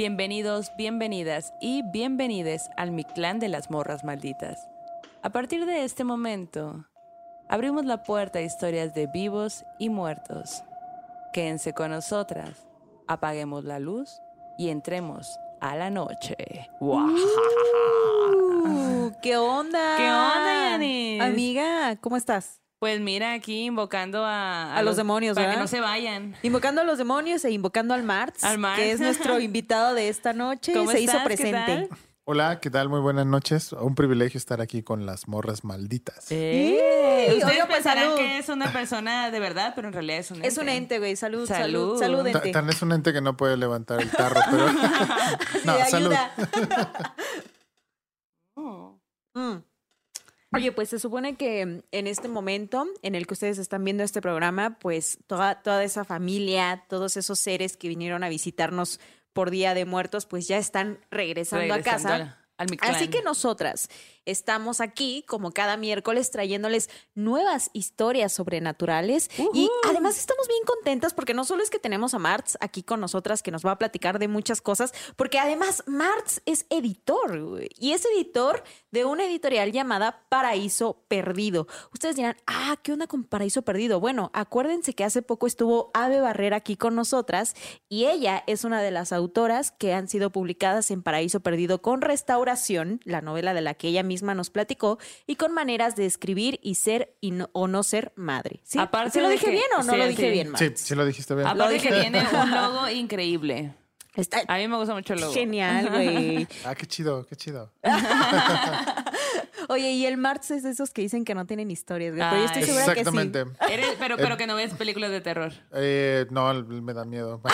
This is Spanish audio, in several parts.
Bienvenidos, bienvenidas y bienvenides al mi clan de las morras malditas. A partir de este momento, abrimos la puerta a historias de vivos y muertos. Quédense con nosotras, apaguemos la luz y entremos a la noche. ¡Guau! Uh, ¿Qué onda? ¿Qué onda, Yanis? Amiga, ¿cómo estás? Pues mira, aquí invocando a, A los demonios, para que no se vayan. Invocando a los demonios e invocando al Marx, Al Marx. que es nuestro invitado de esta noche. ¿Cómo Se hizo presente. tal? Hola, ¿qué tal? Muy buenas noches. Un privilegio estar aquí con las morras malditas. ¡Eh! ¡Ey! Ustedes Oiga, pues, pensarán salud. que es una persona de verdad, pero en realidad es un ente. Es un ente, güey. Salud, Salud. salud, salud, Ta- ente. Tan es un ente que no puede levantar el tarro, pero. no, Sí, salud. ayuda. Oh. Mm. Oye, pues se supone que en este momento en el que ustedes están viendo este programa, pues toda, toda esa familia, todos esos seres que vinieron a visitarnos por Día de Muertos, pues ya están regresando, a Regresando casa. al- al. Así que nosotras estamos aquí, como cada miércoles, trayéndoles nuevas historias sobrenaturales. Y además estamos bien contentas porque no solo es que tenemos a Martz aquí con nosotras que nos va a platicar de muchas cosas, porque además Martz es editor y es editor de una editorial llamada Paraíso Perdido. Ustedes dirán, ah, ¿qué onda con Paraíso Perdido? Bueno, acuérdense que hace poco estuvo Ave Barrera aquí con nosotras y ella es una de las autoras que han sido publicadas en Paraíso Perdido con Restauración, la novela de la que ella misma nos platicó, y con maneras de escribir y ser y no- o no ser madre. ¿Sí? Aparte ¿Sí lo dije que- bien o no sí, lo dije sí. bien, Sí, Martz? sí lo dijiste bien. Aparte dije que bien. viene un logo increíble. Está A mí me gusta mucho el logo. genial, güey. Ah, qué chido, qué chido. Oye, y el Martz es de esos que dicen que no tienen historias, güey. Pero yo estoy segura que sí. Exactamente. Eres- pero, pero que no ves películas de terror. Eh, no, me da miedo.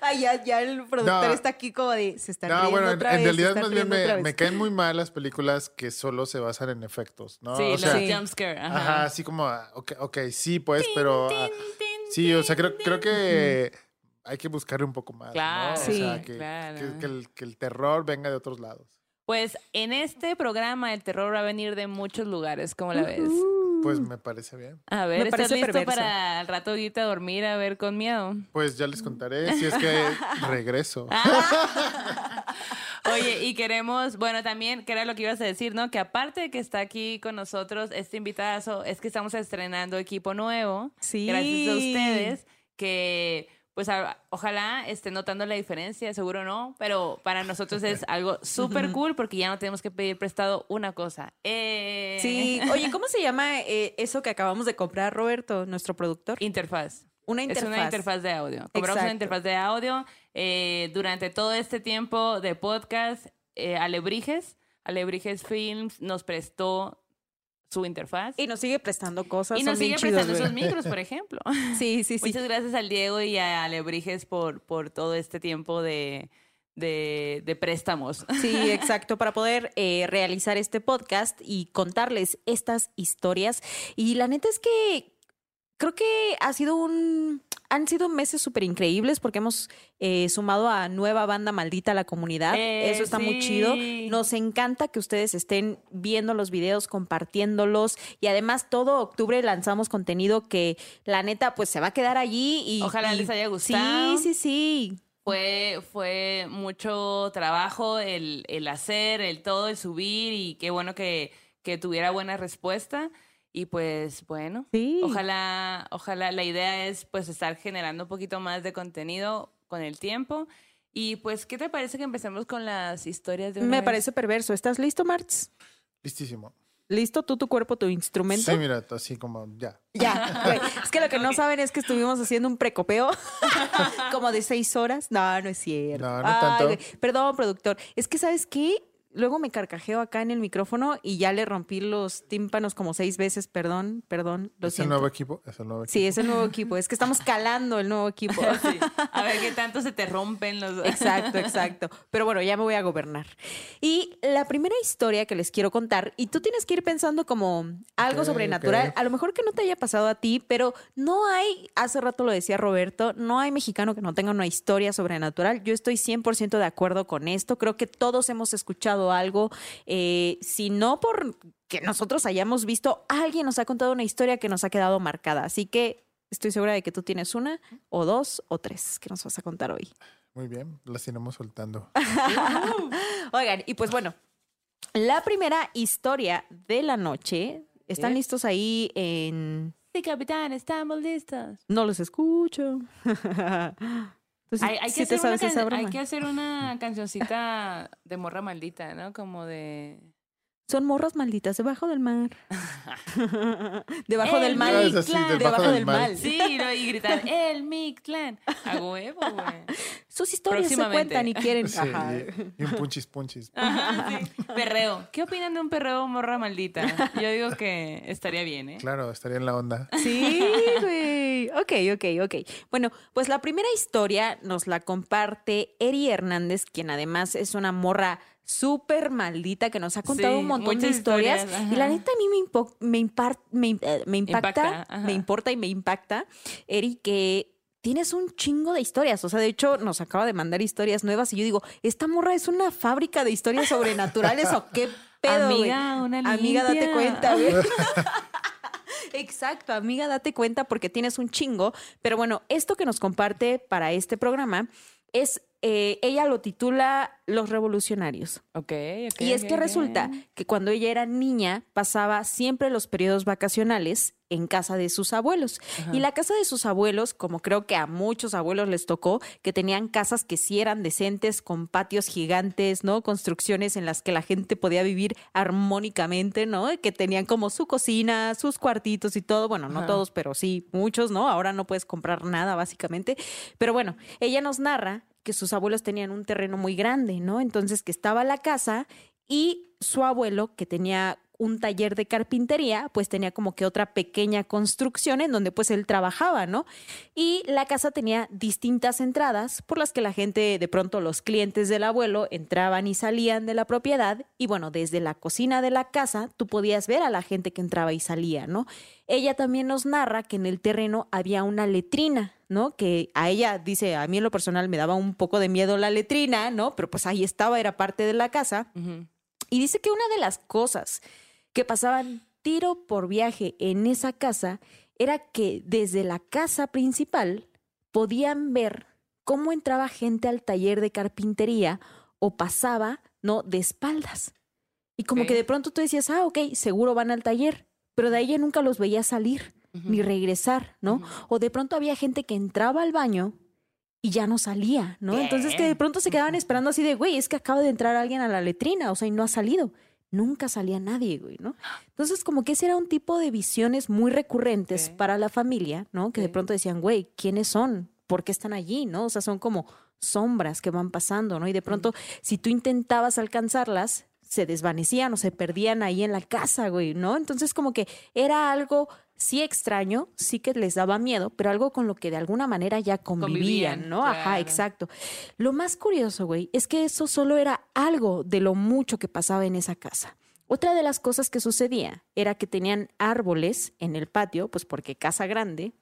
Ay, ya, ya el productor No. está aquí como de se están No, riendo bueno, en, otra en vez, se realidad más bien me, me caen muy mal las películas que solo se basan en efectos, ¿no? sí, o los sea, Sí. Ajá. Ajá, así como, ah, ok, ok, sí, pues, pero... ah, sí, o sea, creo, creo que hay que buscar un poco más, ¿no? Claro, O Sí. sea, que, claro. que- que el, que el terror venga de otros lados. Pues en este programa el terror va a venir de muchos lugares, ¿cómo la ves? Pues me parece bien. A ver, Me ¿estás listo perverso. para al rato irte a dormir a ver con miedo? Pues ya les contaré si es que regreso. Ah. Oye, y queremos, bueno, también, que era lo que ibas a decir, ¿no? Que aparte de que está aquí con nosotros este invitadazo, es que estamos estrenando equipo nuevo. Sí. Gracias a ustedes, que pues ojalá estén notando la diferencia, seguro no, pero para nosotros es algo súper cool porque ya no tenemos que pedir prestado una cosa. Eh, Sí, oye, ¿cómo se llama eh, eso que acabamos de comprar, Roberto, nuestro productor? Interfaz. Una interfaz. Es una interfaz de audio. Compramos una Exacto. interfaz de audio eh, durante todo este tiempo de podcast. Eh, Alebrijes, Alebrijes Films nos prestó su interfaz. Y nos sigue prestando cosas. Y nos sigue chidos, prestando güey. esos micros, por ejemplo. Sí, sí, sí. Muchas gracias al Diego y a Alebrijes por, por todo este tiempo de, de, de préstamos. Sí, exacto, para poder eh, realizar este podcast y contarles estas historias. Y la neta es que creo que ha sido un... Han sido meses súper increíbles porque hemos eh, sumado a nueva banda maldita a la comunidad. Eh, Eso está muy chido. Nos encanta que ustedes estén viendo los videos, compartiéndolos. Y además todo octubre lanzamos contenido que la neta pues se va a quedar allí. Y, Ojalá y- les haya gustado. Sí, sí, sí. Fue, fue mucho trabajo el, el hacer, el todo, el subir y qué bueno que, que tuviera buena respuesta. Y pues bueno, Sí. ojalá, ojalá la idea es pues estar generando un poquito más de contenido con el tiempo. Y pues, ¿qué te parece que empecemos con las historias de una Me vez? parece perverso. ¿Estás listo, Martz? Listísimo. ¿Listo tú, tu cuerpo, tu instrumento? Sí, mira, así como ya. Ya, güey. Es que lo que no saben es que estuvimos haciendo un precopeo como de seis horas. No, no es cierto. No, no tanto. güey. Perdón, productor. Es que, ¿sabes qué? Luego me carcajeo acá en el micrófono y ya le rompí los tímpanos como seis veces. Perdón, perdón. Lo ¿Es el nuevo equipo? Es el nuevo equipo. Sí, es el nuevo equipo. Es que estamos calando el nuevo equipo. Sí. A ver qué tanto se te rompen los... Exacto, exacto. Pero bueno, ya me voy a gobernar. Y la primera historia que les quiero contar, y tú tienes que ir pensando como algo sobrenatural, a lo mejor que no te haya pasado a ti, pero no hay, hace rato lo decía Roberto, no hay mexicano que no tenga una historia sobrenatural. Yo estoy 100% de acuerdo con esto. Creo que todos hemos escuchado algo, eh, si no por que nosotros hayamos visto, alguien nos ha contado una historia que nos ha quedado marcada. Así que Estoy segura de que tú tienes una, o dos, o tres que nos vas a contar hoy. Muy bien, las iremos soltando. Oigan, y pues bueno, la primera historia de la noche. ¿Están ¿Eh? listos ahí en.? Sí, capitán, estamos listos. No los escucho. Entonces, Hay, hay ¿sí que hacer una can- hay que hacer una cancioncita de morra maldita, ¿no? Como de... Son morras malditas debajo del mar. debajo El del mal. así, Mictlán, debajo del mal. mal. Sí, ¿no? y gritar, el Mictlán. A huevo, güey. Sus historias se cuentan y quieren. Sí, Ajá. y, y un punchis punchis. Ajá, sí. Perreo. ¿Qué opinan de un perreo morra maldita? Yo digo que estaría bien, ¿eh? Claro, estaría en la onda. Sí, güey. Ok, ok, ok. Bueno, pues la primera historia nos la comparte Eri Hernández, quien además es una morra súper maldita que nos ha contado Sí, un montón de historias. historias, y la neta a mí me, impo- me, impar- me, im- eh, me impacta, me importa y me impacta, Eri, que tienes un chingo de historias. O sea, de hecho, nos acaba de mandar historias nuevas y yo digo, ¿esta morra es una fábrica de historias sobrenaturales o qué pedo? Amiga, una Amiga, date cuenta, güey. Exacto, amiga, date cuenta porque tienes un chingo. Pero bueno, esto que nos comparte para este programa es, eh, ella lo titula Los Revolucionarios. Y es que resulta que cuando ella era niña pasaba siempre los periodos vacacionales en casa de sus abuelos. Ajá. Y la casa de sus abuelos, como creo que a muchos abuelos les tocó, que tenían casas que sí eran decentes, con patios gigantes, ¿no? Construcciones en las que la gente podía vivir armónicamente, ¿no? Que tenían como su cocina, sus cuartitos y todo. Bueno, no Ajá. todos, pero sí muchos, ¿no? Ahora no puedes comprar nada, básicamente. Pero bueno, ella nos narra que sus abuelos tenían un terreno muy grande, ¿no? Entonces que estaba la casa y su abuelo, que tenía un taller de carpintería, pues tenía como que otra pequeña construcción en donde pues él trabajaba, ¿no? Y la casa tenía distintas entradas por las que la gente, de pronto los clientes del abuelo entraban y salían de la propiedad y bueno, desde la cocina de la casa tú podías ver a la gente que entraba y salía, ¿no? Ella también nos narra que en el terreno había una letrina, ¿no? Que a ella dice, a mí en lo personal me daba un poco de miedo la letrina, ¿no? Pero pues ahí estaba, era parte de la casa. Y dice que una de las cosas que pasaban tiro por viaje en esa casa era que desde la casa principal podían ver cómo entraba gente al taller de carpintería o pasaba, ¿no? De espaldas. Y como que de pronto tú decías, ah, ok, seguro van al taller, pero de ahí ya nunca los veía salir ni regresar, ¿no? O de pronto había gente que entraba al baño y ya no salía, ¿no? Entonces que de pronto se quedaban esperando así de, güey, es que acaba de entrar alguien a la letrina, o sea, y no ha salido. Nunca salía nadie, güey, ¿no? Entonces, como que ese era un tipo de visiones muy recurrentes para la familia, ¿no? Que de pronto decían, güey, ¿quiénes son? ¿Por qué están allí? ¿No? O sea, son como sombras que van pasando, ¿no? Y de pronto, si tú intentabas alcanzarlas, se desvanecían o se perdían ahí en la casa, güey, ¿no? Entonces, como que era algo sí extraño, sí que les daba miedo, pero algo con lo que de alguna manera ya convivían, Convivían, ¿no? Ajá, exacto. Lo más curioso, güey, es que eso solo era algo de lo mucho que pasaba en esa casa. Otra de las cosas que sucedía era que tenían árboles en el patio, pues porque casa grande,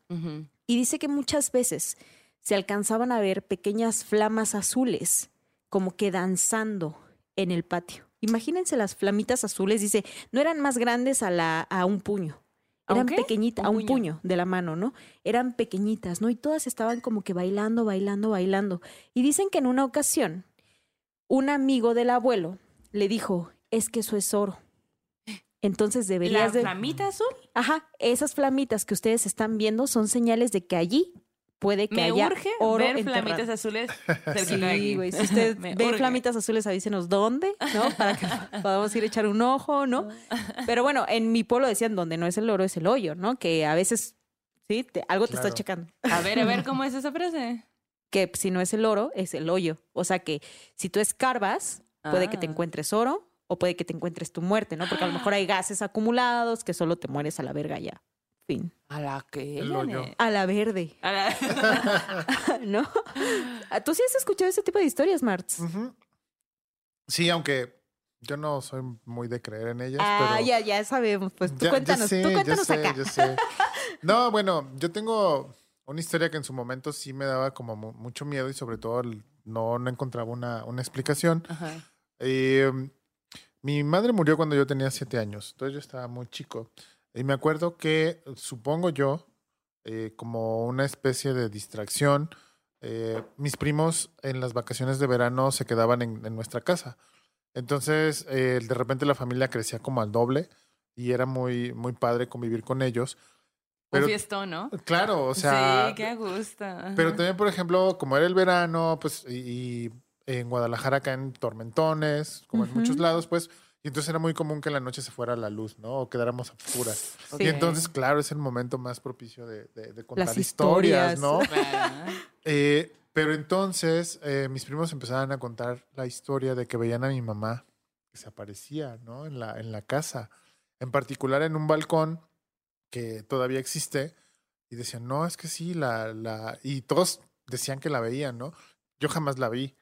y dice que muchas veces se alcanzaban a ver pequeñas flamas azules, como que danzando en el patio. Imagínense las flamitas azules, dice, no eran más grandes a, la, a un puño. ¿A un Eran pequeñitas, a un puño. de la mano, ¿no? Eran pequeñitas, ¿no? Y todas estaban como que bailando, bailando, bailando. Y dicen que en una ocasión, un amigo del abuelo le dijo, es que eso es oro. Entonces ¿La deberías de... flamita azul? Ajá, esas flamitas que ustedes están viendo son señales de que allí puede que Me haya urge oro ver enterrado. flamitas azules cerquita de aquí. Sí, güey. Si usted ve urge. flamitas azules, avísenos dónde, ¿no? Para que podamos ir a echar un ojo, ¿no? Pero bueno, en mi pueblo decían donde no es el oro, es el hoyo, ¿no? Que a veces, sí, te- algo te está checando. A ver, a ver, ¿cómo es esa frase? Que si no es el oro, es el hoyo. O sea que si tú escarbas, puede que te Ah. encuentres oro o puede que te encuentres tu muerte, ¿no? Porque a lo mejor hay gases acumulados que solo te mueres a la verga ya. ¿A la que? A la verde. A la... ¿No? ¿Tú sí has escuchado ese tipo de historias, Marts? Ujú. Sí, aunque yo no soy muy de creer en ellas, Ah, pero... ya, ya sabemos. Pues tú Ya- cuéntanos, sé, tú yo cuéntanos sé, acá. yo sé. No, bueno, yo tengo una historia que en su momento sí me daba como mu- mucho miedo y sobre todo no, no encontraba una, una explicación. Ajá. Eh, mi madre murió cuando yo tenía siete años, entonces yo estaba muy chico. Y me acuerdo que, supongo yo, eh, como una especie de distracción. Eh, mis primos en las vacaciones de verano se quedaban en, en nuestra casa. Entonces, eh, de repente la familia crecía como al doble y era muy, muy padre convivir con ellos. Pero, Un fiestón, ¿no? claro, o sea, sí, qué gusto. pero también, por ejemplo, como era el verano, pues, y, y en Guadalajara caen tormentones, como en muchos lados, pues, y entonces era muy común que en la noche se fuera la luz, ¿no? O quedáramos a oscuras. Sí. Y entonces, claro, es el momento más propicio de, de- de contar Las historias, historias. ¿no? Claro. Eh, pero entonces eh, mis primos empezaban a contar la historia de que veían a mi mamá que se aparecía, ¿no? En la, en la casa, en particular en un balcón que todavía existe, y decían, no, es que sí, la, la, y todos decían que la veían, ¿no? Yo jamás la vi,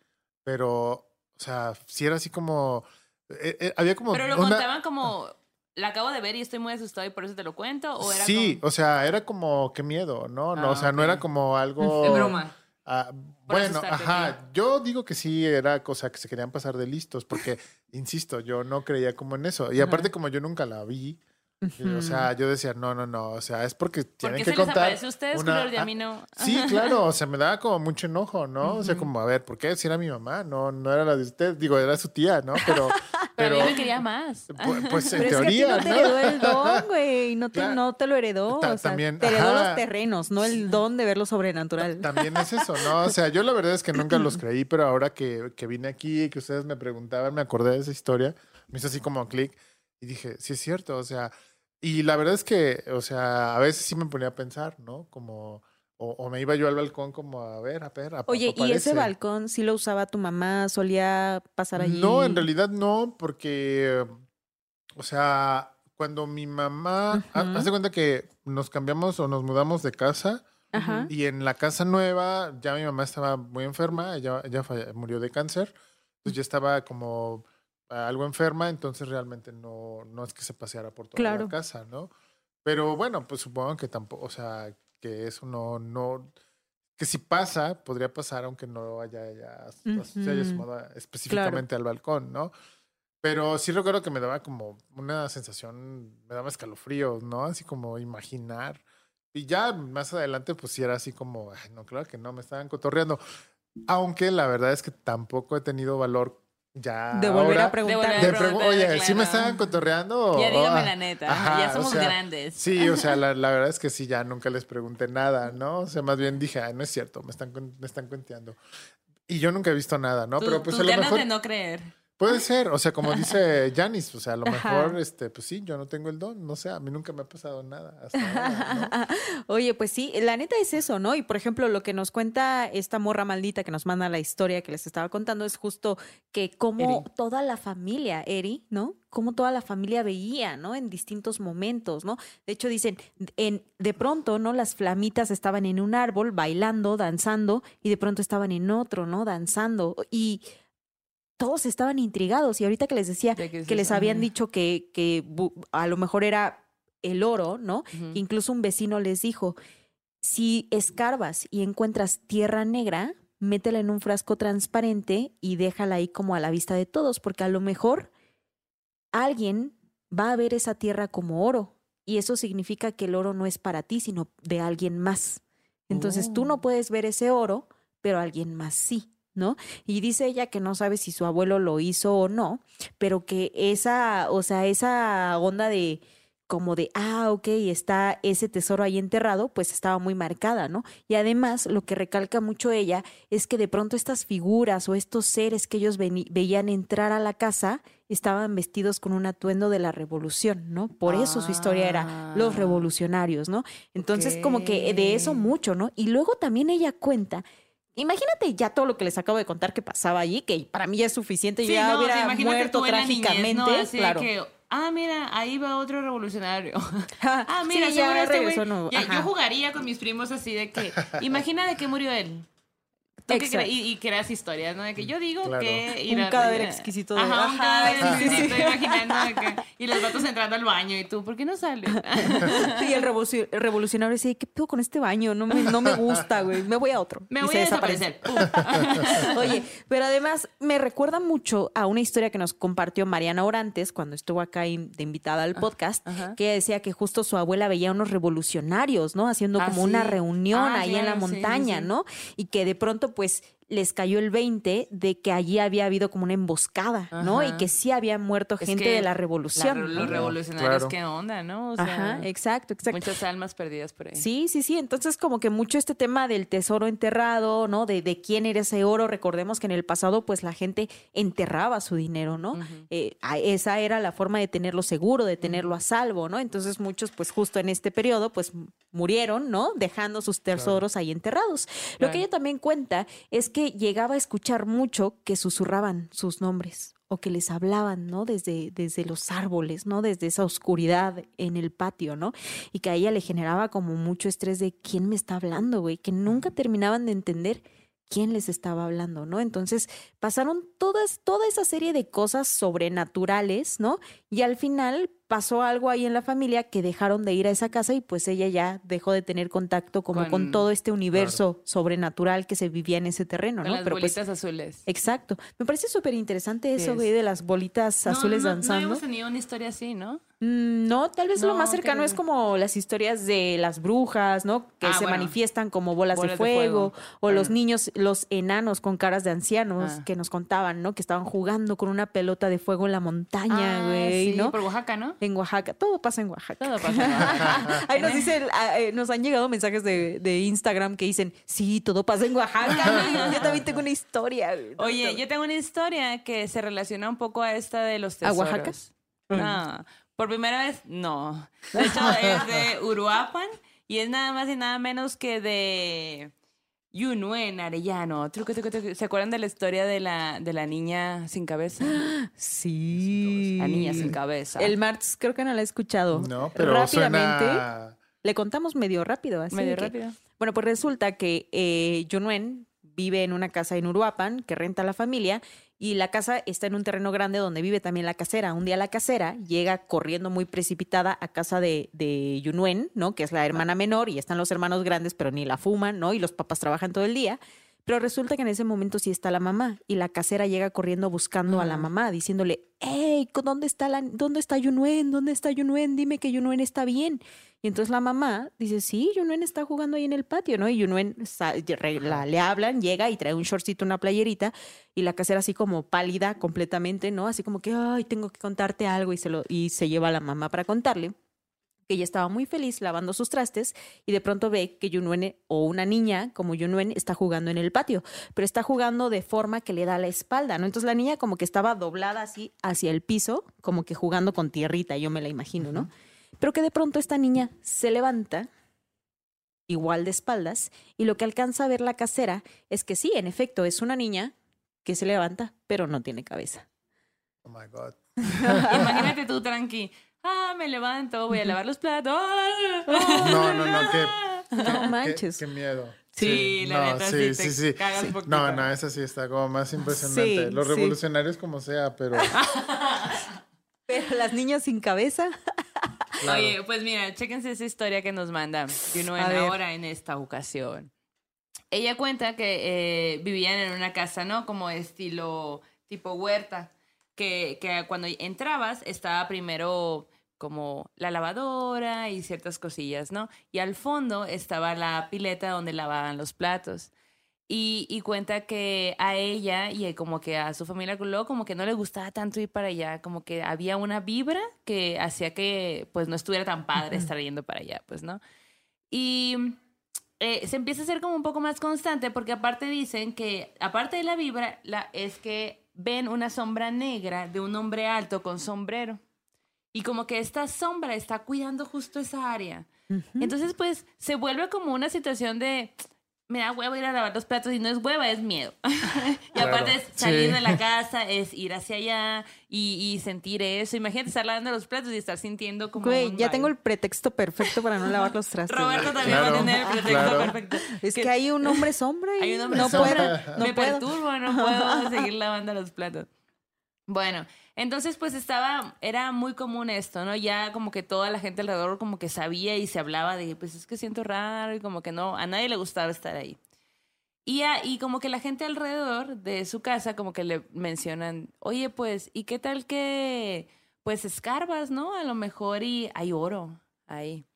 pero, o sea, sí era así como, eh, eh, había como Pero lo una- contaban como, la acabo de ver y estoy muy asustado y por eso te lo cuento, o era sí, como, o sea, era como, qué miedo, ¿no? no Ah, o sea, no era como algo... de broma. Ah, bueno, ajá, yo digo que sí era cosa que se querían pasar de listos, porque, insisto, yo no creía como en eso. Y Ajá. aparte, como yo nunca la vi, eh, o sea, yo decía, no, no, no, o sea, es porque ¿Por tienen qué que se les contar. a ustedes, una- culero, y a ah, mí no? Sí, claro, o sea, me daba como mucho enojo, ¿no? O sea, como, a ver, ¿por qué? Si era mi mamá, no, no era la de usted, digo, era su tía, ¿no? Pero, Pero, pero, yo me quería más. pu- pues en Pero es que a ti teoría, no te ¿no? heredó el don, güey. No te, Claro. no te lo heredó. Ta- o sea, también, te heredó ajá. los terrenos, no el don de ver lo sobrenatural. También es eso, ¿no? O sea, yo la verdad es que nunca los creí, pero ahora que, que vine aquí y que ustedes me preguntaban, me acordé de esa historia, me hizo así como clic y dije, sí es cierto, o sea, y la verdad es que, o sea, a veces sí me ponía a pensar, ¿no? Como, o, o me iba yo al balcón como a ver, a ver, a Oye, ¿y ese balcón sí lo usaba tu mamá? ¿Solía pasar allí? No, en realidad no, porque, o sea, cuando mi mamá, ha- Ujú. haz de cuenta que nos cambiamos o nos mudamos de casa, Ajá. Y en la casa nueva, ya mi mamá estaba muy enferma, ella, ella murió de cáncer, entonces ya estaba como algo enferma, entonces realmente no, no es que se paseara por toda Claro. la casa, ¿no? Pero bueno, pues supongo que tampoco, o sea, que eso no, no, que si pasa, podría pasar aunque no haya ya, se haya sumado específicamente al balcón, ¿no? Pero sí recuerdo que me daba como una sensación, me daba escalofríos, ¿no? Así como imaginar. Y ya más adelante, pues sí era así como, "Ay, no, claro que no, me estaban cotorreando. Aunque la verdad es que tampoco he tenido valor ya. De volver ahora a preguntar. volver de a pregu- Oye, ¿sí me claro. estaban cotorreando? o- Ya dígame ah, la neta, ajá, ya o somos sea, grandes. Sí, o sea, la, la verdad es que sí, ya nunca les pregunté nada, ¿no? O sea, más bien dije, "Ay, no es cierto, me están, me están cuenteando. Y yo nunca he visto nada, ¿no? Tú- Pero pues a lo mejor de no creer. Puede ser, o sea, como dice Janis, o sea, a lo Ajá. mejor, este, pues sí, yo no tengo el don, no sé, a mí nunca me ha pasado nada hasta ahora, ¿no? Oye, pues sí, la neta es eso, ¿no? Y por ejemplo, lo que nos cuenta esta morra maldita que nos manda la historia que les estaba contando es justo que como Eri. toda la familia, Eri, ¿no? Como toda la familia veía, ¿no? En distintos momentos, ¿no? De hecho, dicen, en, de pronto, ¿no? Las flamitas estaban en un árbol bailando, danzando, y de pronto estaban en otro, ¿no? Danzando. Y todos estaban intrigados. Y ahorita que les decía ¿De qué es que les habían dicho que, que a lo mejor era el oro, ¿no? Incluso un vecino les dijo, si escarbas y encuentras tierra negra, métela en un frasco transparente y déjala ahí como a la vista de todos, porque a lo mejor alguien va a ver esa tierra como oro y eso significa que el oro no es para ti, sino de alguien más. Entonces tú Oh. no puedes ver ese oro, pero alguien más sí. ¿No? Y dice ella que no sabe si su abuelo lo hizo o no, pero que esa, o sea, esa onda de, como de, ah, ok, está ese tesoro ahí enterrado, pues estaba muy marcada, ¿no? Y además, lo que recalca mucho ella es que de pronto estas figuras o estos seres que ellos veían entrar a la casa estaban vestidos con un atuendo de la revolución, ¿no? Por eso su historia era los Ah. revolucionarios, ¿no? Entonces, como que de eso mucho, ¿no? Y luego también ella cuenta. Imagínate ya todo lo que les acabo de contar que pasaba allí, que para mí ya es suficiente, yo Sí, ya no, o hubiera sea, imagínate muerto tú en la niñez, trágicamente, claro. que, ah, mira, ahí va otro revolucionario. Ah, mira, Sí, ya este no, Ya. Yo jugaría con mis primos así de que, imagina de qué murió él. Tú Exacto. y, y creas historias, ¿no? De que yo digo Claro. que... Un a- cadáver exquisito de- Ajá, un cadáver exquisito, sí. imaginando que... Y los vatos entrando al baño y tú, ¿por qué no sales? Y el revoluci- el revolucionario dice, ¿qué pedo con este baño? No me, no me gusta, güey. Me voy a otro. Me voy a desaparece. desaparecer. Oye, pero además me recuerda mucho a una historia que nos compartió Mariana Orantes cuando estuvo acá in- de invitada al podcast, ajá. que ella decía que justo su abuela veía unos revolucionarios, ¿no? Haciendo Ah, como una reunión Ah, ahí en la montaña, sí. ¿no? Y que de pronto, pues, les cayó el 20 de que allí había habido como una emboscada, ¿no? Y que sí había muerto Es gente que de la La- revolución. los revolucionarios, Claro. ¿qué onda, no? O sea, Ajá, exacto, exacto. muchas almas perdidas por ahí. Sí, sí, sí. Entonces, como que mucho este tema del tesoro enterrado, ¿no? De, de quién era ese oro. Recordemos que en el pasado, pues la gente enterraba su dinero, ¿no? Eh, esa era la forma de tenerlo seguro, de tenerlo a salvo, ¿no? Entonces, muchos, pues justo en este periodo, pues murieron, ¿no? Dejando sus tesoros ahí enterrados. Lo Claro. que ella también cuenta es que llegaba a escuchar mucho que susurraban sus nombres o que les hablaban, ¿no? Desde, desde los árboles, ¿no? Desde esa oscuridad en el patio, ¿no? Y que a ella le generaba como mucho estrés de quién me está hablando, güey, que nunca terminaban de entender quién les estaba hablando, ¿no? Entonces pasaron todas, toda esa serie de cosas sobrenaturales, ¿no? Y al final pasó algo ahí en la familia que dejaron de ir a esa casa y pues ella ya dejó de tener contacto como con, Con- todo este universo sobrenatural que se vivía en ese terreno, Con ¿no? las Pero pues bolitas azules. Exacto. Me parece súper interesante eso, es. de las bolitas No, azules no, No danzando. habíamos tenido una historia así, ¿no? Mm, No, tal vez lo No, más cercano es como las historias de las brujas, ¿no? Que Ah, se bueno. manifiestan como bolas, de, Bolas de fuego, fuego. o los niños, los enanos con caras de ancianos Ah. que nos contaban, ¿no? Que estaban jugando con una pelota de fuego en la montaña, Ah, güey, sí, ¿no? por Oaxaca, ¿no? En Oaxaca, todo pasa en Oaxaca. Todo pasa en Oaxaca. Ahí nos dicen, ah, eh, nos han llegado mensajes de, de Instagram que dicen, sí, todo pasa en Oaxaca. Yo también tengo una historia. Oye, yo tengo una historia que se relaciona un poco a esta de los ¿A tesoros. Oaxaca? No, por primera vez, no. De hecho, es de Uruapan y es nada más y nada menos que de Yunuen Arellano. Truco, truco, truco. ¿Se acuerdan de la historia de la, de la niña sin cabeza? Sí. La niña sin cabeza. El martes creo que no la he escuchado. No, pero Rápidamente. suena... Le contamos medio rápido, así. Medio que- rápido. Bueno, pues resulta que eh, Yunuen vive en una casa en Uruapan que renta la familia y la casa está en un terreno grande donde vive también la casera. Un día la casera llega corriendo muy precipitada a casa de, de Yunuen, ¿no? Que es la hermana menor y están los hermanos grandes, pero ni la fuman, ¿no? Y los papás trabajan todo el día. Pero resulta que en ese momento sí está la mamá y la casera llega corriendo buscando a la Ah. mamá, diciéndole, hey, ¿dónde está, la, ¿dónde está Yunuen? ¿Dónde está Yunuen? Dime que Yunuen está bien. Y entonces la mamá dice, sí, Yunuen está jugando ahí en el patio, ¿no? Y Yunuen le hablan, llega y trae un shortcito, una playerita, y la casera así como pálida completamente, ¿no? Así como que, ay, tengo que contarte algo, y se, lo, y se lleva a la mamá para contarle que ella estaba muy feliz lavando sus trastes y de pronto ve que Yunuen o una niña como Yunuen está jugando en el patio, pero está jugando de forma que le da la espalda, ¿no? Entonces la niña como que estaba doblada así hacia el piso, como que jugando con tierrita, yo me la imagino, ¿no? Pero que de pronto esta niña se levanta igual de espaldas y lo que alcanza a ver la casera es que sí, en efecto, es una niña que se levanta, pero no tiene cabeza. Oh my God. Imagínate tú, tranqui. Ah, me levanto, voy a lavar los platos. No, no, no, qué, No qué- manches. Qué, miedo. Sí, la no, neta, sí, sí te sí, cagas. No, no, esa sí está como más impresionante. Sí, Los sí. revolucionarios como sea, pero Pero las niñas sin cabeza. claro. Oye, pues mira, chéquense esa historia que nos manda Yunuen A ver. ahora en esta ocasión. Ella cuenta que eh, vivían en una casa, ¿no? Como estilo tipo huerta, que, que cuando entrabas estaba primero como la lavadora y ciertas cosillas, ¿no? Y al fondo estaba la pileta donde lavaban los platos. Y, y cuenta que a ella y como que a su familia luego como que no le gustaba tanto ir para allá, como que había una vibra que hacía que pues no estuviera tan padre estar yendo para allá, pues, ¿no? Y eh, se empieza a hacer como un poco más constante porque aparte dicen que aparte de la vibra la, es que ven una sombra negra de un hombre alto con sombrero. Y como que esta sombra está cuidando justo esa área. Entonces, pues, se vuelve como una situación de, me da hueva ir a lavar los platos y no es hueva, es miedo. y Claro, aparte es salir sí. de la casa, es ir hacia allá y, y sentir eso. Imagínate estar lavando los platos y estar sintiendo como. Güey, ya vibe. tengo el pretexto perfecto para no lavar los trastes. Roberto también Claro, va a tener el pretexto claro. perfecto. Es que hay un hombre sombra y Hay un hombre no sombra. puedo. No me puedo. perturbo, no puedo seguir lavando los platos. Bueno, entonces pues estaba, era muy común esto, ¿no? Ya como que toda la gente alrededor como que sabía y se hablaba de, pues es que siento raro y como que no, a nadie le gustaba estar ahí. Y, a- y como que la gente alrededor de su casa como que le mencionan, oye pues, ¿y qué tal que pues escarbas, ¿no? A lo mejor y hay oro ahí.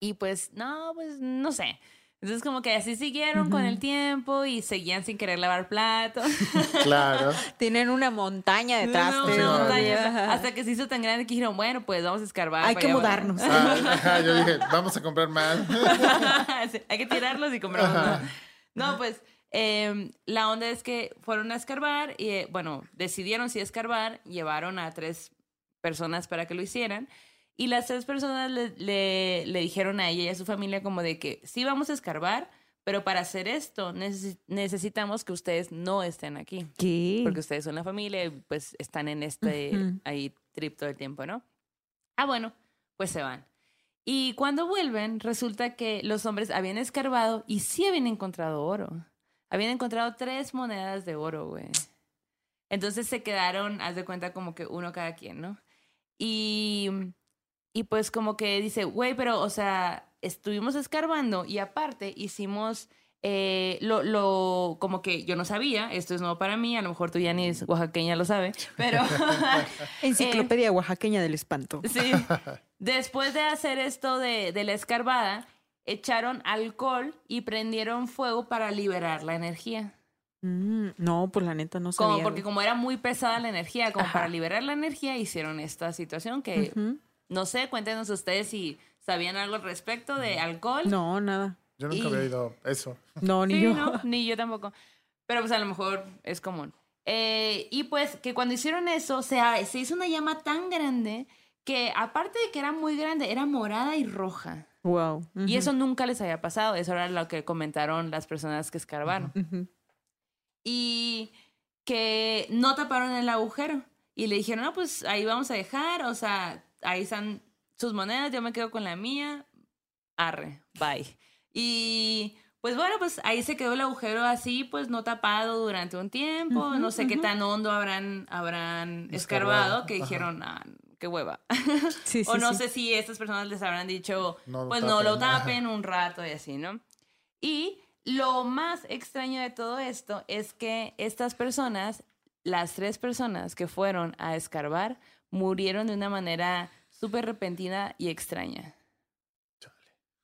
Y pues, no, pues no sé. Entonces como que así siguieron con el tiempo y seguían sin querer lavar platos. Claro. Tienen una montaña de trastes. No, ¿no? montañas, Ajá. hasta que se hizo tan grande que dijeron, bueno, pues vamos a escarbar. Hay que mudarnos. Ah, ajá, yo dije, vamos a comprar más. Sí, Hay que tirarlos y compramos. Más. No, pues eh, la onda es que fueron a escarbar y, eh, bueno, decidieron si escarbar, llevaron a tres personas para que lo hicieran. Y las tres personas le, le- le dijeron a ella y a su familia como de que sí vamos a escarbar, pero para hacer esto necesi- necesitamos que ustedes no estén aquí. ¿Qué? Porque ustedes son la familia y pues están en este Ujú. ahí trip todo el tiempo, ¿no? Ah, bueno, pues se van. Y cuando vuelven, resulta que los hombres habían escarbado y sí habían encontrado oro. Habían encontrado tres monedas de oro, güey. Entonces se quedaron, haz de cuenta, como que uno cada quien, ¿no? Y, y pues como que dice, güey, pero, o sea, estuvimos escarbando y aparte hicimos eh, lo, lo, como que yo no sabía, esto es nuevo para mí, a lo mejor tú ya ni es oaxaqueña lo sabe, pero Enciclopedia oaxaqueña del espanto. sí, después de hacer esto de, de la escarbada, echaron alcohol y prendieron fuego para liberar la energía. Mm, no, pues la neta no sabía. Como, porque como era muy pesada la energía, como Ajá. para liberar la energía, hicieron esta situación que. No sé, cuéntenos ustedes si sabían algo al respecto de alcohol. No, nada. Yo nunca Y- había oído eso. No, ni Sí, yo. no, ni yo tampoco. Pero pues a lo mejor es común. Eh, y pues que cuando hicieron eso, se, se hizo una llama tan grande que aparte de que era muy grande, era morada y roja. Wow. Y eso nunca les había pasado. Eso era lo que comentaron las personas que escarbaron. Y que no taparon el agujero. Y le dijeron, no, pues ahí vamos a dejar. O sea, ahí están sus monedas, yo me quedo con la mía. Arre, bye. Y pues bueno, pues ahí se quedó el agujero así, pues no tapado durante un tiempo. Ujú, no sé qué ujú. tan hondo habrán, habrán Escarbado, escarbado que ajá. dijeron, ah, qué hueva. Sí, sí, o no sí. sé si estas personas les habrán dicho, No pues no lo tapen, ajá. tapen un rato y así, ¿no? Y lo más extraño de todo esto es que estas personas, las tres personas que fueron a escarbar, murieron de una manera súper repentina y extraña.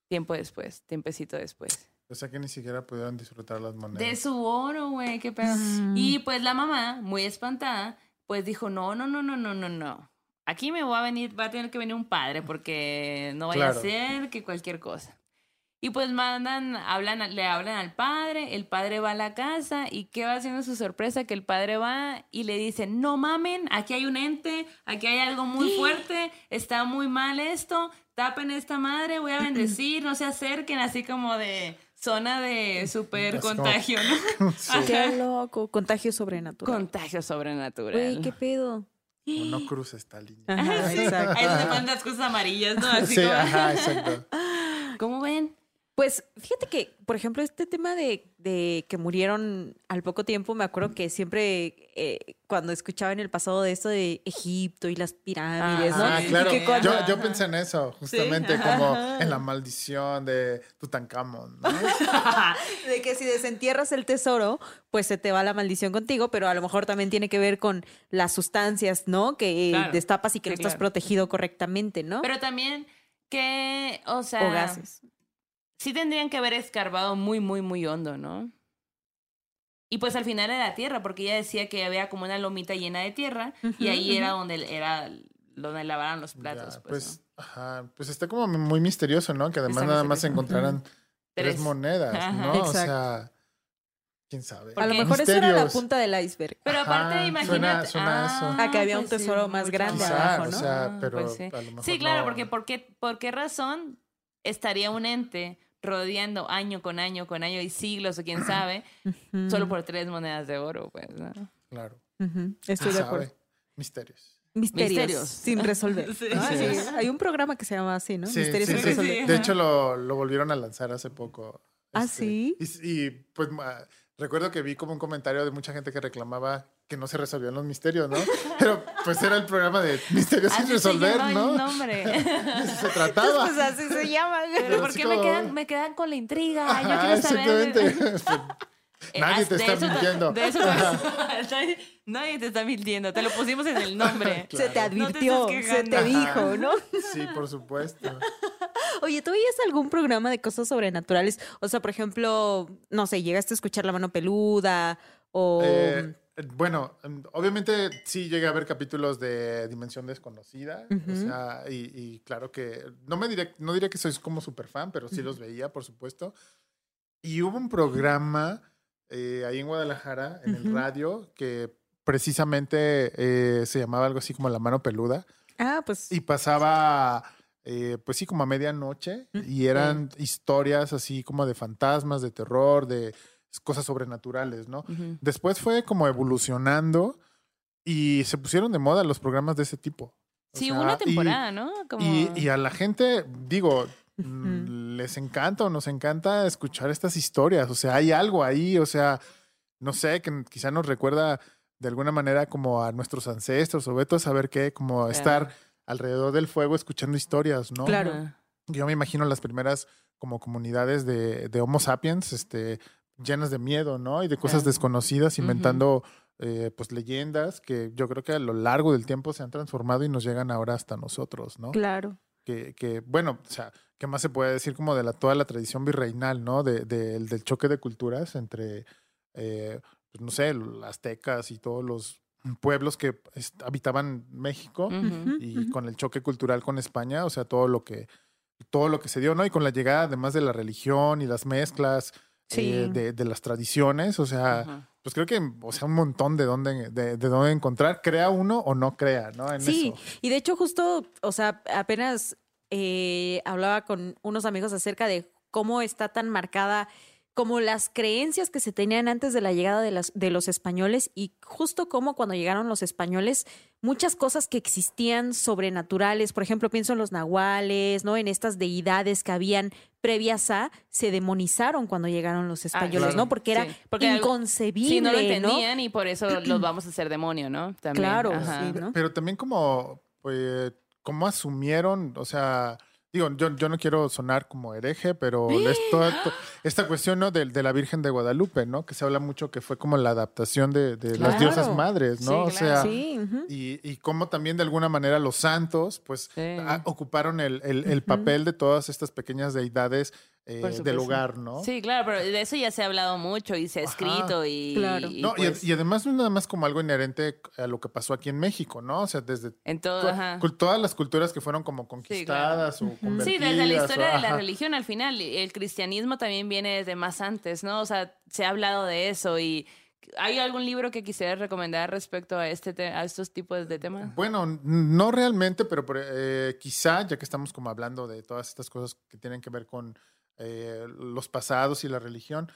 Tiempo después, tiempecito después. O sea que ni siquiera pudieron disfrutar las monedas. De su oro, güey, qué pedo. Mm. Y pues la mamá, muy espantada, pues dijo, no, no, no, no, no, no, no. Aquí me va a venir, va a tener que venir un padre porque no vaya Claro. a ser que cualquier cosa. Y pues mandan, hablan, le hablan al padre, el padre va a la casa y ¿qué va haciendo su sorpresa? Que el padre va y le dice, no mamen, aquí hay un ente, aquí hay algo muy fuerte, está muy mal esto, tapen esta madre, voy a bendecir, no se acerquen, así como de zona de super contagio, ¿no? Sí. Qué loco. Contagio sobrenatural. Contagio sobrenatural. Güey, qué pedo. O no cruces esta línea. Ajá, exacto. Ahí las cosas amarillas, ¿no? Así sí, como- ajá, exacto. ¿Cómo ven? Pues fíjate que, por ejemplo, este tema de, de que murieron al poco tiempo, me acuerdo que siempre eh, cuando escuchaba en el pasado de esto de Egipto y las pirámides, ¿no? Ah, claro. Y que cuando- Yo, yo pensé en eso, justamente, como en la maldición de Tutankamón. ¿no? de que si desentierras el tesoro, pues se te va la maldición contigo, pero a lo mejor también tiene que ver con las sustancias, ¿no? Que eh, Claro. destapas y que Sí, no estás claro. protegido correctamente, ¿no? Pero también que, o sea, o gases. Sí tendrían que haber escarbado muy, muy, muy hondo, ¿no? Y pues al final era tierra, porque ella decía que había como una lomita llena de tierra y ahí era donde era donde lavaban los platos. Ya, pues, pues, ¿no? ajá, pues está como muy misterioso, ¿no? Que además Está nada más se misterioso. encontraran tres, Tres. monedas, Ajá. ¿no? O sea, quién sabe. A lo mejor eso era la punta del iceberg. Pero Ajá, aparte, suena- imagínate. suena eso. Ah, que había un pues tesoro más grande más. Quizá, abajo, o ¿no? sea, Ah, pero pues sí. a lo mejor Sí, claro, no. porque ¿por qué, ¿por qué razón estaría un ente rodeando año con año con año y siglos o quién sabe, solo por tres monedas de oro, pues, ¿no? Claro. Estoy de ¿Sabe? Misterios. Misterios, Misterios. sin resolver. Es. Hay un programa que se llama así, ¿no? Sí, Misterios sí, sin sí. resolver. De hecho, lo, lo volvieron a lanzar hace poco. ¿Ah, Este, sí? Y, y, pues ma- recuerdo que vi como un comentario de mucha gente que reclamaba que no se resolvían los misterios, ¿no? Pero pues era el programa de misterios sin Así resolver, se ¿no? el nombre. De eso se trataba. Pues así se llama. Pero Pero ¿por así qué me como- quedan, me quedan con la intriga? Yo Ajá, quiero saber. exactamente. Eh, Nadie te de está eso mintiendo. De eso nadie, nadie te está mintiendo. Te lo pusimos en el nombre. Se te Claro. No te advirtió, se te dijo, ¿no? Sí, por supuesto. Oye, ¿tú veías algún programa de cosas sobrenaturales? O sea, por ejemplo, no sé, llegaste a escuchar La Mano Peluda o... Eh, bueno, em, obviamente sí llegué a ver capítulos de Dimensión Desconocida. O sea, y, y claro que no me diré, no diría que soy como super fan, pero sí los veía, por supuesto. Y hubo un programa eh, ahí en Guadalajara, en el radio, que precisamente eh, se llamaba algo así como La Mano Peluda. Ah, pues... Y pasaba, eh, pues sí, como a medianoche. Y eran historias así como de fantasmas, de terror, de cosas sobrenaturales, ¿no? Después fue como evolucionando y se pusieron de moda los programas de ese tipo. O Sí, sea, una y- temporada, ¿no? Como... Y, y a la gente, digo, les encanta o nos encanta escuchar estas historias. O sea, hay algo ahí, o sea, no sé, que quizá nos recuerda de alguna manera como a nuestros ancestros o veto a saber qué, como estar alrededor del fuego escuchando historias, ¿no? Claro. Yo me imagino las primeras como comunidades de, de Homo sapiens, este, llenas de miedo, ¿no? Y de cosas desconocidas, inventando eh, pues leyendas que yo creo que a lo largo del tiempo se han transformado y nos llegan ahora hasta nosotros, ¿no? Claro. Que, que bueno, o sea, ¿qué más se puede decir como de la, toda la tradición virreinal, ¿no? De, del- del choque de culturas entre, eh, pues, no sé, los aztecas y todos los pueblos que habitaban México y con el choque cultural con España, o sea, todo lo que todo lo que se dio, ¿no? Y con la llegada además de la religión y las mezclas Sí. eh, de, de las tradiciones, o sea, pues creo que, o sea, un montón de dónde, de, de dónde encontrar, crea uno o no crea, ¿no? En Sí, eso. y de hecho justo, o sea, apenas eh, hablaba con unos amigos acerca de cómo está tan marcada como las creencias que se tenían antes de la llegada de, las, de los españoles y justo como cuando llegaron los españoles, muchas cosas que existían sobrenaturales, por ejemplo, pienso en los nahuales, ¿no? En estas deidades que habían previas a, se demonizaron cuando llegaron los españoles, claro. ¿no? Porque era Sí, porque inconcebible, Sí, no lo ¿no? entendían y por eso los vamos a hacer demonio, ¿no? También. Claro, Ajá. sí, ¿no? Pero también como, pues, cómo asumieron, o sea, digo, yo, yo no quiero sonar como hereje, pero toda- to- esta cuestión, ¿no? De, de la Virgen de Guadalupe, ¿no? Que se habla mucho que fue como la adaptación de, de las diosas madres, ¿no? Sí, o sea, Sí, y, y cómo también de alguna manera los santos, pues, Sí. a- ocuparon el, el- el papel de todas estas pequeñas deidades eh, del hogar, ¿no? Sí, claro, pero de eso ya se ha hablado mucho y se ha Ajá. escrito y, Claro. y, No, y, pues, y además no es nada más como algo inherente a lo que pasó aquí en México, ¿no? O sea, desde en todo, ajá. todas las culturas que fueron como conquistadas o Sí, convertidas. desde la o- historia de la religión al final, el cristianismo también viene desde más antes, ¿no? O sea, se ha hablado de eso y ¿hay algún libro que quisieras recomendar respecto a este te- a estos tipos de temas? Bueno, no realmente, pero eh, quizá, ya que estamos como hablando de todas estas cosas que tienen que ver con eh, los pasados y la religión,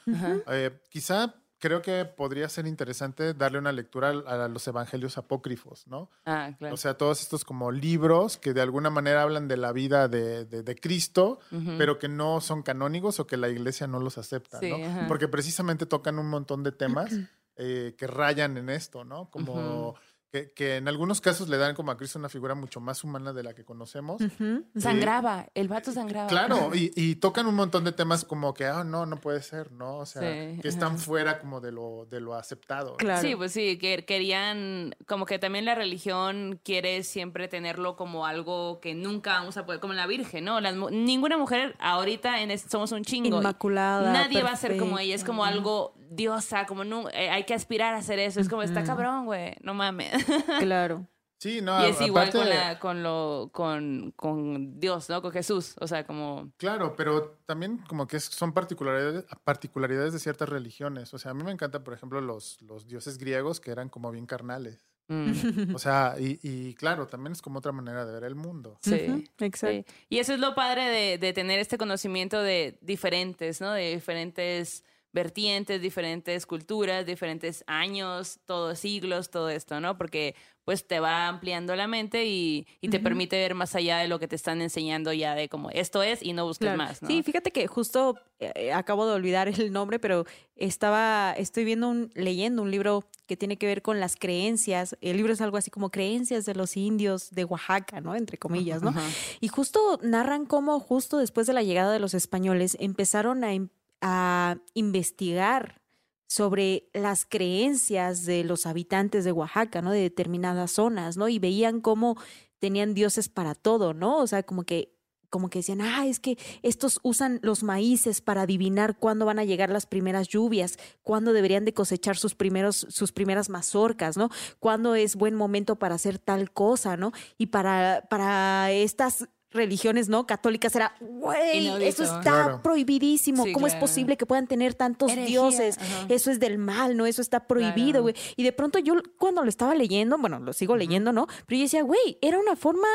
eh, quizá creo que podría ser interesante darle una lectura a, a los evangelios apócrifos, ¿no? Ah, claro. O sea, todos estos como libros que de alguna manera hablan de la vida de, de- de Cristo, pero que no son canónigos o que la iglesia no los acepta, Sí, ¿no? Porque precisamente tocan un montón de temas eh, que rayan en esto, ¿no? Como que, que en algunos casos le dan como a Cristo una figura mucho más humana de la que conocemos. Ujú. Sangraba, el vato sangraba. Claro, y, y tocan un montón de temas como que, ah, no, no puede ser, ¿no? O sea, Sí, que están fuera como de lo, de lo aceptado. ¿no? Claro. Sí, pues sí, que querían, como que también la religión quiere siempre tenerlo como algo que nunca vamos a poder, como la Virgen, ¿no? Las ninguna mujer ahorita en este, somos un chingo. Inmaculada. Nadie va a ser como ella, es como algo diosa, como no, eh, hay que aspirar a hacer eso, es como está cabrón, güey, no mames. Claro. Sí, no, y es igual aparte- con, la, con, lo, con, con Dios, ¿no? Con Jesús, o sea, como... Claro, pero también como que son particularidades, particularidades de ciertas religiones. O sea, a mí me encantan, por ejemplo, los, los dioses griegos que eran como bien carnales. Mm, O sea, y, y claro, también es como otra manera de ver el mundo. sí. Exacto. Sí. Y eso es lo padre de, de tener este conocimiento de diferentes, ¿no? De diferentes vertientes, diferentes culturas, diferentes años, todos siglos, todo esto, ¿no? Porque pues te va ampliando la mente y, y te permite ver más allá de lo que te están enseñando ya de como esto es y no busques Claro. más, ¿no? Sí, fíjate que justo eh, acabo de olvidar el nombre, pero estaba, estoy viendo un, leyendo un libro que tiene que ver con las creencias. El libro es algo así como creencias de los indios de Oaxaca, ¿no? Entre comillas, ¿no? Y justo narran cómo justo después de la llegada de los españoles empezaron a, im- a investigar sobre las creencias de los habitantes de Oaxaca, ¿no? De determinadas zonas, ¿no? Y veían cómo tenían dioses para todo, ¿no? O sea, como que como que decían, ah, es que estos usan los maíces para adivinar cuándo van a llegar las primeras lluvias, cuándo deberían de cosechar sus primeros, sus primeras mazorcas, ¿no? Cuándo es buen momento para hacer tal cosa, ¿no? Y para, para estas religiones no católicas era, güey, eso está Claro. prohibidísimo. Sí, ¿Cómo es posible que puedan tener tantos Herejía, dioses? ajá. Eso es del mal, ¿no? Eso está prohibido, Claro. güey. Y de pronto yo cuando lo estaba leyendo, bueno, lo sigo leyendo, ¿no? Pero yo decía, güey, era una forma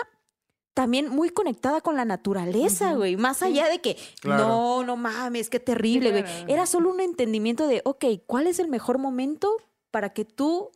también muy conectada con la naturaleza, güey. Más Sí. allá de que, Claro. no, no mames, qué terrible, güey. claro. Era solo un entendimiento de, ok, ¿cuál es el mejor momento para que tú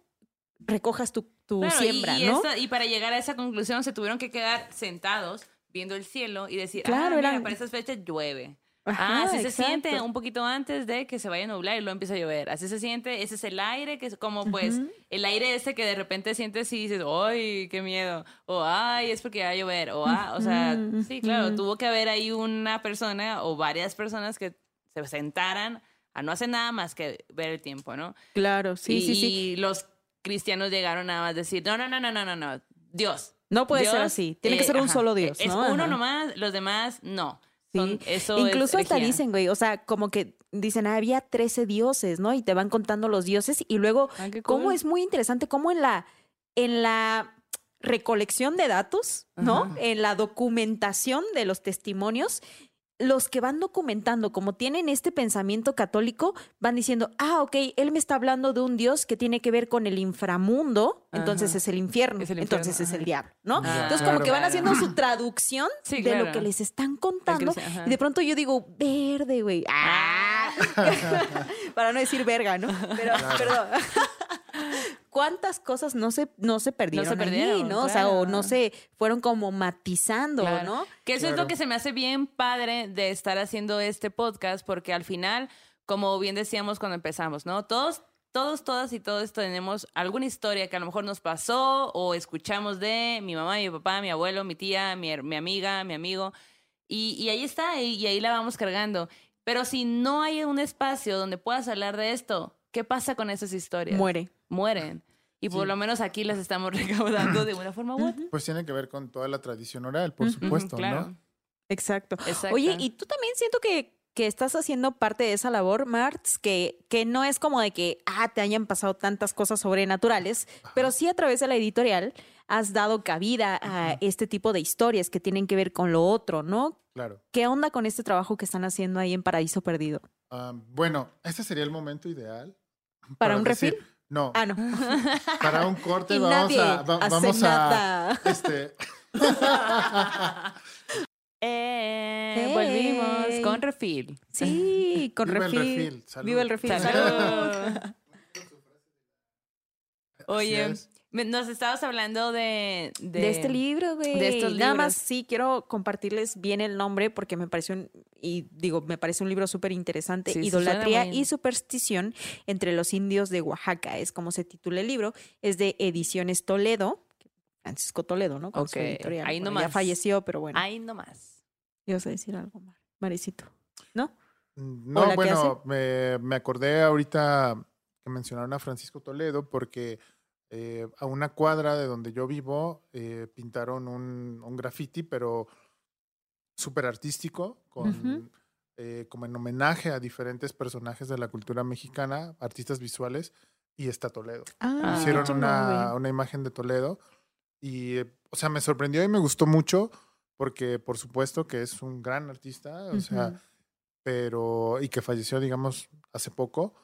recojas tu, tu Claro, y- siembra, y, ¿no? esta- y para llegar a esa conclusión se tuvieron que quedar sentados viendo el cielo y decir, Claro, ah, mira, eran- para esas fechas llueve. Ajá, ah, así se exacto. siente un poquito antes de que se vaya a nublar y luego empieza a llover. Así se siente, ese es el aire, que es como pues Ujú. el aire ese que de repente sientes y dices, ¡ay, qué miedo! O ¡ay, es porque va a llover! O ¡ah! O sea, Ujú, sí, claro, ujú. tuvo que haber ahí una persona o varias personas que se sentaran a no hacer nada más que ver el tiempo, ¿no? Claro, sí, y, sí, sí. y los cristianos llegaron nada más a decir, no, no, no, no, no, no, no, Dios. No puede ser así. Tiene que eh, ser un ajá, solo Dios, Es ¿no? uno Ajá. nomás, los demás no. Sí. Son- eso Incluso hasta dicen, güey, o sea, como que dicen, ah, había 13 dioses, ¿no? Y te van contando los dioses y luego, Ah, cómo es muy interesante, cómo en la, en la recolección de datos, ¿no? Ajá. En la documentación de los testimonios, los que van documentando, como tienen este pensamiento católico, van diciendo, ah, ok, él me está hablando de un Dios que tiene que ver con el inframundo, entonces es el infierno, Es el entonces es el diablo, ¿no? Ah, entonces como que van Claro. haciendo su traducción Sí, de lo que les están contando. Y de pronto yo digo, verde, güey. Ah. Para no decir verga, ¿no? Pero, perdón. ¿Cuántas cosas no se, no se perdieron, allí, perdieron, ¿no? O sea, o no se fueron como matizando, Claro. ¿no? Que eso es lo que se me hace bien padre de estar haciendo este podcast, porque al final, como bien decíamos cuando empezamos, ¿no? Todos, todos, todas y todos tenemos alguna historia que a lo mejor nos pasó o escuchamos de mi mamá, mi papá, mi abuelo, mi tía, mi, mi amiga, mi amigo. Y, y ahí está, y, y ahí la vamos cargando. Pero si no hay un espacio donde puedas hablar de esto, ¿qué pasa con esas historias? Muere. Mueren. Y por Sí. lo menos aquí las estamos recaudando de una forma u otra. Pues tiene que ver con toda la tradición oral, por supuesto, claro. ¿no? Exacto. Exacto. Oye, y tú también siento que, que estás haciendo parte de esa labor, Martz, que, que no es como de que, ah, te hayan pasado tantas cosas sobrenaturales, pero sí a través de la editorial has dado cabida a este tipo de historias que tienen que ver con lo otro, ¿no? Claro. ¿Qué onda con este trabajo que están haciendo ahí en Paraíso Perdido? Ah, bueno, este sería el momento ideal. ¿Para un decir- refil? No, Ah, no. para un corte y vamos nadie a... va- hace vamos a... Este, Eh, Hey. volvimos con refil. Sí, con Viva el refil. refil, salud. Viva el refil. Salud. Así Oye, nos estabas hablando de, de, De este libro, güey. de estos Nada más libros. sí quiero compartirles bien el nombre porque me pareció un, y digo, me parece un libro súper interesante. Sí, Idolatría y superstición entre los indios de Oaxaca. Es como se titula el libro. Es de Ediciones Toledo. Francisco Toledo, ¿no? Con su Ok, editorial. ahí Bueno, nomás. Ya falleció, pero bueno. Ahí nomás. Ibas a decir algo, Mar. Marecito. ¿No? No, Hola, ¿qué bueno, me, me acordé ahorita que mencionaron a Francisco Toledo porque eh, a una cuadra de donde yo vivo eh, pintaron un, un graffiti, pero súper artístico, con, eh, como en homenaje a diferentes personajes de la cultura mexicana, artistas visuales, y está Toledo. Ah, Hicieron una, imagen de Toledo y, o sea, me sorprendió y me gustó mucho porque, por supuesto, que es un gran artista, o sea, pero y que falleció, digamos, hace poco.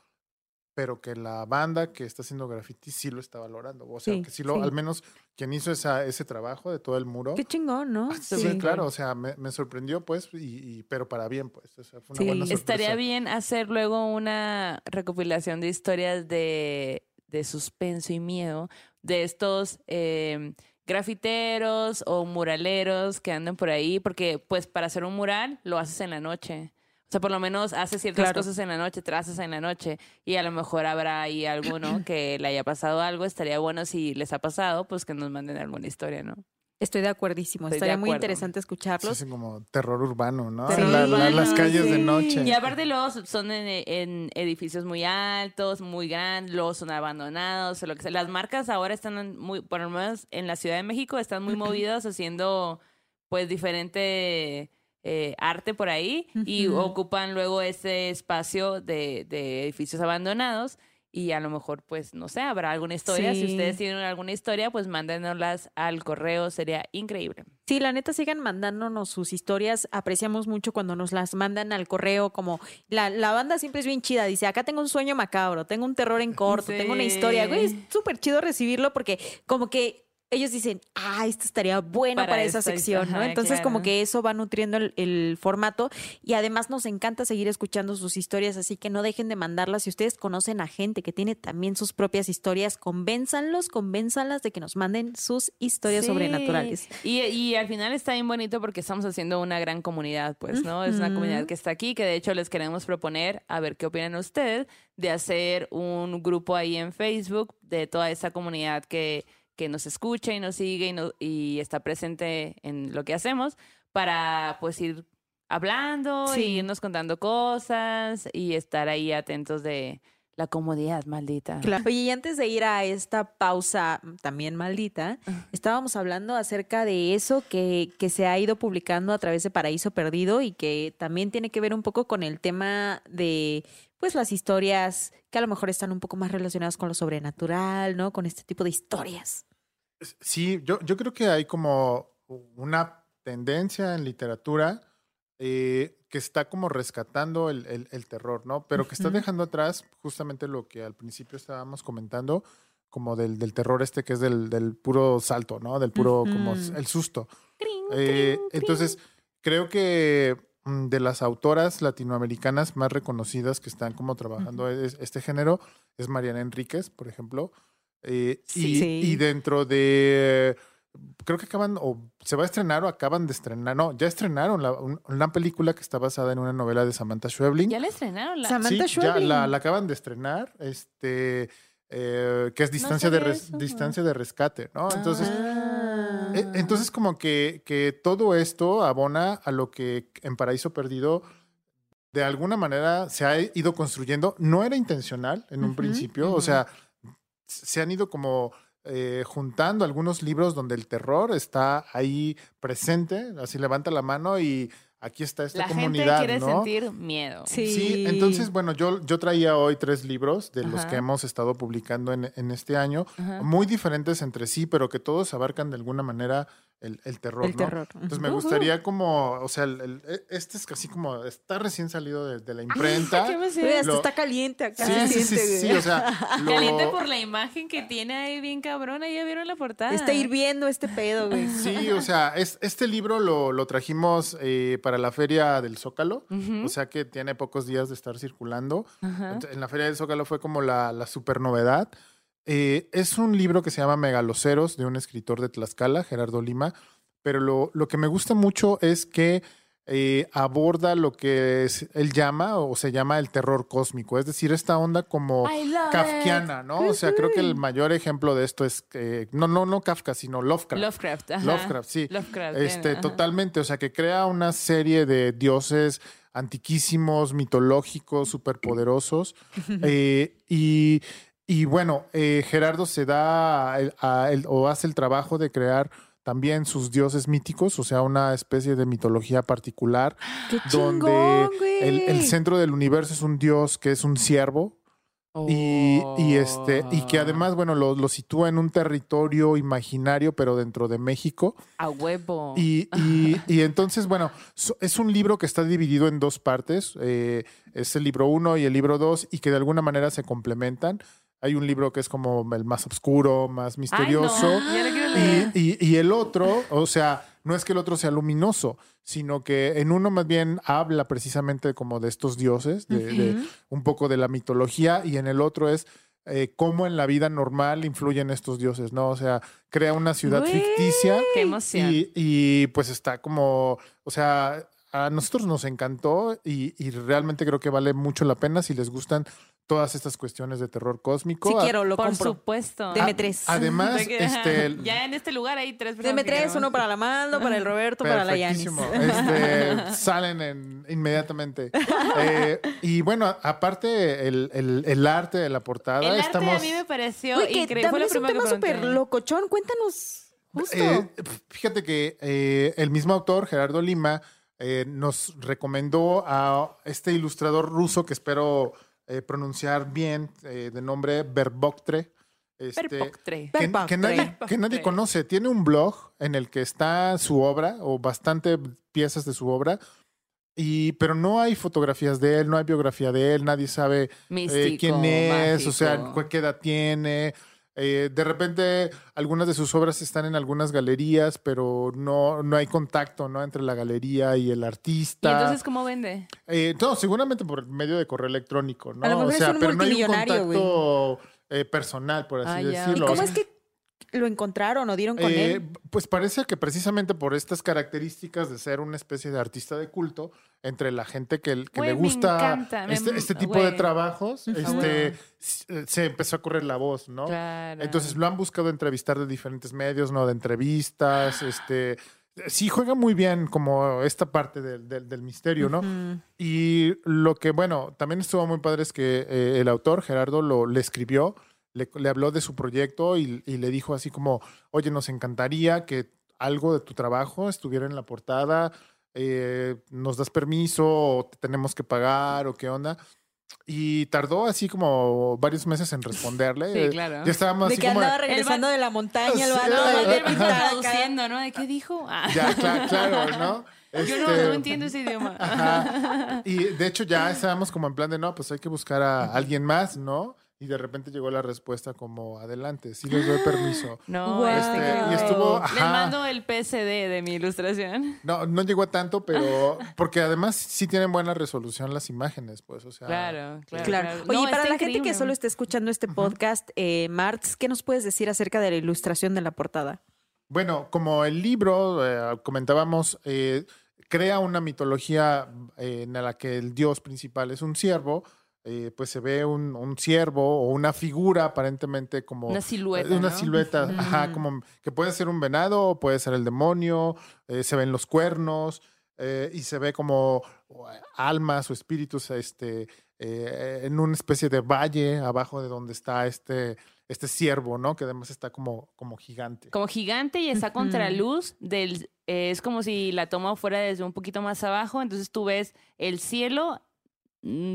Pero que la banda que está haciendo graffiti sí lo está valorando. O sea, Sí, que sí lo, sí. al menos quien hizo esa, ese trabajo de todo el muro. Qué chingón, ¿no? Ah, Sí, Súper claro, o sea, me, me sorprendió, pues, y, y- pero para bien, pues. O sea, fue una Sí. buena sorpresa. Estaría bien hacer luego una recopilación de historias de, de suspenso y miedo de estos eh, grafiteros o muraleros que andan por ahí, porque pues para hacer un mural lo haces en la noche. O sea, por lo menos haces ciertas Claro. cosas en la noche, trazas en la noche y a lo mejor habrá ahí alguno que le haya pasado algo. Estaría bueno si les ha pasado, pues que nos manden alguna historia, ¿no? Estoy de acuerdísimo. Estoy de Estaría muy interesante Sí, escucharlos. es como terror urbano, ¿no? La- la- las calles de sí. noche. Y aparte luego son en, en edificios muy altos, muy grandes, luego son abandonados, o lo que sea. Las marcas ahora están muy, por lo menos en la Ciudad de México, están muy movidas haciendo pues diferente eh, arte por ahí y ocupan luego ese espacio de, de edificios abandonados. Y a lo mejor, pues, no sé, habrá alguna historia. Si ustedes tienen alguna historia, pues mándenoslas al correo, sería increíble. Sí, la neta, sigan mandándonos sus historias. Apreciamos mucho cuando nos las mandan al correo. Como la, la banda siempre es bien chida. Dice: Acá tengo un sueño macabro, tengo un terror en corto, tengo una historia. Güey, es súper chido recibirlo porque, como que ellos dicen: Ah, esto estaría bueno para, Para esa esta- sección, ¿no? ajá, Entonces, como que eso va nutriendo el, el formato. Y además, nos encanta seguir escuchando sus historias. Así que no dejen de mandarlas. Si ustedes conocen a gente que tiene también sus propias historias, convénzanlos, convénzanlas de que nos manden sus historias Sí. sobrenaturales. Y, y al final está bien bonito porque estamos haciendo una gran comunidad, pues, ¿no? Es una comunidad que está aquí, que de hecho les queremos proponer, a ver qué opinan ustedes, de hacer un grupo ahí en Facebook de toda esa comunidad que, que nos escucha y nos sigue y, no- y está presente en lo que hacemos para, pues, ir hablando Sí. y irnos contando cosas y estar ahí atentos de la comodidad maldita. Claro. Oye, y antes de ir a esta pausa también maldita, estábamos hablando acerca de eso que, que se ha ido publicando a través de Paraíso Perdido y que también tiene que ver un poco con el tema de pues las historias que a lo mejor están un poco más relacionadas con lo sobrenatural, ¿no? Con este tipo de historias. Sí, yo, yo creo que hay como una tendencia en literatura eh, que está como rescatando el, el- el terror, ¿no? Pero que está dejando atrás justamente lo que al principio estábamos comentando, como del, del terror este que es del, del puro salto, ¿no? Del puro, como el susto. Eh, entonces, creo que de las autoras latinoamericanas más reconocidas que están como trabajando es- este género es Mariana Enríquez, por ejemplo. Eh, y, Sí. y dentro de. Creo que acaban, o se va a estrenar o acaban de estrenar. No, ya estrenaron la- un- una película que está basada en una novela de Samantha Schweblin. Ya la estrenaron. La... Samantha Sí, ya la, la acaban de estrenar, este, eh, que es distancia, de res- distancia de rescate, ¿no? Entonces, Ah. E- Entonces, como que, que todo esto abona a lo que en Paraíso Perdido de alguna manera se ha ido construyendo. No era intencional en un principio, o sea, se han ido como eh, juntando algunos libros donde el terror está ahí presente, así levanta la mano y aquí está esta La gente comunidad, quiere ¿no? sentir miedo. Sí. Sí, entonces, bueno, yo, yo traía hoy tres libros de los Ajá. que hemos estado publicando en, en este año, Ajá. muy diferentes entre sí, pero que todos abarcan de alguna manera el, el terror, El ¿no? terror. Entonces me gustaría como, o sea, el- el- e- este es casi como, está recién salido de, de la imprenta. Qué emoción. hasta Lo- está caliente acá. Sí, se sí, sí, sí, o sea, lo- Caliente por la imagen que tiene ahí bien cabrona. ¿Ya vieron la portada? Está hirviendo este pedo, güey. Sí, o sea, es, este libro lo, lo trajimos eh, para la feria del Zócalo, o sea que tiene pocos días de estar circulando. En la Feria del Zócalo fue como la, la super novedad. Eh, es un libro que se llama Megaloceros de un escritor de Tlaxcala, Gerardo Lima, pero lo, lo que me gusta mucho es que eh, aborda lo que es- él llama o se llama el terror cósmico, es decir, esta onda como kafkiana, ¿no? O sea, creo que el mayor ejemplo de esto es no, no, no Kafka, sino. Lovecraft. Lovecraft. ajá. Lovecraft, sí. Lovecraft. Este, ajá. totalmente, o sea, que crea una serie de dioses antiquísimos, mitológicos, superpoderosos. eh, y, y bueno, eh, Gerardo se da a o hace el trabajo de crear también sus dioses míticos, o sea, una especie de mitología particular, ¡Qué donde chingón, el, el centro del universo es un dios que es un ciervo. Y, y este, y Oh. que además, bueno, lo, lo sitúa en un territorio imaginario, pero dentro de México. A huevo. Y, y- y entonces, bueno, es un libro que está dividido en dos partes. eh, es el libro uno y el libro dos, y que de alguna manera se complementan. Hay un libro que es como el más oscuro, más Ay, misterioso. no. Y, y- y el otro, o sea, no es que el otro sea luminoso, sino que en uno más bien habla precisamente como de estos dioses, de, de un poco de la mitología, y en el otro es eh, cómo en la vida normal influyen estos dioses, ¿no? O sea, crea una ciudad ficticia Qué emoción. y, y, pues está como, o sea, a nosotros nos encantó y, y realmente creo que vale mucho la pena si les gustan todas estas cuestiones de terror cósmico. Si A- quiero, lo Por compro. supuesto. Deme a- tres. Además, este, ya en este lugar hay tres personas. Deme que tres, queremos. uno para la Maldo, para el Roberto, para la Yanis. Este, salen en- inmediatamente. Eh, y bueno, aparte el, el- el arte de la portada, El arte estamos. a mí me pareció que increíble. Fue también lo es un primero tema que súper locochón. Cuéntanos justo. Eh, fíjate que eh, el mismo autor, Gerardo Lima, eh, nos recomendó a este ilustrador ruso que espero eh, pronunciar bien, eh, de nombre Verboktre. Este, Perpoctre. que, Verboktre. que nadie, que nadie conoce. Tiene un blog en el que está su obra o bastante piezas de su obra. Y, pero no hay fotografías de él, no hay biografía de él, nadie sabe eh, Místico, quién es, o sea, mágico. qué edad tiene. Eh, de repente, algunas de sus obras están en algunas galerías, pero no, no hay contacto ¿no? entre la galería y el ¿Y artista. entonces cómo vende? Eh, no, seguramente por medio de correo electrónico, ¿no? A lo mejor o es sea, un pero no hay un contacto eh, personal, por así Ah. ¿Y decirlo. cómo es que lo encontraron o dieron con eh, él? Pues parece que precisamente por estas características de ser una especie de artista de culto entre la gente que, que le gusta encanta, me- este, este tipo de trabajos, este, s- se empezó a correr la voz, ¿no? Claro. Entonces lo han buscado entrevistar de diferentes medios, ¿no? De entrevistas, este... Sí, juega muy bien como esta parte del, del- del misterio, ¿no? Y lo que, bueno, también estuvo muy padre es que eh, el autor, Gerardo, lo, le escribió, le, le habló de su proyecto y, y le dijo así como, oye, nos encantaría que algo de tu trabajo estuviera en la portada, eh, nos das permiso o te tenemos que pagar o qué onda. Y tardó así como varios meses en responderle. Sí, Eh, claro. Ya estábamos De así que como... andaba regresando de la montaña el vato. traduciendo, ¿no? ¿De qué dijo? Ah. Ya, cla- claro, ¿no? Yo no, Este, no entiendo ese idioma. Ajá. Y de hecho ya estábamos como en plan de, no, pues hay que buscar a alguien más, ¿no? Y de repente llegó la respuesta como, adelante, sí les doy permiso. No, Guau. este, Este, y estuvo, Les ajá. mando el PSD de mi ilustración. No, no llegó a tanto, pero porque además sí tienen buena resolución las imágenes, pues, o sea. Claro, claro. Claro. Oye, No, para la gente que solo está escuchando este podcast, eh, Martz, ¿qué nos puedes decir acerca de la ilustración de la portada? Bueno, como el libro, eh, comentábamos, eh, crea una mitología eh, en la que el dios principal es un ciervo, eh, pues se ve un, un ciervo o una figura aparentemente como... Una silueta, Una ¿no? silueta, ajá, como que puede ser un venado o puede ser el demonio, eh, se ven los cuernos eh, y se ve como almas o espíritus este, eh, en una especie de valle abajo de donde está este, este ciervo, ¿no? Que además está como, como gigante. Como gigante y está contra luz del eh, es como si la toma fuera desde un poquito más abajo, entonces tú ves el cielo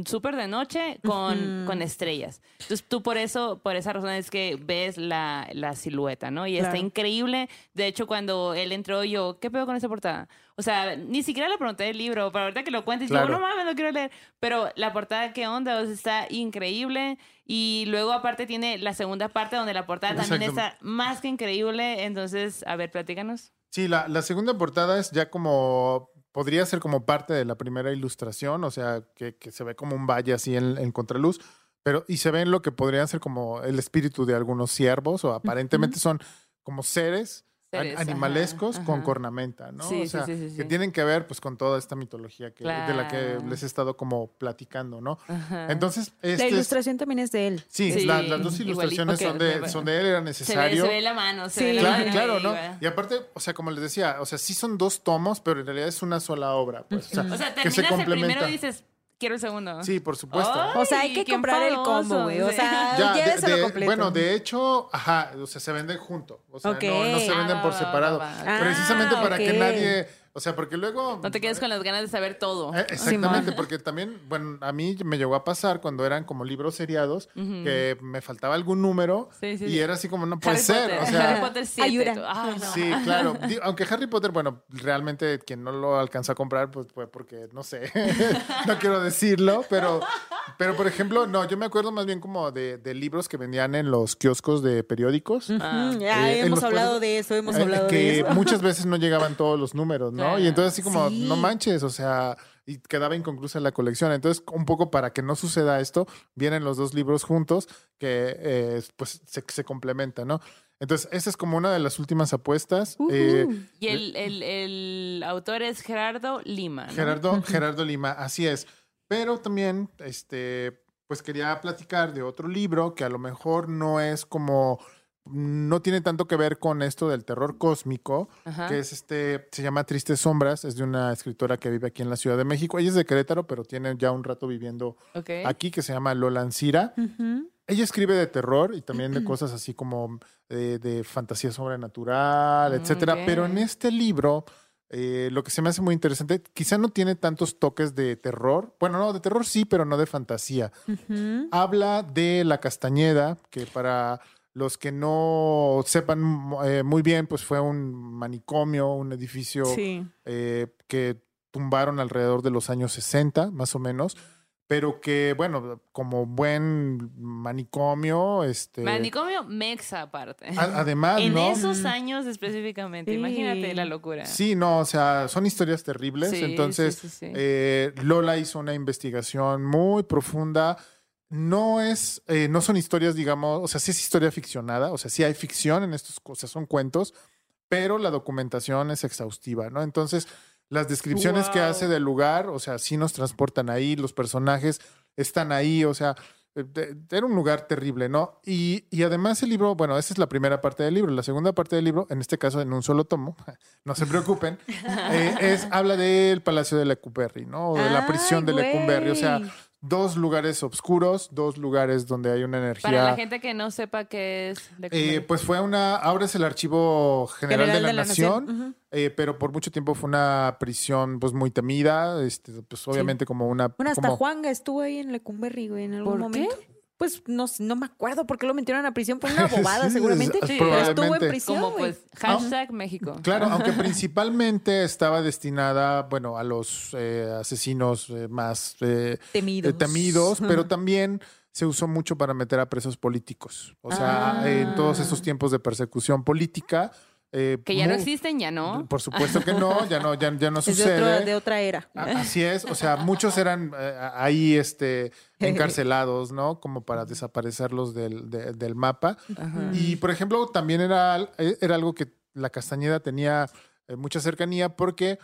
súper de noche con, con estrellas. Entonces tú por eso, por esa razón es que ves la, la silueta, ¿no? Y está increíble. De hecho, cuando él entró, yo, ¿qué pedo con esa portada? O sea, ni siquiera le pregunté del libro, pero ahorita que lo cuentes, Claro. yo, no mames, no quiero leer. Pero la portada, ¿qué onda? O sea, está increíble. Y luego aparte tiene la segunda parte donde la portada también está más que increíble. Entonces, a ver, platícanos. Sí, la, la segunda portada es ya como, podría ser como parte de la primera ilustración, o sea, que, que se ve como un valle así en, en contraluz, pero y se ven lo que podrían ser como el espíritu de algunos ciervos, o aparentemente son como seres, Seres, animalescos ajá, con ajá. cornamenta, ¿no? Sí, o sí, sea, sí, sí, que tienen que ver pues con toda esta mitología que, de la que les he estado como platicando, ¿no? Ajá. Entonces, La este es- ilustración también es de él. Sí, Sí, la- las dos ilustraciones son, de, son de él, era se, ve, necesario. se ve la mano, se Sí. ve la Claro, mano claro, ¿no? Y aparte, o sea, como les decía, o sea, sí son dos tomos, pero en realidad es una sola obra, pues. O sea, O sea, que se terminas el primero complementa. y dices, quiero el segundo. Sí, por supuesto. Ay, O sea, hay que comprar el combo, güey. O sea, Ya, de- lléveselo de- completo. bueno, de hecho, ajá, o sea, se venden junto. O sea, no, no se Ah, venden por va, separado. va, va. Ah, Precisamente para que nadie, o sea, porque luego... No te quedes con las ganas de saber todo. Eh, exactamente, porque también, bueno, a mí me llegó a pasar cuando eran como libros seriados que me faltaba algún número Sí, sí, y sí. era así como, no puede Harry ser. Potter, O sea, Harry Potter 7. Ayuda. tú, ay, no. Sí, claro. Aunque Harry Potter, bueno, realmente quien no lo alcanzó a comprar, pues fue porque, no sé, no quiero decirlo, pero, pero por ejemplo, no, yo me acuerdo más bien como de, de libros que vendían en los kioscos de periódicos. Ah. Ya Eh, hemos hablado de eso, hemos eh, hablado de que eso. muchas veces no llegaban todos los números, ¿no? Y entonces así como, Sí. no manches, o sea, y quedaba inconclusa la colección. Entonces, un poco para que no suceda esto, vienen los dos libros juntos que eh, pues se, se complementan, ¿no? Entonces, esa es como una de las últimas apuestas. Eh, Y el, el, el autor es Gerardo Lima. ¿no? Gerardo, Gerardo Lima, así es. Pero también, este, pues quería platicar de otro libro que a lo mejor no es como, no tiene tanto que ver con esto del terror cósmico, Ajá. que es este, se llama Tristes Sombras, es de una escritora que vive aquí en la Ciudad de México. Ella es de Querétaro, pero tiene ya un rato viviendo aquí, que se llama Lola Ancira. Ella escribe de terror y también de cosas así como eh, de fantasía sobrenatural, Mm, etcétera. Pero en este libro, eh, lo que se me hace muy interesante, quizá no tiene tantos toques de terror. Bueno, no, de terror sí, pero no de fantasía. Habla de la Castañeda, que para los que no sepan eh, muy bien, pues fue un manicomio, un edificio Sí. eh, que tumbaron alrededor de los años 60, más o menos, pero que, bueno, como buen manicomio, este... Manicomio mexa aparte. a- además, en ¿no? esos años específicamente. Sí. Imagínate la locura. Sí, no, o sea, son historias terribles. Sí, Entonces, sí, sí, sí. eh, Lola hizo una investigación muy profunda. No es, eh, no son historias, digamos, o sea, sí es historia ficcionada, o sea, sí hay ficción en estas cosas, son cuentos, pero la documentación es exhaustiva, ¿no? Entonces, las descripciones que hace del lugar, o sea, sí nos transportan ahí, los personajes están ahí, o sea, eh, era un lugar terrible, ¿no? Y, y además el libro, bueno, esa es la primera parte del libro. La segunda parte del libro, en este caso en un solo tomo, no se preocupen, eh, es, habla del Palacio de Lecumberri, ¿no? O de la prisión de Lecumberri. O sea. Dos lugares oscuros, dos lugares donde hay una energía. Para la gente que no sepa qué es de Eh, pues fue una, ahora es el Archivo General, de la, Nación, eh, pero por mucho tiempo fue una prisión pues muy temida, este, pues obviamente como una... Bueno, hasta como- Juanga estuvo ahí en Lecumberri, güey, en algún ¿Por momento. Pues no, no me acuerdo por qué lo metieron a prisión por una bobada, Sí, seguramente. es- pero estuvo en prisión. Como pues hashtag México. Claro, aunque principalmente estaba destinada, bueno, a los eh, asesinos eh, más eh, Temidos. eh, temidos, pero también se usó mucho para meter a presos políticos. O sea, Ah. en todos esos tiempos de persecución política. Eh, Que ya no existen, ya no. Por supuesto que no, ya no, ya, ya no Es de, sucede. otro- de otra era. A- Así es, o sea, muchos eran eh, ahí este, encarcelados, ¿no? Como para desaparecerlos del, de- del mapa. Ajá. Y, por ejemplo, también era, eh, era algo que la Castañeda tenía eh, mucha cercanía porque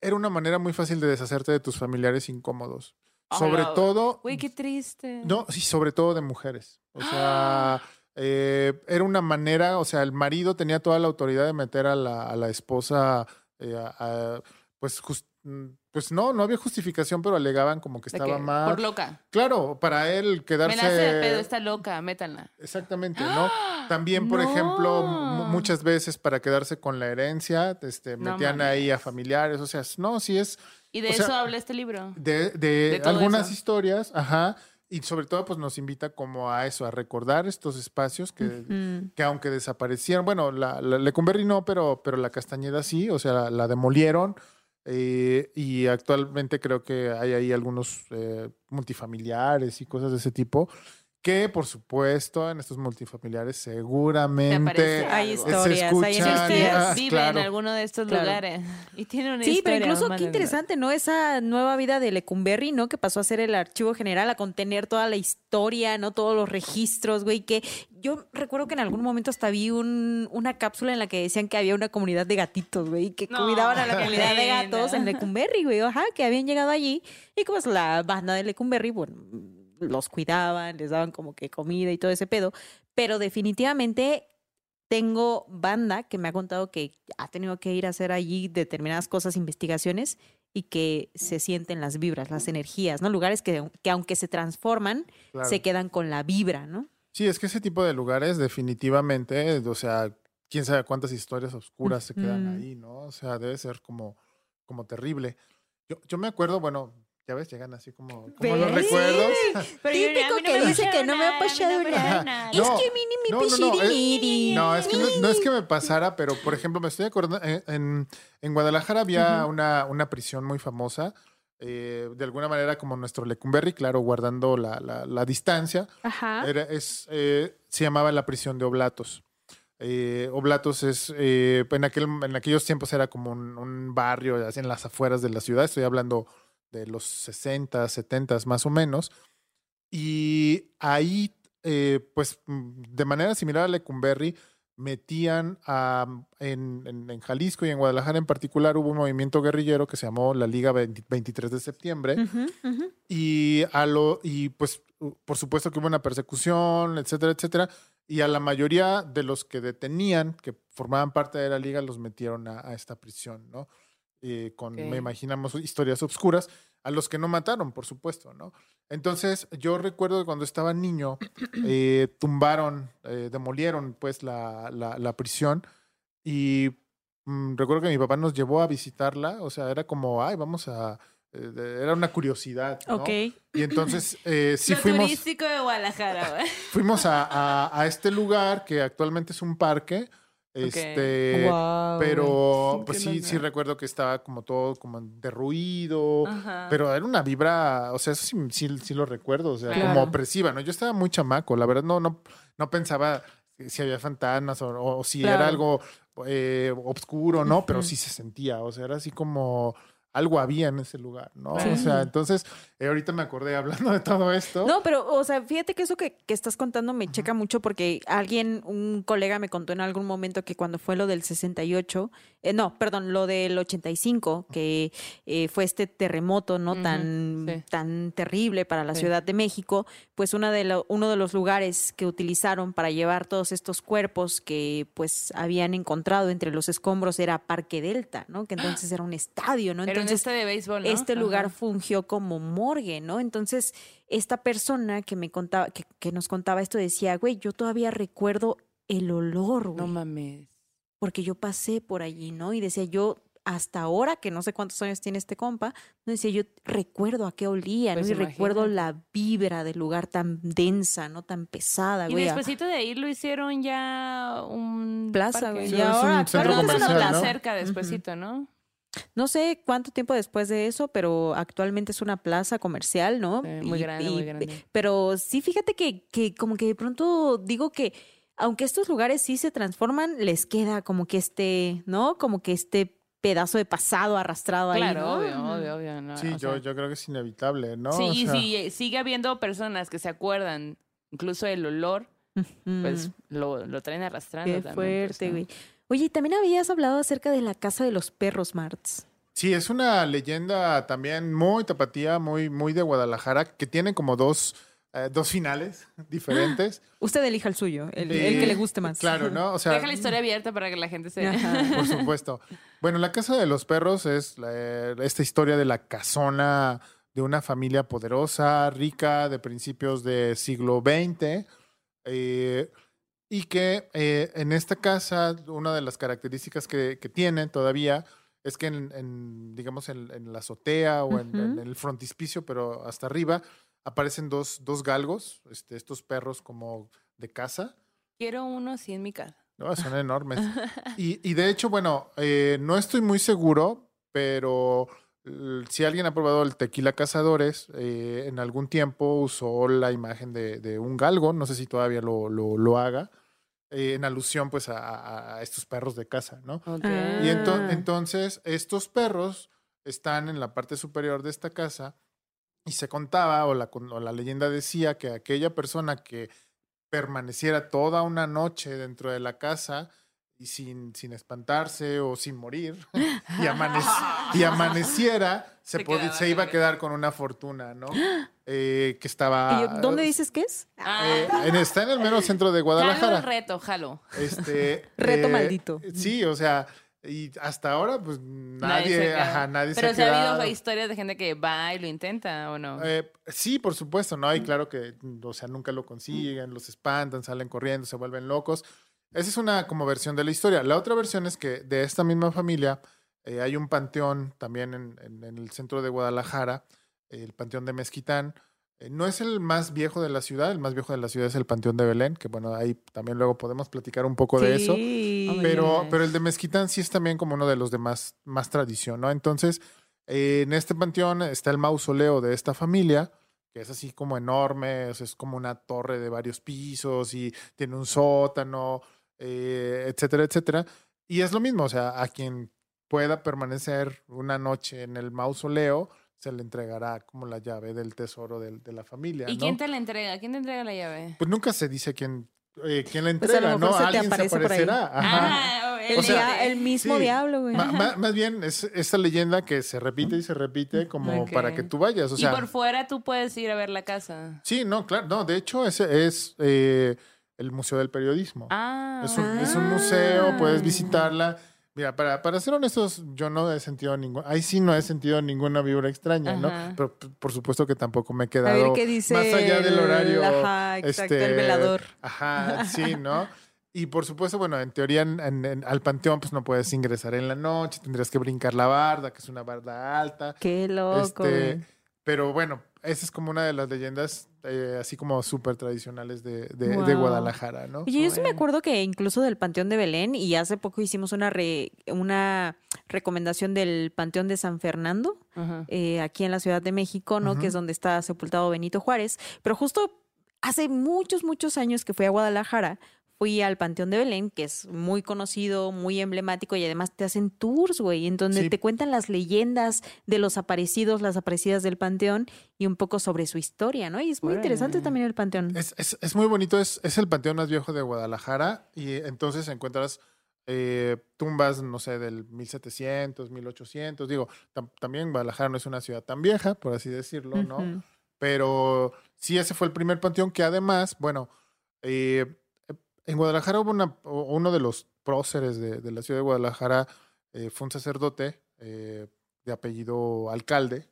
era una manera muy fácil de deshacerte de tus familiares incómodos. Sobre todo, Güey, qué triste. no, sí, sobre todo de mujeres. O sea, eh, era una manera, o sea, el marido tenía toda la autoridad de meter a la, a la esposa, eh, a- a- pues, mm, pues no, no había justificación, pero alegaban como que estaba que, mal. Por loca. Claro, para él quedarse. Me la hace de pedo, está loca, métanla. Exactamente, ¿no? También, por No. ejemplo, mu- muchas veces para quedarse con la herencia, este, No metían ahí a familiares, o sea, no, sí es Y de sea, eso habla este libro. de, de algunas eso. historias, ajá, y sobre todo pues nos invita como a eso, a recordar estos espacios que, que aunque desaparecieron, bueno, la, la Lecumberri no, pero, pero la Castañeda sí, o sea, la, la demolieron eh, y actualmente creo que hay ahí algunos eh, multifamiliares y cosas de ese tipo. Que por supuesto en estos multifamiliares seguramente Hay algo. se historias, hay usted ah, vive claro. en alguno de estos Claro. lugares y tiene una Sí, historia, pero incluso qué interesante, ¿no? Esa nueva vida de Lecumberri, ¿no? Que pasó a ser el archivo general, a contener toda la historia, ¿no? Todos los registros, güey, que yo recuerdo que en algún momento hasta vi un, una cápsula en la que decían que había una comunidad de gatitos, güey, que No, cuidaban a la comunidad de gatos en Lecumberri, güey, ajá, que habían llegado allí y como es la banda de Lecumberri, bueno, los cuidaban, les daban como que comida y todo ese pedo, pero definitivamente tengo banda que me ha contado que ha tenido que ir a hacer allí determinadas cosas, investigaciones, y que se sienten las vibras, las energías, ¿no? Lugares que, que aunque se transforman, Claro. se quedan con la vibra, ¿no? Sí, es que ese tipo de lugares definitivamente, o sea, quién sabe cuántas historias oscuras se quedan ahí, ¿no? O sea, debe ser como, como terrible. Yo, yo me acuerdo, bueno, ya ves, llegan así como, como los recuerdos. Pero Típico no que dice que no me ha pasado nada. No, es que mini mi no, no, es- No, es que no, no es que me pasara, pero por ejemplo, me estoy acordando, en, en- en Guadalajara había una, una prisión muy famosa, eh, de alguna manera como nuestro Lecumberri, claro, guardando la, la- la distancia. Ajá. Era- es, eh, se llamaba la prisión de Oblatos. Eh, Oblatos es, eh, en, aquel, en aquellos tiempos era como un, un barrio así en las afueras de la ciudad, estoy hablando de los 60, 70 más o menos. Y ahí, eh, pues mm, de manera similar a Lecumberri, metían a, en, en- en Jalisco y en Guadalajara en particular hubo un movimiento guerrillero que se llamó la Liga 20 23 de septiembre. Y a lo, y pues, por supuesto que hubo una persecución, etcétera, etcétera. Y a la mayoría de los que detenían, que formaban parte de la liga, los metieron a, a esta prisión, ¿no? Eh, con, Ok. me imaginamos, historias obscuras, a los que no mataron, por supuesto, ¿no? Entonces, yo recuerdo que cuando estaba niño, eh, tumbaron, eh, demolieron, pues, la, la, la prisión. Y mm, recuerdo que mi papá nos llevó a visitarla, o sea, era como, ay, vamos a... eh, era una curiosidad, ¿no? Ok. Y entonces eh, sí Lo fuimos, turístico de Guadalajara, fuimos a, a- a este lugar que actualmente es un parque. Este, pero pues Qué sí, sí recuerdo que estaba como todo como derruido. Ajá. Pero era una vibra, o sea, eso sí, sí, sí lo recuerdo, o sea, Claro. como opresiva, ¿no? Yo estaba muy chamaco, la verdad no, no, no pensaba si había fantasmas o, o si Claro. era algo eh, obscuro, ¿no? Pero sí se sentía, o sea, era así como algo había en ese lugar, ¿no? Sí. O sea, entonces, eh, ahorita me acordé hablando de todo esto. No, pero, o sea, fíjate que eso que, que estás contando me checa mucho porque alguien, un colega me contó en algún momento que cuando fue lo del 68, eh, no, perdón, lo del 85, que eh, fue este terremoto, ¿no? Tan, sí. tan terrible para la Sí. Ciudad de México, pues una de lo- uno de los lugares que utilizaron para llevar todos estos cuerpos que pues habían encontrado entre los escombros era Parque Delta, ¿no? Que entonces era un estadio, ¿no? Un Entonces, este de béisbol, ¿no? este lugar fungió como morgue, ¿no? Entonces, esta persona que me contaba, que, que nos contaba esto decía, güey, yo todavía recuerdo el olor, No güey, mames. porque yo pasé por allí, ¿no? Y decía, yo hasta ahora, que no sé cuántos años tiene este compa, no decía, yo recuerdo a qué olía, Pues ¿no? Y recuerdo la vibra del lugar tan densa, ¿no? Tan pesada, Y güey. a- despuésito de ahí lo hicieron ya un Plaza, güey. Sí, y un ahora es una plaza. ¿no? cerca despuésito, ¿no? No sé cuánto tiempo después de eso, pero actualmente es una plaza comercial, ¿no? Sí, muy grande, muy grande. Pero sí, fíjate que, que como que de pronto digo que aunque estos lugares sí se transforman, les queda como que este, ¿no? Como que este pedazo de pasado arrastrado ahí. Claro, ¿no? obvio, obvio, obvio. no, Sí, yo, sea, yo creo que es inevitable, ¿no? sí, O sea, si sigue habiendo personas que se acuerdan, incluso el olor, pues lo, lo traen arrastrando qué también. pues, fuerte, ¿no? Oye, y también habías hablado acerca de la casa de los perros, Marts. Sí, es una leyenda también muy tapatía, muy, muy de Guadalajara, que tiene como dos, eh, dos finales diferentes. Usted elija el suyo, el, Eh, el que le guste más. Claro, ¿no? O sea, Deja la historia abierta para que la gente se... Ajá. por supuesto. Bueno, la casa de los perros es la- esta historia de la casona de una familia poderosa, rica, de principios del siglo XX. eh, y que eh, en esta casa, una de las características que, que tiene todavía es que en, en, digamos, en, en la azotea o en, el frontispicio, pero hasta arriba, aparecen dos, dos galgos, este, estos perros como de casa. Quiero uno así en mi casa. No, son enormes. Y, y de hecho, bueno, eh, no estoy muy seguro, pero eh, si alguien ha probado el tequila cazadores, eh, en algún tiempo usó la imagen de, de un galgo, no sé si todavía lo, lo, lo haga, eh, en alusión pues a, estos perros de casa, ¿no? Ah. Y ento- entonces estos perros están en la parte superior de esta casa y se contaba o la, con- o la leyenda decía que aquella persona que permaneciera toda una noche dentro de la casa y sin, sin espantarse o sin morir y, amanec- y amaneciera, se, Se pod- quedaba se iba a quedar con una fortuna, ¿no? Eh, que estaba... ¿Y yo- ¿Dónde dices que es? Eh, en- está en el mero centro de Jalo Guadalajara. reto, jalo. Este, Reto maldito. Sí, o sea, y hasta ahora, pues Nadie nadie, se ajá, nadie Pero se se ha habido historias de gente que va y lo intenta, ¿o no? Eh, sí, por supuesto, ¿no? Y claro que, o sea, nunca lo consiguen, los espantan, salen corriendo, se vuelven locos. Esa es una como versión de la historia. La otra versión es que de esta misma familia Eh, hay un panteón también en, en- en el centro de Guadalajara, el Panteón de Mezquitán. Eh, no es el más viejo de la ciudad, el más viejo de la ciudad es el Panteón de Belén, que bueno, ahí también luego podemos platicar un poco de eso. Sí. Oh Pero, pero el de Mezquitán sí es también como uno de los de más, más tradición, ¿no? Entonces, eh, en este panteón está el mausoleo de esta familia, que es así como enorme, o sea, es como una torre de varios pisos y tiene un sótano, eh, etcétera, etcétera. Y es lo mismo, o sea, a quien pueda permanecer una noche en el mausoleo, se le entregará como la llave del tesoro del- de, la familia. ¿Y ¿no? quién te la entrega? ¿Quién te entrega la llave? Pues nunca se dice quién, eh, quién la Pues a lo entrega, mejor ¿no? se te Alguien se aparece por ahí. aparecerá. Ajá. Ah, El, O sea, el mismo sí. diablo, güey. Ma- ma- más bien es esta leyenda que se repite y se repite como Ok. para que tú vayas. O sea, y por fuera tú puedes ir a ver la casa. sí, no, claro, no, de hecho ese es eh, el Museo del Periodismo. Ah. es, un, es un museo, puedes visitarla. Mira, para, para ser honestos, yo no he sentido ningún, ahí sí no he sentido ninguna vibra extraña, ¿no? Pero por supuesto que tampoco me he A quedado ver qué dice. más allá del el- horario. Ajá, exacto, el este, velador. Ajá, sí, ¿no? Y por supuesto, bueno, en teoría en- al panteón pues no puedes ingresar en la noche, tendrías que brincar la barda, que es una barda alta. Qué loco, Este, pero bueno, esa es como una de las leyendas eh, así como súper tradicionales de, de-. Guadalajara, ¿no? Oye, yo sí me acuerdo que incluso del Panteón de Belén, y hace poco hicimos una, re- una recomendación del Panteón de San Fernando, eh, aquí en la Ciudad de México, ¿no? Que es donde está sepultado Benito Juárez. Pero justo hace muchos, muchos años que fui a Guadalajara, fui al Panteón de Belén, que es muy conocido, muy emblemático, y además te hacen tours, güey, en donde Sí. te cuentan las leyendas de los aparecidos, las aparecidas del Panteón, y un poco sobre su historia, ¿no? Y es muy interesante también el Panteón. Es, es- es muy bonito, es, es el panteón más viejo de Guadalajara y entonces encuentras eh, tumbas, no sé, del 1700, 1800. Digo, tam- también Guadalajara no es una ciudad tan vieja, por así decirlo, ¿no? Pero sí, ese fue el primer panteón que además, bueno, eh, en Guadalajara hubo una, uno de los próceres de, de la ciudad de Guadalajara, eh, fue un sacerdote eh, de apellido alcalde,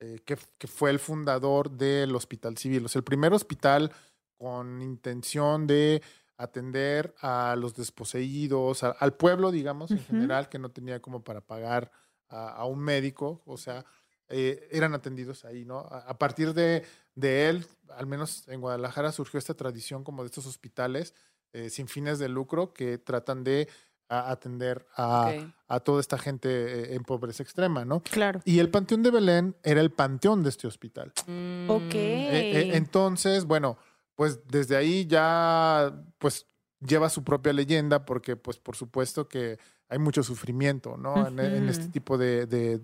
eh, que, que fue el fundador del Hospital Civil. O sea, el primer hospital con intención de atender a los desposeídos, a- al pueblo, digamos, en general, que no tenía como para pagar a, a un médico, o sea, eh, eran atendidos ahí, ¿no? A, a partir de, de él, al menos en Guadalajara, surgió esta tradición como de estos hospitales eh, sin fines de lucro que tratan de a- atender a, Ok. a toda esta gente eh, en pobreza extrema, ¿no? Claro. Y el Panteón de Belén era el panteón de este hospital. Mm. Ok. Eh, eh, entonces, bueno, pues desde ahí ya, pues lleva su propia leyenda porque, pues por supuesto que hay mucho sufrimiento, ¿no? En, en este tipo de, de-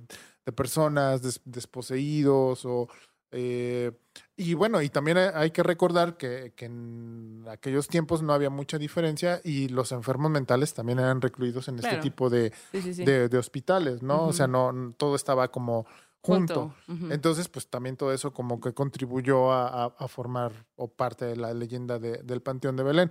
de personas des- desposeídos o... eh, y bueno, y también hay- que recordar que, que en aquellos tiempos no había mucha diferencia y los enfermos mentales también eran recluidos en este Claro. tipo de, Sí, sí, sí. de, de hospitales, ¿no? O sea, no, todo estaba como junto. Ujú. Entonces, pues también todo eso como que contribuyó a, a- a formar o parte de la leyenda de- del Panteón de Belén,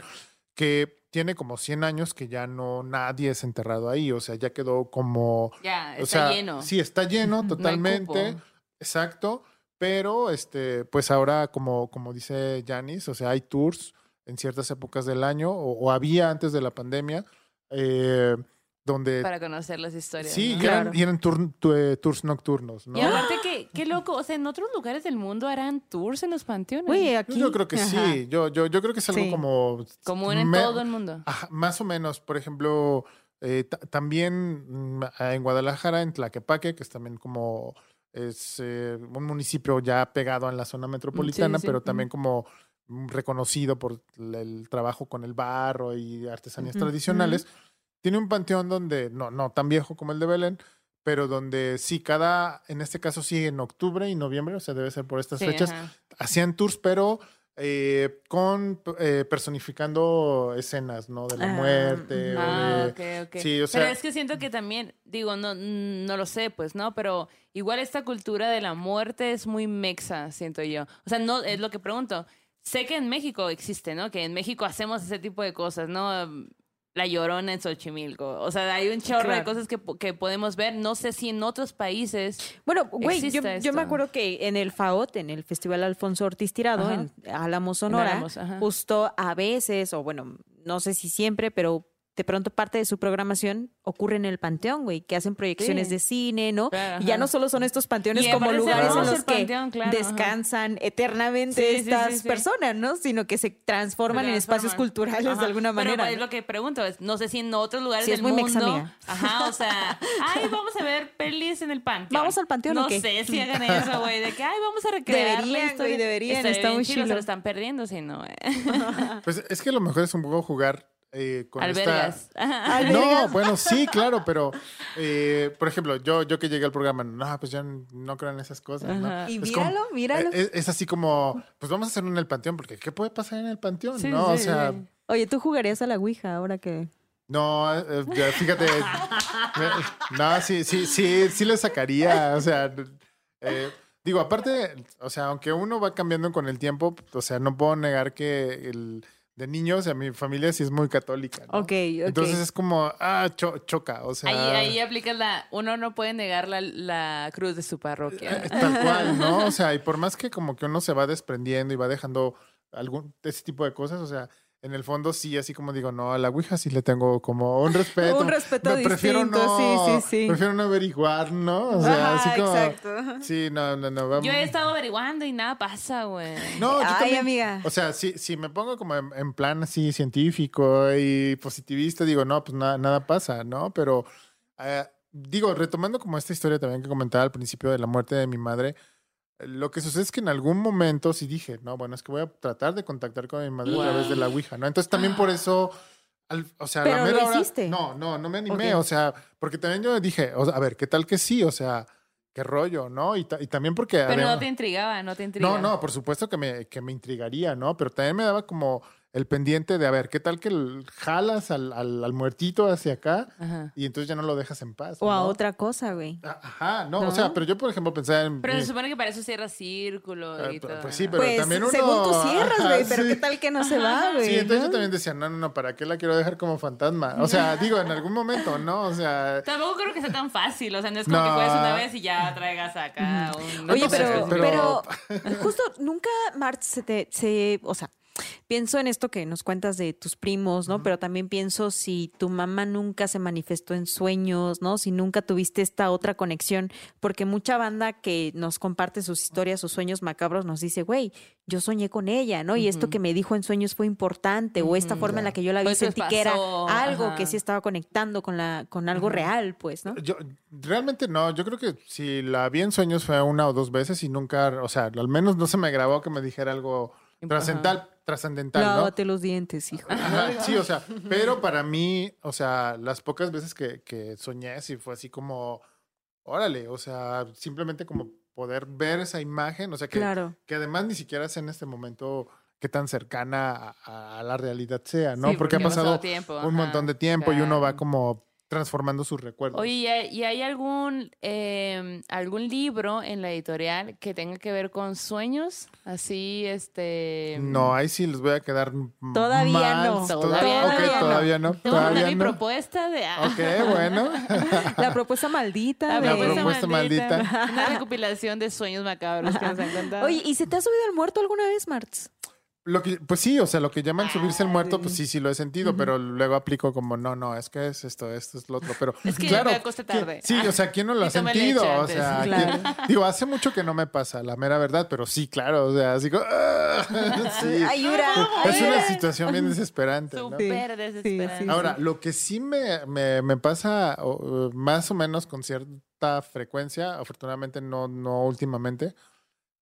que tiene como 100 años que ya no nadie es enterrado ahí, o sea, ya quedó como... ya, o está sea, lleno. Sí, está lleno No totalmente, cupo. exacto, pero este, pues ahora como, como dice Janis, o sea, hay tours en ciertas épocas del año, o, o había antes de la pandemia, eh, donde... Para conocer las historias. Sí, ¿no? y eran, Claro. y eran turn- tu- eh, tours nocturnos, ¿no? Y aparte, que, qué loco. O sea, en otros lugares del mundo harán tours en los panteones. Yo- aquí. Yo creo que Ajá. sí, yo, yo, yo creo que es algo Sí. como... Común en me- todo el mundo. Ajá, más o menos, por ejemplo, eh, ta- también mm, en Guadalajara, en Tlaquepaque, que es también como es eh, un municipio ya pegado a la zona metropolitana, sí. pero también como mm, reconocido por el, trabajo con el barro y artesanías tradicionales. Tiene un panteón donde, no, no tan viejo como el de Belén, pero donde sí, cada, en este caso sí, en octubre y noviembre, o sea, debe ser por estas fechas, ajá. hacían tours, pero eh, con eh, personificando escenas, ¿no? De la Ah, muerte. o Ah, de- ok, ok. Sí, o sea- pero es que siento que también, digo, no, no lo sé, pues, ¿no? Pero igual esta cultura de la muerte es muy mexa, siento yo. O sea, no, es lo que pregunto. Sé que en México existe, ¿no? Que en México hacemos ese tipo de cosas, ¿no? La llorona en Xochimilco. O sea, hay un chorro de cosas que, que podemos ver. No sé si en otros países. Bueno, güey, yo, me acuerdo que en el FAOT, en el Festival Alfonso Ortiz Tirado, Ajá. en Álamo, Sonora, Álamos, justo a veces, o bueno, no sé si siempre, pero de pronto parte de su programación ocurre en el panteón, güey, que hacen proyecciones Sí. de cine, ¿no? Claro, y ya no solo son estos panteones Y como es lugares en los que panteón, claro, ajá. descansan eternamente Sí, sí, sí, estas sí. personas, ¿no? Sino que se transforman en espacios culturales Ajá. de alguna Pero manera. es ¿no? lo que pregunto, es, no sé si en otros lugares Sí, es del muy mundo. Ajá, o sea, ay, vamos a ver pelis en el panteón. ¿Vamos al panteón o no qué? sé si hagan eso, güey, de que ay, vamos a recrear la Deberían, güey, deberían, está muy chido. Se lo están perdiendo, si no, eh. Pues es que lo mejor es un poco jugar eh, con Albergas. esta... No, bueno, sí, claro, pero eh, por ejemplo, yo, yo que llegué al programa, no, pues yo no creo en esas cosas. Y Es como- míralo, míralo. eh, Es, es así como, pues vamos a hacerlo en el panteón, porque ¿qué puede pasar en el panteón? Sí, no, o sea, sí. Oye, tú jugarías a la Ouija ahora que... no, eh, fíjate, no, sí, sí, sí, sí le sacaría, o sea, eh, digo, aparte, o sea, aunque uno va cambiando con el tiempo, o sea, no puedo negar que el de niños, o sea, mi familia sí es muy católica, ¿no? Ok, ok. Entonces es como, ah, cho- choca, o sea... Ahí, ahí aplicas la. Uno no puede negar la, la cruz de su parroquia. Eh, Tal cual, ¿no? O sea, y por más que como que uno se va desprendiendo y va dejando algún ese tipo de cosas, o sea, en el fondo sí, así como digo, no, a la Ouija sí le tengo como un respeto. Un respeto Me prefiero distinto, no, sí, sí, sí. Prefiero no averiguar, ¿no? O sea, Ajá, así como... exacto. Sí, no, no, no. Vamos. Yo he estado averiguando y nada pasa, güey. No, yo Ay, también- amiga. O sea, si, si me pongo como en, en plan así científico y positivista, digo, no, pues nada, nada pasa, ¿no? Pero eh, digo, retomando como esta historia también que comentaba al principio de la muerte de mi madre, lo que sucede es que en algún momento sí dije, no, bueno, es que voy a tratar de contactar con mi madre a través de la Ouija, ¿no? Entonces también por eso, al- o sea, a la Pero lo mera hora- hiciste. no, no, no me animé, Ok. o sea, porque también yo dije, o sea, a ver, ¿qué tal que sí? O sea, qué rollo, ¿no? Y, ta- y también porque... Pero además- no te intrigaba, no te intrigaba. no, no, por supuesto que me, que me intrigaría, ¿no? Pero también me daba como el pendiente de, a ver, ¿qué tal que el- jalas al, al, al muertito hacia acá Ajá. y entonces ya no lo dejas en paz? O a otra cosa, güey. Ah, Ajá, no, ¿No? o sea, pero yo, por ejemplo, pensaba en... Pero mi- se supone que para eso cierra círculo Ah, y pues todo. sí, pero Pues también uno... según tú cierras, güey, pero sí. qué tal que no se va, güey. Sí, entonces yo también decía, no, no, no, ¿para qué la quiero dejar como fantasma? O sea, digo, en algún momento, ¿no? O sea... Tampoco creo que sea tan fácil, o sea, no es como No. que juegues una vez y ya traigas acá un... Oye, pero, pero- pero, justo nunca, Mart, se te, se, o sea, pienso en esto que nos cuentas de tus primos, ¿no? Pero también pienso si tu mamá nunca se manifestó en sueños, ¿no? Si nunca tuviste esta otra conexión, porque mucha banda que nos comparte sus historias, sus sueños macabros, nos dice, güey, yo soñé con ella, ¿no? Y esto que me dijo en sueños fue importante, o esta forma en la que yo la vi esto sentí que era algo ajá. que sí estaba conectando con la, con algo real, pues, ¿no? Yo realmente no, yo creo que si la vi en sueños fue una o dos veces y nunca, o sea, al menos no se me grabó que me dijera algo trascendental, trascendental, ¿no? Lávate los dientes, hijo. Ajá, sí, o sea, pero para mí, o sea, las pocas veces que, que soñé, sí fue así como, órale, o sea, simplemente como poder ver esa imagen, o sea, que, Claro. que además ni siquiera sé en este momento qué tan cercana a, a la realidad sea, ¿no? Sí, porque, ha pasado tiempo, un ajá, montón de tiempo y uno va como transformando sus recuerdos. Oye, ¿y hay, algún, eh, algún libro en la editorial que tenga que ver con sueños? Así, este... No, ahí sí les voy a quedar Todavía mal. no. Toda- Todavía no. todavía no. Todavía mi no. propuesta de... ah, Ok, bueno. La propuesta maldita. La de- La propuesta maldita. Una recopilación de sueños macabros que nos han contado. Oye, ¿y se te ha subido el muerto alguna vez, Martz? Lo que, pues sí, o sea, lo que llaman subirse el muerto, Ay. pues sí, sí lo he sentido, pero luego aplico como, no, no, es que es esto, esto es lo otro, pero Es que claro, me acosté ¿quién- tarde. Sí, o sea, ¿quién no lo ha sentido? O sea, Claro. ¿quién- digo, hace mucho que no me pasa, la mera verdad, pero sí, claro, o sea, así como, ¡ah! sí. Ayura. Es una situación bien desesperante, ¿no? Súper Sí, desesperante. sí, Ahora, lo que sí me, me, me pasa o, más o menos con cierta frecuencia, afortunadamente no, no últimamente,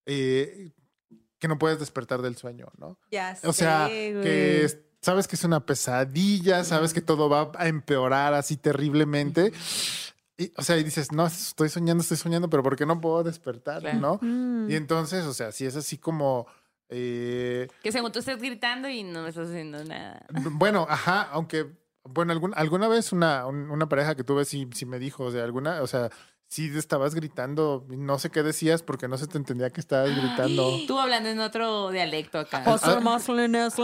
eh, que no puedes despertar del sueño, ¿no? Ya O sea, sé, güey. que es- sabes que es una pesadilla, sabes que todo va a empeorar así terriblemente. Y, o sea, y dices, no, estoy soñando, estoy soñando, pero ¿por qué no puedo despertar? Claro. ¿No? Mm. Y entonces, o sea, si es así como... eh, Que según tú estés gritando y no estás haciendo nada. bueno, ajá, aunque, bueno, algún- alguna vez una, un- una pareja que tuve sí, sí me dijo, o sea, alguna, o sea, sí estabas gritando, y no sé qué decías porque no se te entendía que estabas gritando. Tú hablando en otro dialecto acá. Ah,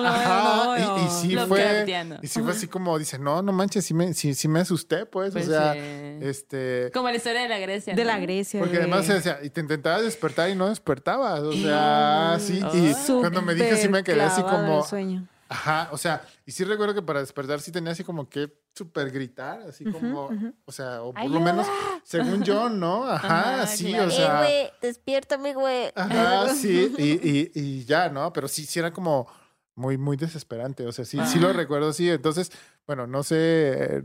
Ajá, y, y sí fue, y sí fue así como, dice, no, no manches, sí me, sí, sí me asusté, pues, Pues, o sea, eh, este... Como la historia de la Grecia. De ¿no? la Grecia. Porque además, o sea, y te intentabas despertar y no despertabas, o sea, sí, y cuando me dije sí me quedé así como, el sueño. Ajá, o sea, y sí recuerdo que para despertar sí tenía así como que súper gritar, así como, o sea, o por lo menos, según yo, ¿no? Ajá, Ajá, sí, claro. o sea. Eh, güey, despiértame, güey. Ajá, sí, y, y, y ya, ¿no? Pero sí, sí era como muy, muy desesperante. O sea, sí, sí lo Ah. recuerdo, sí. Entonces, bueno, no sé,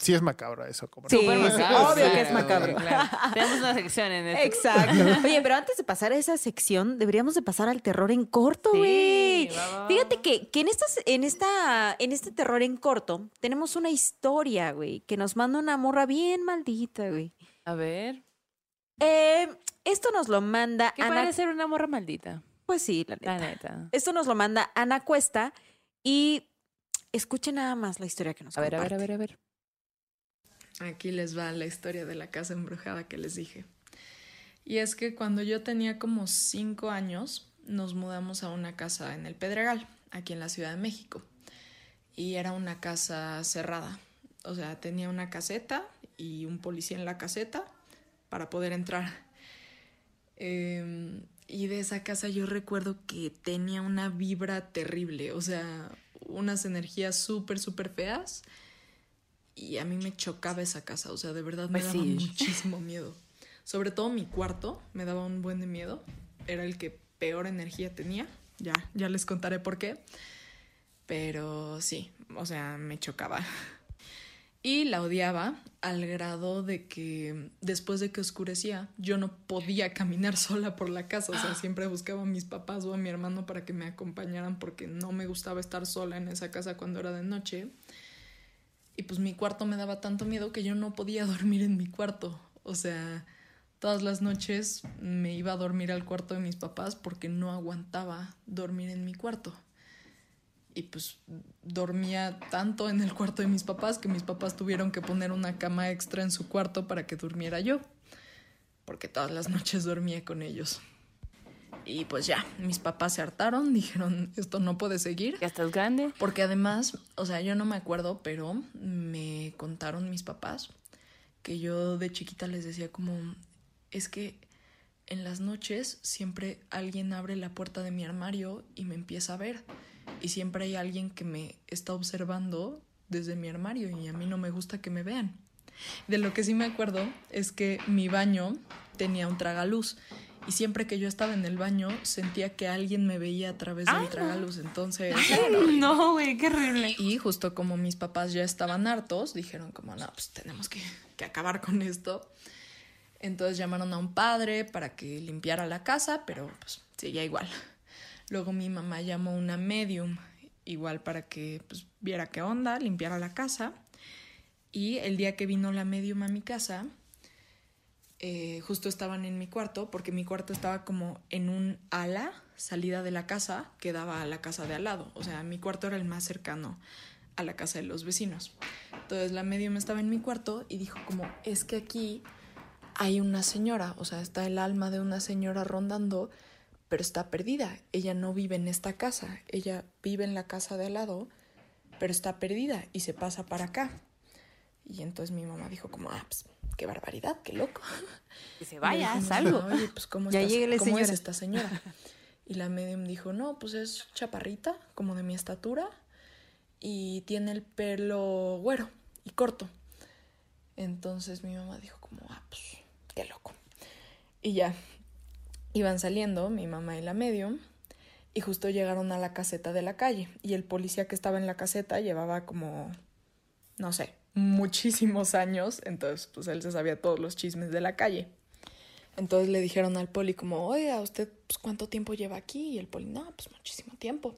sí es macabro eso. Como Sí, Súper sí, macabro, obvio sí, que es macabro. claro. Tenemos una sección en esto. Exacto. Oye, pero antes de pasar a esa sección, deberíamos de pasar al terror en corto, güey. Fíjate que, que en, estas, en, esta, en este terror en corto tenemos una historia, güey, que nos manda una morra bien maldita, güey. A ver. Eh, esto nos lo manda ¿Qué Ana. parece ser una morra maldita? Pues sí, la La neta. Esto nos lo manda Ana Cuesta y escuchen nada más la historia que nos A ver, a ver, a ver, a ver. Aquí les va la historia de la casa embrujada que les dije. Y es que cuando yo tenía como cinco años, nos mudamos a una casa en el Pedregal, aquí en la Ciudad de México. Y era una casa cerrada. O sea, tenía una caseta y un policía en la caseta para poder entrar. Eh, y de esa casa yo recuerdo que tenía una vibra terrible, o sea, unas energías súper, súper feas. Y a mí me chocaba esa casa, o sea, de verdad me Pues daba sí. muchísimo miedo. Sobre todo mi cuarto me daba un buen de miedo. Era el que peor energía tenía. Ya, ya les contaré por qué. Pero sí, o sea, me chocaba. Y la odiaba al grado de que después de que oscurecía, yo no podía caminar sola por la casa. O sea, siempre buscaba a mis papás o a mi hermano para que me acompañaran porque no me gustaba estar sola en esa casa cuando era de noche. Y pues mi cuarto me daba tanto miedo que yo no podía dormir en mi cuarto. O sea, todas las noches me iba a dormir al cuarto de mis papás porque no aguantaba dormir en mi cuarto. Y pues dormía tanto en el cuarto de mis papás que mis papás tuvieron que poner una cama extra en su cuarto para que durmiera yo. Porque todas las noches dormía con ellos. Y pues ya, mis papás se hartaron, dijeron, esto no puede seguir. ¿Ya estás grande? Porque además, o sea, yo no me acuerdo, pero me contaron mis papás que yo de chiquita les decía como, es que en las noches siempre alguien abre la puerta de mi armario y me empieza a ver. Y siempre hay alguien que me está observando desde mi armario y a mí no me gusta que me vean. De lo que sí me acuerdo es que mi baño tenía un tragaluz y siempre que yo estaba en el baño sentía que alguien me veía a través del tragaluz. Entonces, No, güey, qué horrible. y justo como mis papás ya estaban hartos, dijeron como, no, pues tenemos que, que acabar con esto. Entonces llamaron a un padre para que limpiara la casa, pero pues seguía igual. Luego mi mamá llamó a una medium, igual para que pues, viera qué onda, limpiara la casa. Y el día que vino la medium a mi casa, eh, justo estaban en mi cuarto, porque mi cuarto estaba como en un ala salida de la casa que daba a la casa de al lado. O sea, mi cuarto era el más cercano a la casa de los vecinos. Entonces la medium estaba en mi cuarto y dijo como, es que aquí hay una señora, o sea, está el alma de una señora rondando, pero está perdida. Ella no vive en esta casa, ella vive en la casa de al lado, pero está perdida y se pasa para acá. Y entonces mi mamá dijo como, ah, pues, qué barbaridad, qué loco. Que se vaya, dijimos, salgo. Oye, pues ¿cómo, Ya estás- cómo es señora. esta señora? Y la medium dijo, no, pues es chaparrita, como de mi estatura, y tiene el pelo güero y corto. Entonces mi mamá dijo como, ah, pues, qué loco. Y ya, iban saliendo mi mamá y la medium, y justo llegaron a la caseta de la calle. Y el policía que estaba en la caseta llevaba como, no sé, muchísimos años, entonces pues él se sabía todos los chismes de la calle. Entonces le dijeron al poli como, oiga, ¿usted pues, cuánto tiempo lleva aquí? Y el poli, no, pues muchísimo tiempo.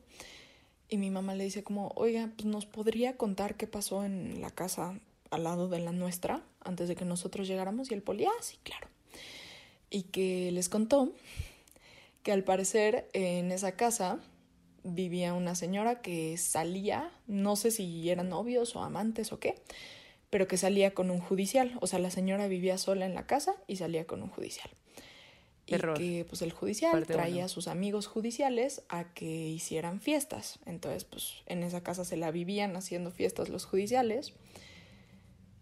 Y mi mamá le dice como, oiga, pues nos podría contar qué pasó en la casa al lado de la nuestra antes de que nosotros llegáramos. Y el poli, ah, sí, claro. Y que les contó que al parecer en esa casa vivía una señora que salía, no sé si eran novios o amantes o qué, pero que salía con un judicial. O sea, la señora vivía sola en la casa y salía con un judicial. Y que pues el judicial Parte traía uno. a sus amigos judiciales a que hicieran fiestas. Entonces, pues en esa casa se la vivían haciendo fiestas los judiciales.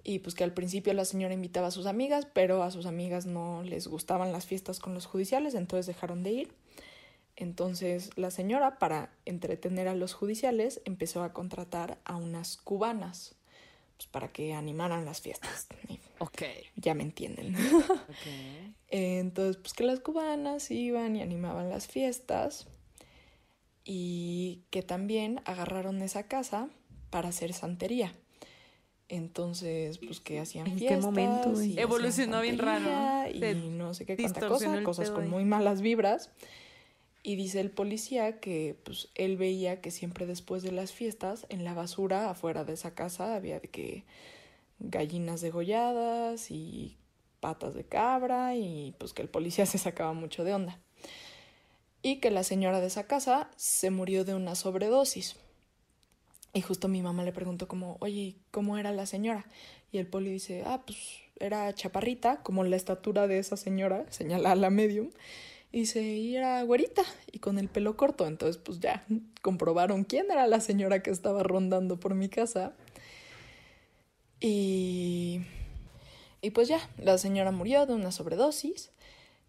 Y pues que al principio la señora invitaba a sus amigas, pero a sus amigas no les gustaban las fiestas con los judiciales, entonces dejaron de ir. Entonces la señora, para entretener a los judiciales, empezó a contratar a unas cubanas pues, para que animaran las fiestas. Ok. Ya me entienden. Ok. Entonces, pues que las cubanas iban y animaban las fiestas y que también agarraron esa casa para hacer santería. Entonces, pues que hacían ¿En qué fiestas. momento, y Evolucionó bien raro, Y no sé qué cuánta cosa, cosas con muy malas vibras. Y dice el policía que pues él veía que siempre después de las fiestas, en la basura afuera de esa casa había de que gallinas degolladas y patas de cabra y pues que el policía se sacaba mucho de onda. Y que la señora de esa casa se murió de una sobredosis. Y justo mi mamá le preguntó como, oye, ¿cómo era la señora? Y el poli dice, ah, pues era chaparrita, como la estatura de esa señora, señala a la medium. Y y era güerita y con el pelo corto. Entonces, pues ya comprobaron quién era la señora que estaba rondando por mi casa. Y, y pues ya, la señora murió de una sobredosis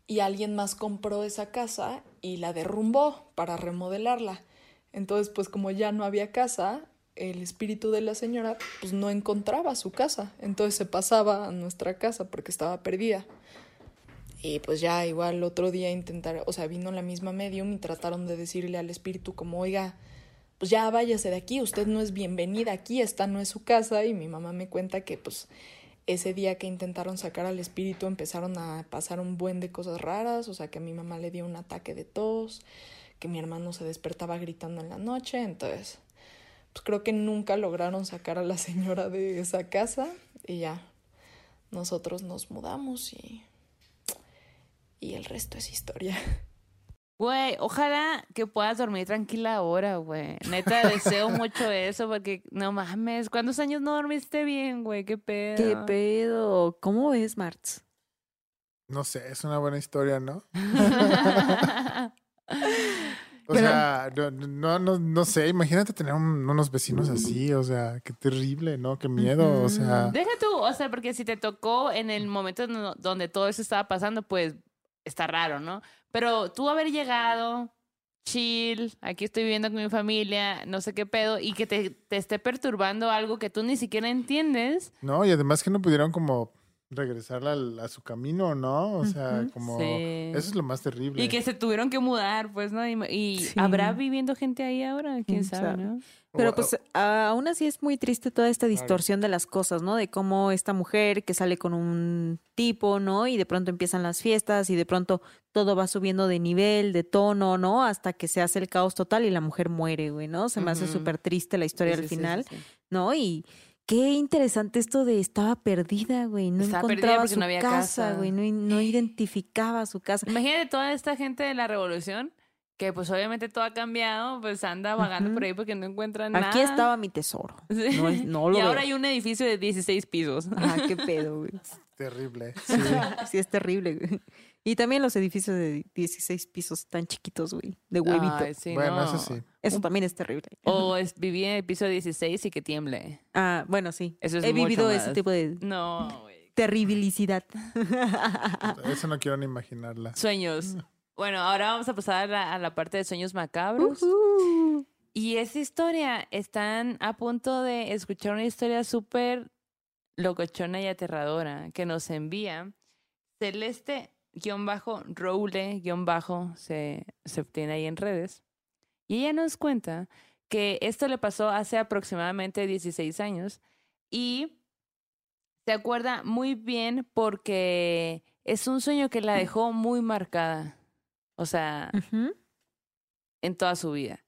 y alguien más compró esa casa y la derrumbó para remodelarla. Entonces, pues como ya no había casa, el espíritu de la señora pues no encontraba su casa. Entonces se pasaba a nuestra casa porque estaba perdida. Y pues ya igual otro día intentaron, o sea, vino la misma medium y trataron de decirle al espíritu como, oiga, pues ya váyase de aquí, usted no es bienvenida aquí, esta no es su casa. Y mi mamá me cuenta que pues ese día que intentaron sacar al espíritu empezaron a pasar un buen de cosas raras, o sea, que a mi mamá le dio un ataque de tos, que mi hermano se despertaba gritando en la noche, entonces pues creo que nunca lograron sacar a la señora de esa casa y ya nosotros nos mudamos y y el resto es historia. Güey, ojalá que puedas dormir tranquila ahora, güey. Neta, deseo mucho eso porque no mames, ¿cuántos años no dormiste bien, güey? ¿Qué pedo? ¿Qué pedo? ¿Cómo ves, Marts? No sé, es una buena historia, ¿no? O Pero- sea, no, no, no, no sé, imagínate tener un- unos vecinos así, o sea, qué terrible, ¿no? Qué miedo, o sea. Deja tú, o sea, porque si te tocó en el momento donde todo eso estaba pasando, pues está raro, ¿no? Pero tú haber llegado, chill, aquí estoy viviendo con mi familia, no sé qué pedo, y que te, te esté perturbando algo que tú ni siquiera entiendes. No, y además que no pudieron como regresarla al- a su camino, ¿no? O sea, como... Sí. Eso es lo más terrible. Y que se tuvieron que mudar, pues, ¿no? Y, y Sí. ¿habrá viviendo gente ahí ahora? ¿Quién ¿Quién sabe, sabe? no? Pero pues aún así es muy triste toda esta distorsión de las cosas, ¿no? De cómo esta mujer que sale con un tipo, ¿no? Y de pronto empiezan las fiestas y de pronto todo va subiendo de nivel, de tono, ¿no? Hasta que se hace el caos total y la mujer muere, güey, ¿no? Se me hace Ujú. súper triste la historia Sí, al final, sí, sí. ¿no? Y qué interesante esto de estaba perdida, güey, no Estaba encontraba su no había casa, casa. güey, no, no identificaba su casa. Imagínate toda esta gente de la revolución, que pues obviamente todo ha cambiado, pues anda vagando por ahí porque no encuentran nada. Aquí estaba mi tesoro. Sí. No, es- no lo y ahora hay un edificio de 16 pisos. Ajá, qué pedo, güey. Terrible. Sí, sí, es terrible, güey. Y también los edificios de 16 pisos tan chiquitos, güey, de huevito. Ay, sí, bueno, no. eso sí. Eso también es terrible. O es, viví en el piso 16 y que tiemble. Ah, bueno, sí. Eso es He mucho vivido más. ese tipo de No, güey. terribilicidad. Eso no quiero ni imaginarla. Sueños. Bueno, ahora vamos a pasar a la, a la parte de sueños macabros. Y esta historia, están a punto de escuchar una historia súper locochona y aterradora que nos envía Celeste-Roule- se, se obtiene ahí en redes. Y ella nos cuenta que esto le pasó hace aproximadamente 16 años y se acuerda muy bien porque es un sueño que la dejó muy marcada. O sea, en toda su vida.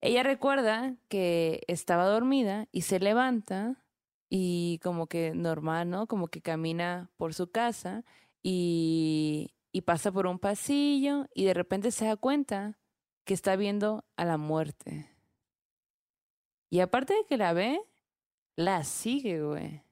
Ella recuerda que estaba dormida y se levanta y como que normal, ¿no? Como que camina por su casa y, y pasa por un pasillo y de repente se da cuenta que está viendo a la muerte. Y aparte de que la ve, la sigue, güey.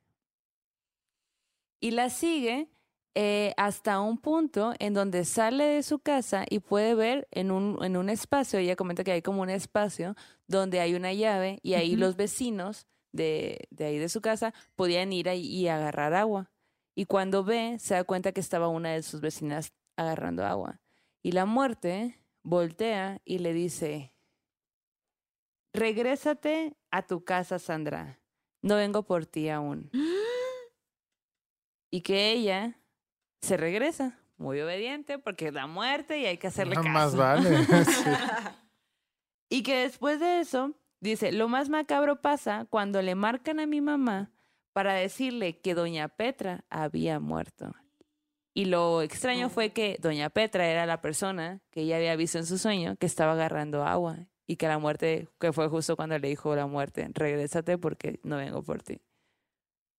Y la sigue eh, hasta un punto en donde sale de su casa y puede ver en un, en un espacio, ella comenta que hay como un espacio donde hay una llave y ahí los vecinos de, de ahí de su casa podían ir ahí y agarrar agua. Y cuando ve, se da cuenta que estaba una de sus vecinas agarrando agua. Y la muerte, voltea y le dice, regrésate a tu casa, Sandra. No vengo por ti aún. Y que ella se regresa, muy obediente, porque es la muerte y hay que hacerle No, caso. Más vale. Sí. Y que después de eso, dice, lo más macabro pasa cuando le marcan a mi mamá para decirle que doña Petra había muerto. Y lo extraño fue que doña Petra era la persona que ella había visto en su sueño que estaba agarrando agua y que la muerte, que fue justo cuando le dijo la muerte, regrésate porque no vengo por ti.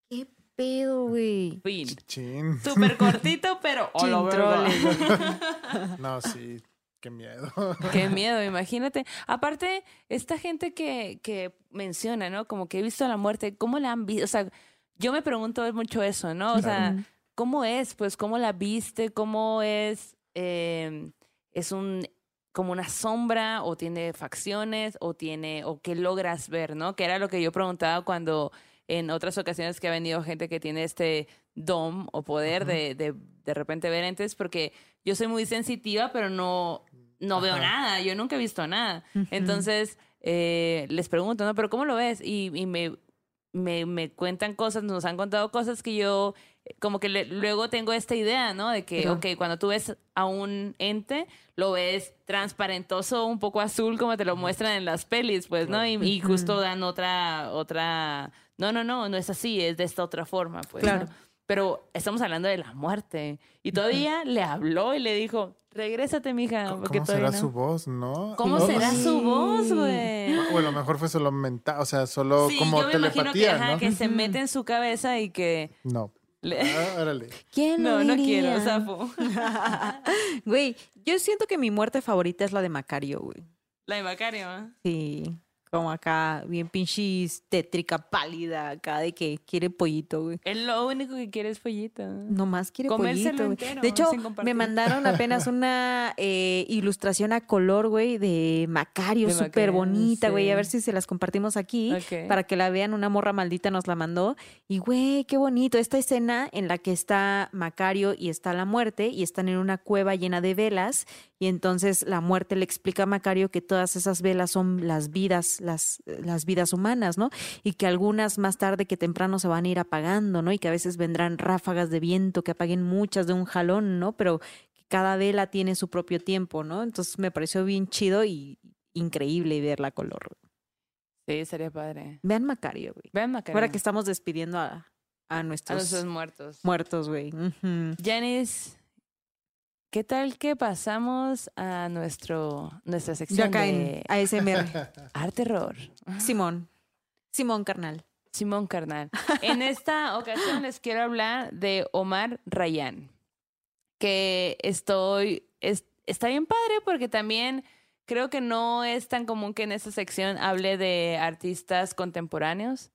¿Qué pedo, güey? Fin. Chin. Súper cortito, pero No, sí. Qué miedo. Qué miedo, imagínate. Aparte, esta gente que, que menciona, ¿no? Como que he visto la muerte, ¿cómo la han visto? O sea, yo me pregunto mucho eso, ¿no? O sea. ¿cómo es? Pues, ¿cómo la viste? ¿Cómo es? eh, ¿Es un como una sombra o tiene facciones o tiene o qué logras ver, ¿no? Que era lo que yo preguntaba cuando en otras ocasiones que ha venido gente que tiene este dom o poder de, de de repente ver entes porque yo soy muy sensitiva pero no no veo nada, yo nunca he visto nada. Entonces eh, les pregunto, ¿no? Pero ¿cómo lo ves? Y, y me, me, me cuentan cosas, nos han contado cosas que yo como que le- luego tengo esta idea, ¿no? De que, Pero- ok, cuando tú ves a un ente, lo ves transparentoso, un poco azul, como te lo muestran en las pelis, pues, ¿no? Y, y justo dan otra, otra, no, no, no, no es así, es de esta otra forma, pues. Claro. ¿no? Pero estamos hablando de la muerte. Y todavía le habló y le dijo, regrésate, mija. ¿Cómo Porque será no". su voz, no? ¿Cómo No, será sí. su voz, güey? O a lo mejor fue solo mental, o sea, solo Sí, como yo me imagino que, telepatía, ajá, ¿no? que se mete en su cabeza y que... No. le- Ah, órale. ¿Quién lo No, no diría? quiero, Safo. Güey, yo siento que mi muerte favorita es la de Macario, güey. La de Macario, ¿eh? Sí, como acá, bien pinches tétrica, pálida, acá de que quiere pollito, güey. Él lo único que quiere es pollito. Nomás quiere Comérselo pollito, güey. entero, De hecho, me mandaron apenas una eh, ilustración a color, güey, de Macario, súper bonita, güey. A ver si se las compartimos aquí para que la vean. Una morra maldita nos la mandó. Y, güey, qué bonito. Esta escena en la que está Macario y está la muerte y están en una cueva llena de velas. Y entonces la muerte le explica a Macario que todas esas velas son las vidas, las, las vidas humanas, ¿no? Y que algunas más tarde que temprano se van a ir apagando, ¿no? Y que a veces vendrán ráfagas de viento que apaguen muchas de un jalón, ¿no? Pero cada vela tiene su propio tiempo, ¿no? Entonces me pareció bien chido y increíble verla a color. Sí, sería padre. Vean Macario, güey. Vean Macario. Ahora que estamos despidiendo a, a A nuestros muertos. muertos, güey. Ujú. Janice, ¿qué tal que pasamos a nuestro nuestra sección acá en de ASMR. arte terror? Simón. Simón, carnal. Simón Carnal. En esta ocasión les quiero hablar de Omar Rayán, que estoy, es- está bien padre porque también creo que no es tan común que en esta sección hable de artistas contemporáneos.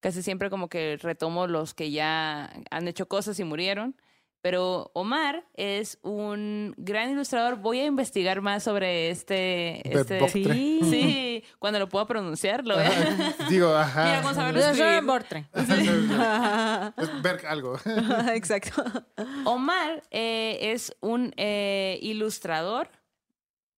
Casi siempre como que retomo los que ya han hecho cosas y murieron. Pero Omar es un gran ilustrador. Voy a investigar más sobre este... este. Sí. sí, cuando lo pueda pronunciar, lo voy a- Ajá. Digo, ajá. Mira cómo sabe escribir. Bortre. Es ver algo. Exacto. Omar eh, es un eh, ilustrador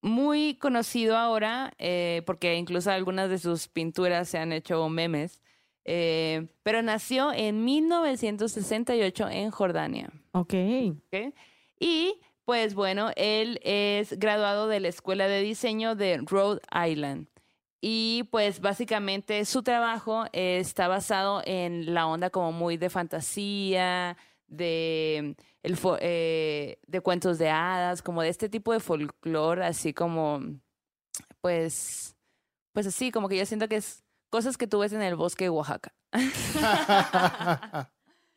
muy conocido ahora, eh, porque incluso algunas de sus pinturas se han hecho memes, eh, pero nació en 1968 en Jordania. Ok. ¿ok? Y pues bueno, él es graduado de la Escuela de Diseño de Rhode Island. Y pues básicamente su trabajo eh, está basado en la onda como muy de fantasía, de, el eh, de cuentos de hadas, como de este tipo de folclore, así como, pues, pues así, como que yo siento que es cosas que tú ves en el bosque de Oaxaca.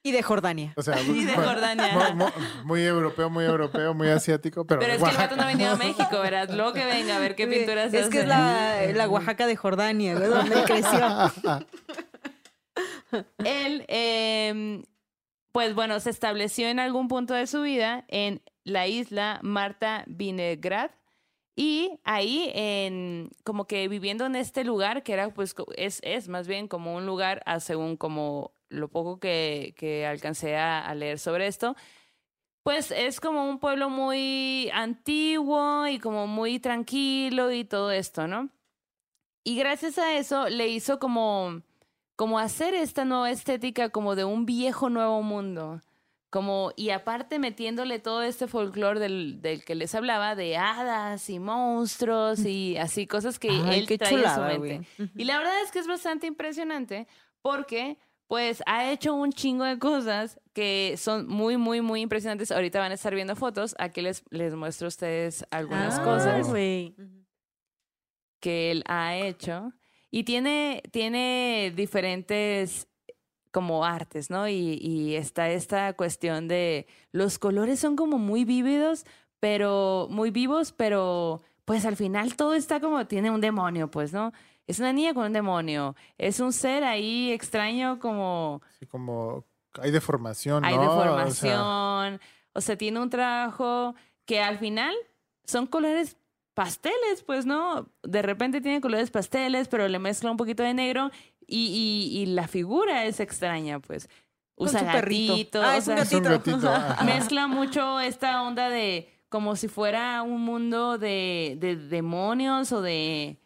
Y de Jordania. O sea, Y de Jordania. mu- mu- muy europeo, muy europeo, muy asiático, pero, Pero es que el vato no ha venido a México, ¿verdad? Luego que venga a ver qué pinturas Es que es la, la Oaxaca de Jordania, güey, donde creció. Él, eh, pues bueno, se estableció en algún punto de su vida en la isla Marta Vinegrad. Y ahí, en, como que viviendo en este lugar, que era, pues, es, es más bien como un lugar, a según como lo poco que, que alcancé a, a leer sobre esto, pues es como un pueblo muy antiguo y como muy tranquilo y todo esto, ¿no? Y gracias a eso le hizo como, como hacer esta nueva estética como de un viejo nuevo mundo. Como, y aparte metiéndole todo este folclore del, del que les hablaba, de hadas y monstruos y así cosas que Ay, él trae en su chulada, mente. güey. Y la verdad es que es bastante impresionante porque pues ha hecho un chingo de cosas que son muy, muy, muy impresionantes. Ahorita van a estar viendo fotos. Aquí les, les muestro a ustedes algunas Ah, cosas que él ha hecho. Y tiene, tiene diferentes como artes, ¿no? Y, y está esta cuestión de los colores son como muy vívidos, pero muy vivos, pero pues al final todo está como tiene un demonio, pues, ¿no? Es una niña con un demonio. Es un ser ahí extraño como Sí, como hay deformación, ¿no? hay O sea, deformación. O sea, tiene un trabajo que al final son colores pasteles, pues, ¿no? De repente tiene colores pasteles, pero le mezcla un poquito de negro y, y- y la figura es extraña, pues. Con Usa su gatito, Ah, es un es un gatito. mezcla mucho esta onda de como si fuera un mundo de, de demonios o de,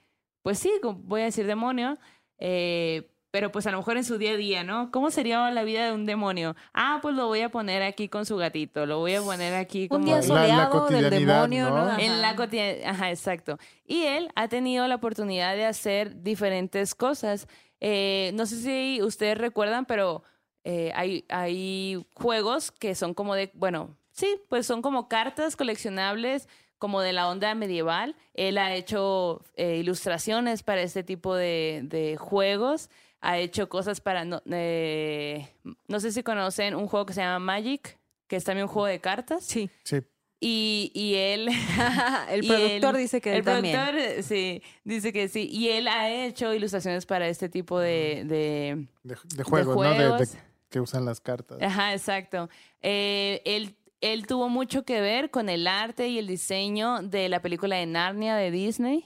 pues sí, voy a decir demonio, eh, pero pues a lo mejor en su día a día, ¿no? ¿Cómo sería la vida de un demonio? Ah, pues lo voy a poner aquí con su gatito, lo voy a poner aquí Un como... día La- la soleado del demonio, ¿no? En la cotidianidad, ajá, exacto. Y él ha tenido la oportunidad de hacer diferentes cosas. Eh, no sé si ustedes recuerdan, pero eh, hay, hay juegos que son como de, bueno, sí, pues son como cartas coleccionables como de la onda medieval. Él ha hecho eh, ilustraciones para este tipo de, de juegos. Ha hecho cosas para, no, eh, no sé si conocen un juego que se llama Magic, que es también un juego de cartas. Sí. Sí. Y, y él... el productor él- dice que él el también. productor, eh, sí, dice que sí. Y él ha hecho ilustraciones para este tipo de... de- De, de juegos, ¿no? De, juegos. de- que usan las cartas. Ajá, exacto. Eh, él, él tuvo mucho que ver con el arte y el diseño de la película de Narnia de Disney.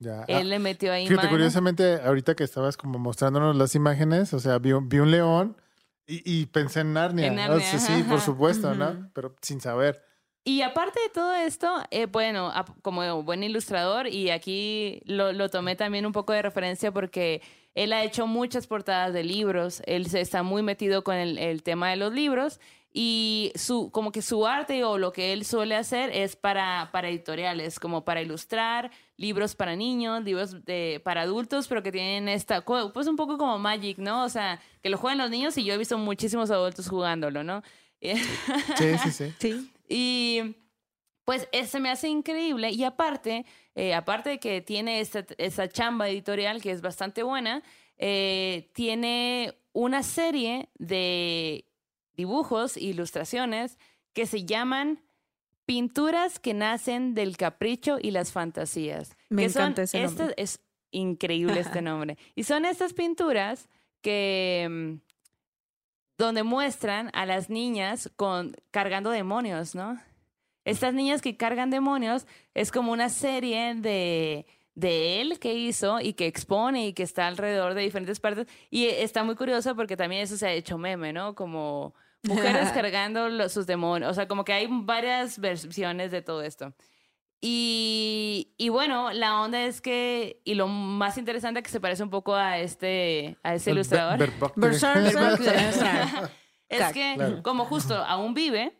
Ya. Él le metió ahí Ah, Fíjate, mano. curiosamente, ahorita que estabas como mostrándonos las imágenes, o sea, vi, un- vi un león y, y pensé en Narnia. En ¿no? Narnia, Sí, sí, ajá, por supuesto. ¿no? Pero sin saber. Y aparte de todo esto, eh, bueno, como buen ilustrador, y aquí lo, lo tomé también un poco de referencia porque él ha hecho muchas portadas de libros, él se está muy metido con el, el tema de los libros y su, como que su arte o lo que él suele hacer es para, para editoriales, como para ilustrar libros para niños, libros de, para adultos, pero que tienen esta, pues un poco como Magic, ¿no? O sea, que lo juegan los niños y yo he visto muchísimos adultos jugándolo, ¿no? Sí, sí, sí. Sí. Y pues ese me hace increíble. Y aparte, eh, aparte de que tiene esta, esta chamba editorial que es bastante buena, eh, tiene una serie de dibujos e ilustraciones que se llaman Pinturas que nacen del capricho y las fantasías. Me que son encanta ese nombre. estas- es increíble este nombre. Y son estas pinturas que mm, donde muestran a las niñas con cargando demonios, ¿no? Estas niñas que cargan demonios es como una serie de de él que hizo y que expone y que está alrededor de diferentes partes y está muy curioso porque también eso se ha hecho meme, ¿no? Como mujeres cargando los- sus demonios, o sea, como que hay varias versiones de todo esto. Y, y bueno, la onda es que, y lo más interesante que se parece un poco a este, a ese ilustrador. Berserker. Es que, Claro. como justo aún vive,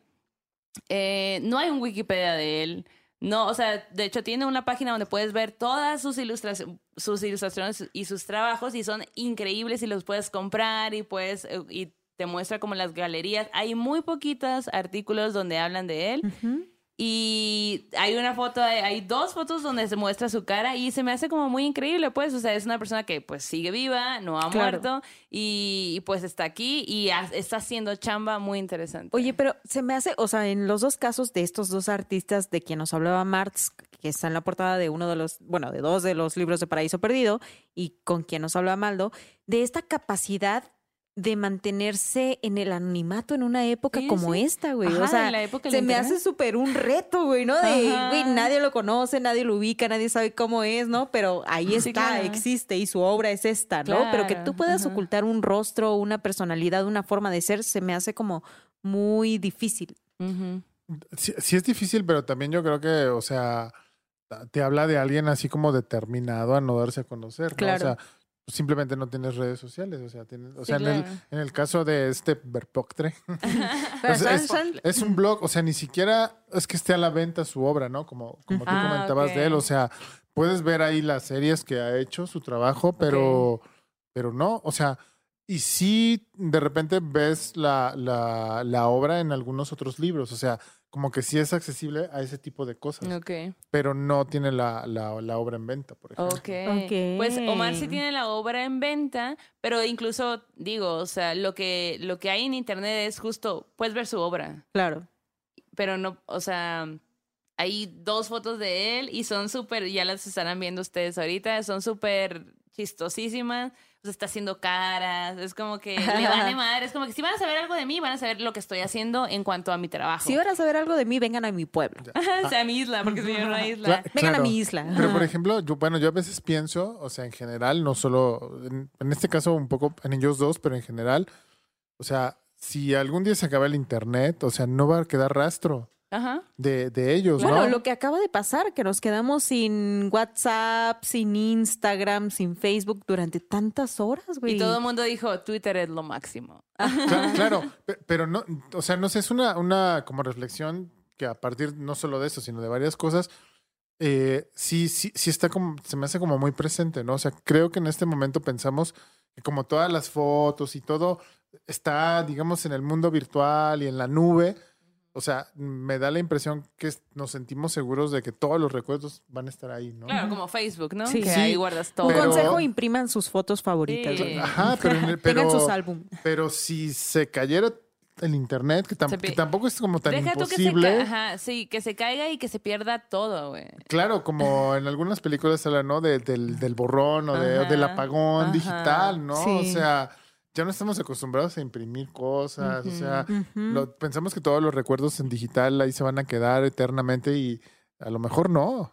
eh, no hay un Wikipedia de él. No, o sea, de hecho tiene una página donde puedes ver todas sus, ilustraciones sus ilustraciones y sus trabajos y son increíbles y los puedes comprar y puedes y te muestra como las galerías. Hay muy poquitos artículos donde hablan de él. Y hay una foto, hay dos fotos donde se muestra su cara y se me hace como muy increíble, pues, o sea, es una persona que pues sigue viva, no ha Claro. muerto y, y, pues está aquí y está haciendo chamba muy interesante. Oye, pero se me hace, o sea, en los dos casos de estos dos artistas de quien nos hablaba Marx, que está en la portada de uno de los, bueno, de dos de los libros de Paraíso Perdido, y con quien nos habla Maldo, de esta capacidad de mantenerse en el anonimato en una época Sí, como sí. esta, güey. Ajá, o sea, la época se me internet. hace súper un reto, güey, ¿no? De, Ajá. güey, nadie lo conoce, nadie lo ubica, nadie sabe cómo es, ¿no? Pero ahí Sí, está, claro. existe y su obra es esta, ¿no? Pero que tú puedas ajá. ocultar un rostro, una personalidad, una forma de ser, se me hace como muy difícil. Sí es difícil, pero también yo creo que, o sea, te habla de alguien así como determinado a no darse a conocer, ¿no? Claro. O sea, simplemente no tienes redes sociales, o sea, tienes, o Sí, sea, en, el, en el caso de este Verpoctre, es, un blog, o sea, ni siquiera es que esté a la venta su obra, ¿no? Como, como tú Ah, comentabas de él, o sea, puedes ver ahí las series que ha hecho, su trabajo, pero, pero no, o sea, y sí de repente ves la, la, la obra en algunos otros libros, o sea, como que sí es accesible a ese tipo de cosas, Ok. pero no tiene la, la, la obra en venta, por ejemplo. Ok. Ok. Pues Omar sí tiene la obra en venta, pero incluso digo, o sea, lo que, lo que hay en internet es justo, puedes ver su obra, Claro. pero no, o sea, hay dos fotos de él y son súper, ya las estarán viendo ustedes ahorita, son súper chistosísimas. O sea, está haciendo caras, es como que le vale madre, es como que si van a saber algo de mí, van a saber lo que estoy haciendo en cuanto a mi trabajo. Si van a saber algo de mí, vengan a mi pueblo. o sea, a mi isla, porque soy una isla. Vengan a mi isla. Pero por ejemplo, yo, bueno, yo a veces pienso, o sea, en general, no solo, en, en este caso un poco en ellos dos, pero en general, o sea, si algún día se acaba el internet, o sea, no va a quedar rastro Ajá. de, de ellos, Bueno, ¿no? lo que acaba de pasar, que nos quedamos sin WhatsApp, sin Instagram, sin Facebook durante tantas horas, güey. Y todo el mundo dijo, Twitter es lo máximo. Cla- claro, pe- pero no, o sea, no sé, es una, una como reflexión que a partir no solo de eso, sino de varias cosas, eh, sí, sí, sí está como, se me hace como muy presente, ¿no? O sea, creo que en este momento pensamos que como todas las fotos y todo está, digamos, en el mundo virtual y en la nube, o sea, me da la impresión que nos sentimos seguros de que todos los recuerdos van a estar ahí, ¿no? Claro, como Facebook, ¿no? Sí. que Sí. ahí guardas todo. Un Pero- consejo, impriman sus fotos favoritas. Sí. güey. Ajá, pero, en el- Tengan pero, sus álbum. pero si se cayera el internet, que, tam- Se pi- que tampoco es como tan Deja tú que se, imposible. ca- ajá, sí, que se caiga y que se pierda todo, güey. Claro, como en algunas películas habla, ¿no? De- del, del borrón o, de- o del apagón ajá. digital, ¿no? Sí. O sea, ya no estamos acostumbrados a imprimir cosas, o sea, lo- pensamos que todos los recuerdos en digital ahí se van a quedar eternamente y a lo mejor no.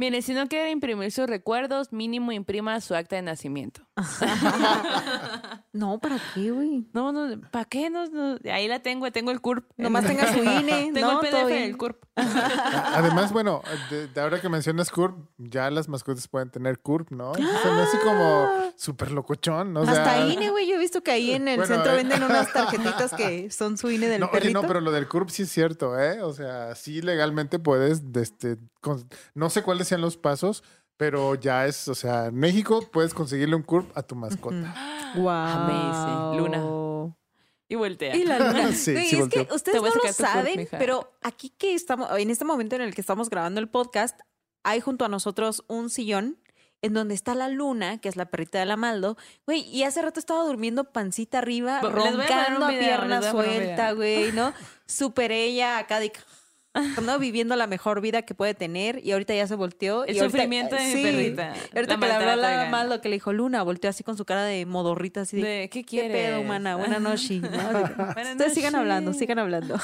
Mire, si no quiere imprimir sus recuerdos, mínimo imprima su acta de nacimiento. No, ¿para qué, güey? No, no, ¿para qué? No, no, ahí la tengo, tengo el CURP. Nomás tenga su INE, Tengo ¿no? el PDF del CURP. Además, bueno, de, de ahora que mencionas CURP, ya las mascotas pueden tener CURP, ¿no? Se me hace como súper locochón, ¿no? O sea, Hasta INE, güey. Yo he visto que ahí en el Bueno, centro eh. venden unas tarjetitas que son su INE del No, oye, no, pero lo del CURP sí es cierto, ¿eh? O sea, sí legalmente puedes, de este, con- no sé cuáles sean los pasos, pero ya es, o sea, en México puedes conseguirle un CURP a tu mascota. Wow. Amazing. Luna. Y voltea. Y la luna. Sí, Güey, sí, es volteó. que Te ustedes no lo saben, pero aquí que estamos, en este momento en el que estamos grabando el podcast, hay junto a nosotros un sillón en donde está la luna, que es la perrita de la Maldo, güey, y hace rato estaba durmiendo pancita arriba, a roncando a pierna a un suelta, güey, ¿no? Súper ella acá de... ¿no? Viviendo la mejor vida que puede tener y ahorita ya se volteó. El y ahorita- sufrimiento de mi sí. perrita. Ahorita La que le habló la oigan. Maldo, que le dijo Luna, volteó así con su cara de modorrita, así de... De, ¿Qué ¿Qué quieres? pedo, humana? Buenas noches. ¿no? Ustedes sigan hablando, sigan hablando.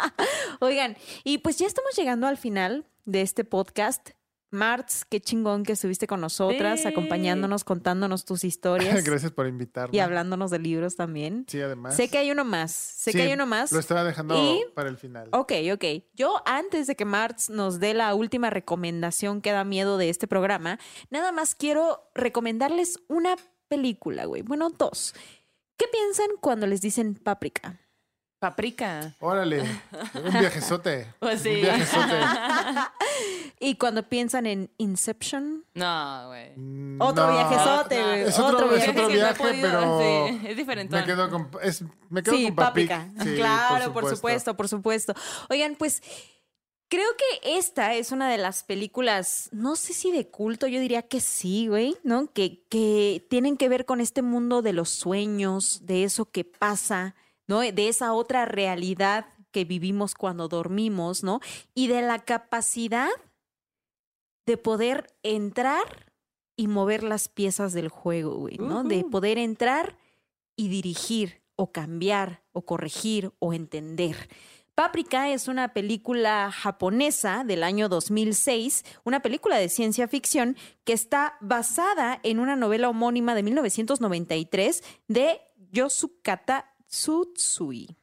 Oigan, y pues ya estamos llegando al final de este podcast. Martz, qué chingón que estuviste con nosotras, Sí. acompañándonos, contándonos tus historias Gracias por invitarme. y hablándonos de libros también. Sí, además. Sé que hay uno más, sé Sí, que hay uno más. Lo estaba dejando Y- para el final. Ok, ok. Yo antes de que Martz nos dé la última recomendación que da miedo de este programa, nada más quiero recomendarles una película, güey. Bueno, dos. ¿Qué piensan cuando les dicen páprica? Paprika. Órale, un viajezote. Pues sí. Un viajezote. Y cuando piensan en Inception, No, güey. Mm, Otro no. viajezote, güey. Es otro, Otro es viaje otro no he viaje, podido- pero sí, es diferente. me quedo con, es- me quedo sí, con Papic. páprica. Sí, claro, por supuesto. por supuesto, Oigan, pues creo que esta es una de las películas, no sé si de culto, yo diría que sí, güey, ¿no? Que, que tienen que ver con este mundo de los sueños, de eso que pasa, ¿no? De esa otra realidad que vivimos cuando dormimos, ¿no? Y de la capacidad de poder entrar y mover las piezas del juego, güey, ¿no? De poder entrar y dirigir o cambiar o corregir o entender. Páprica es una película japonesa del año 2006, una película de ciencia ficción que está basada en una novela homónima de 1993 de Yosukata Tsutsui.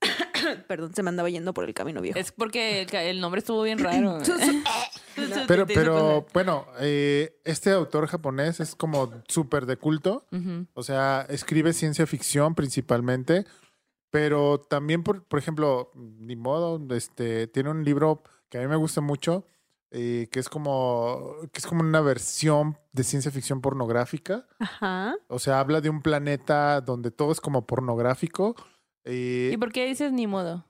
Perdón, se me andaba yendo por el camino viejo. Es porque el, nombre estuvo bien raro. Pero, pero bueno, eh, este autor japonés es como súper de culto. O sea, escribe ciencia ficción principalmente, pero también, por, por ejemplo, ni modo, este, tiene un libro que a mí me gusta mucho, eh, que es como que es como una versión de ciencia ficción pornográfica. Ajá. O sea, habla de un planeta donde todo es como pornográfico. eh, ¿Y por qué dices ni modo?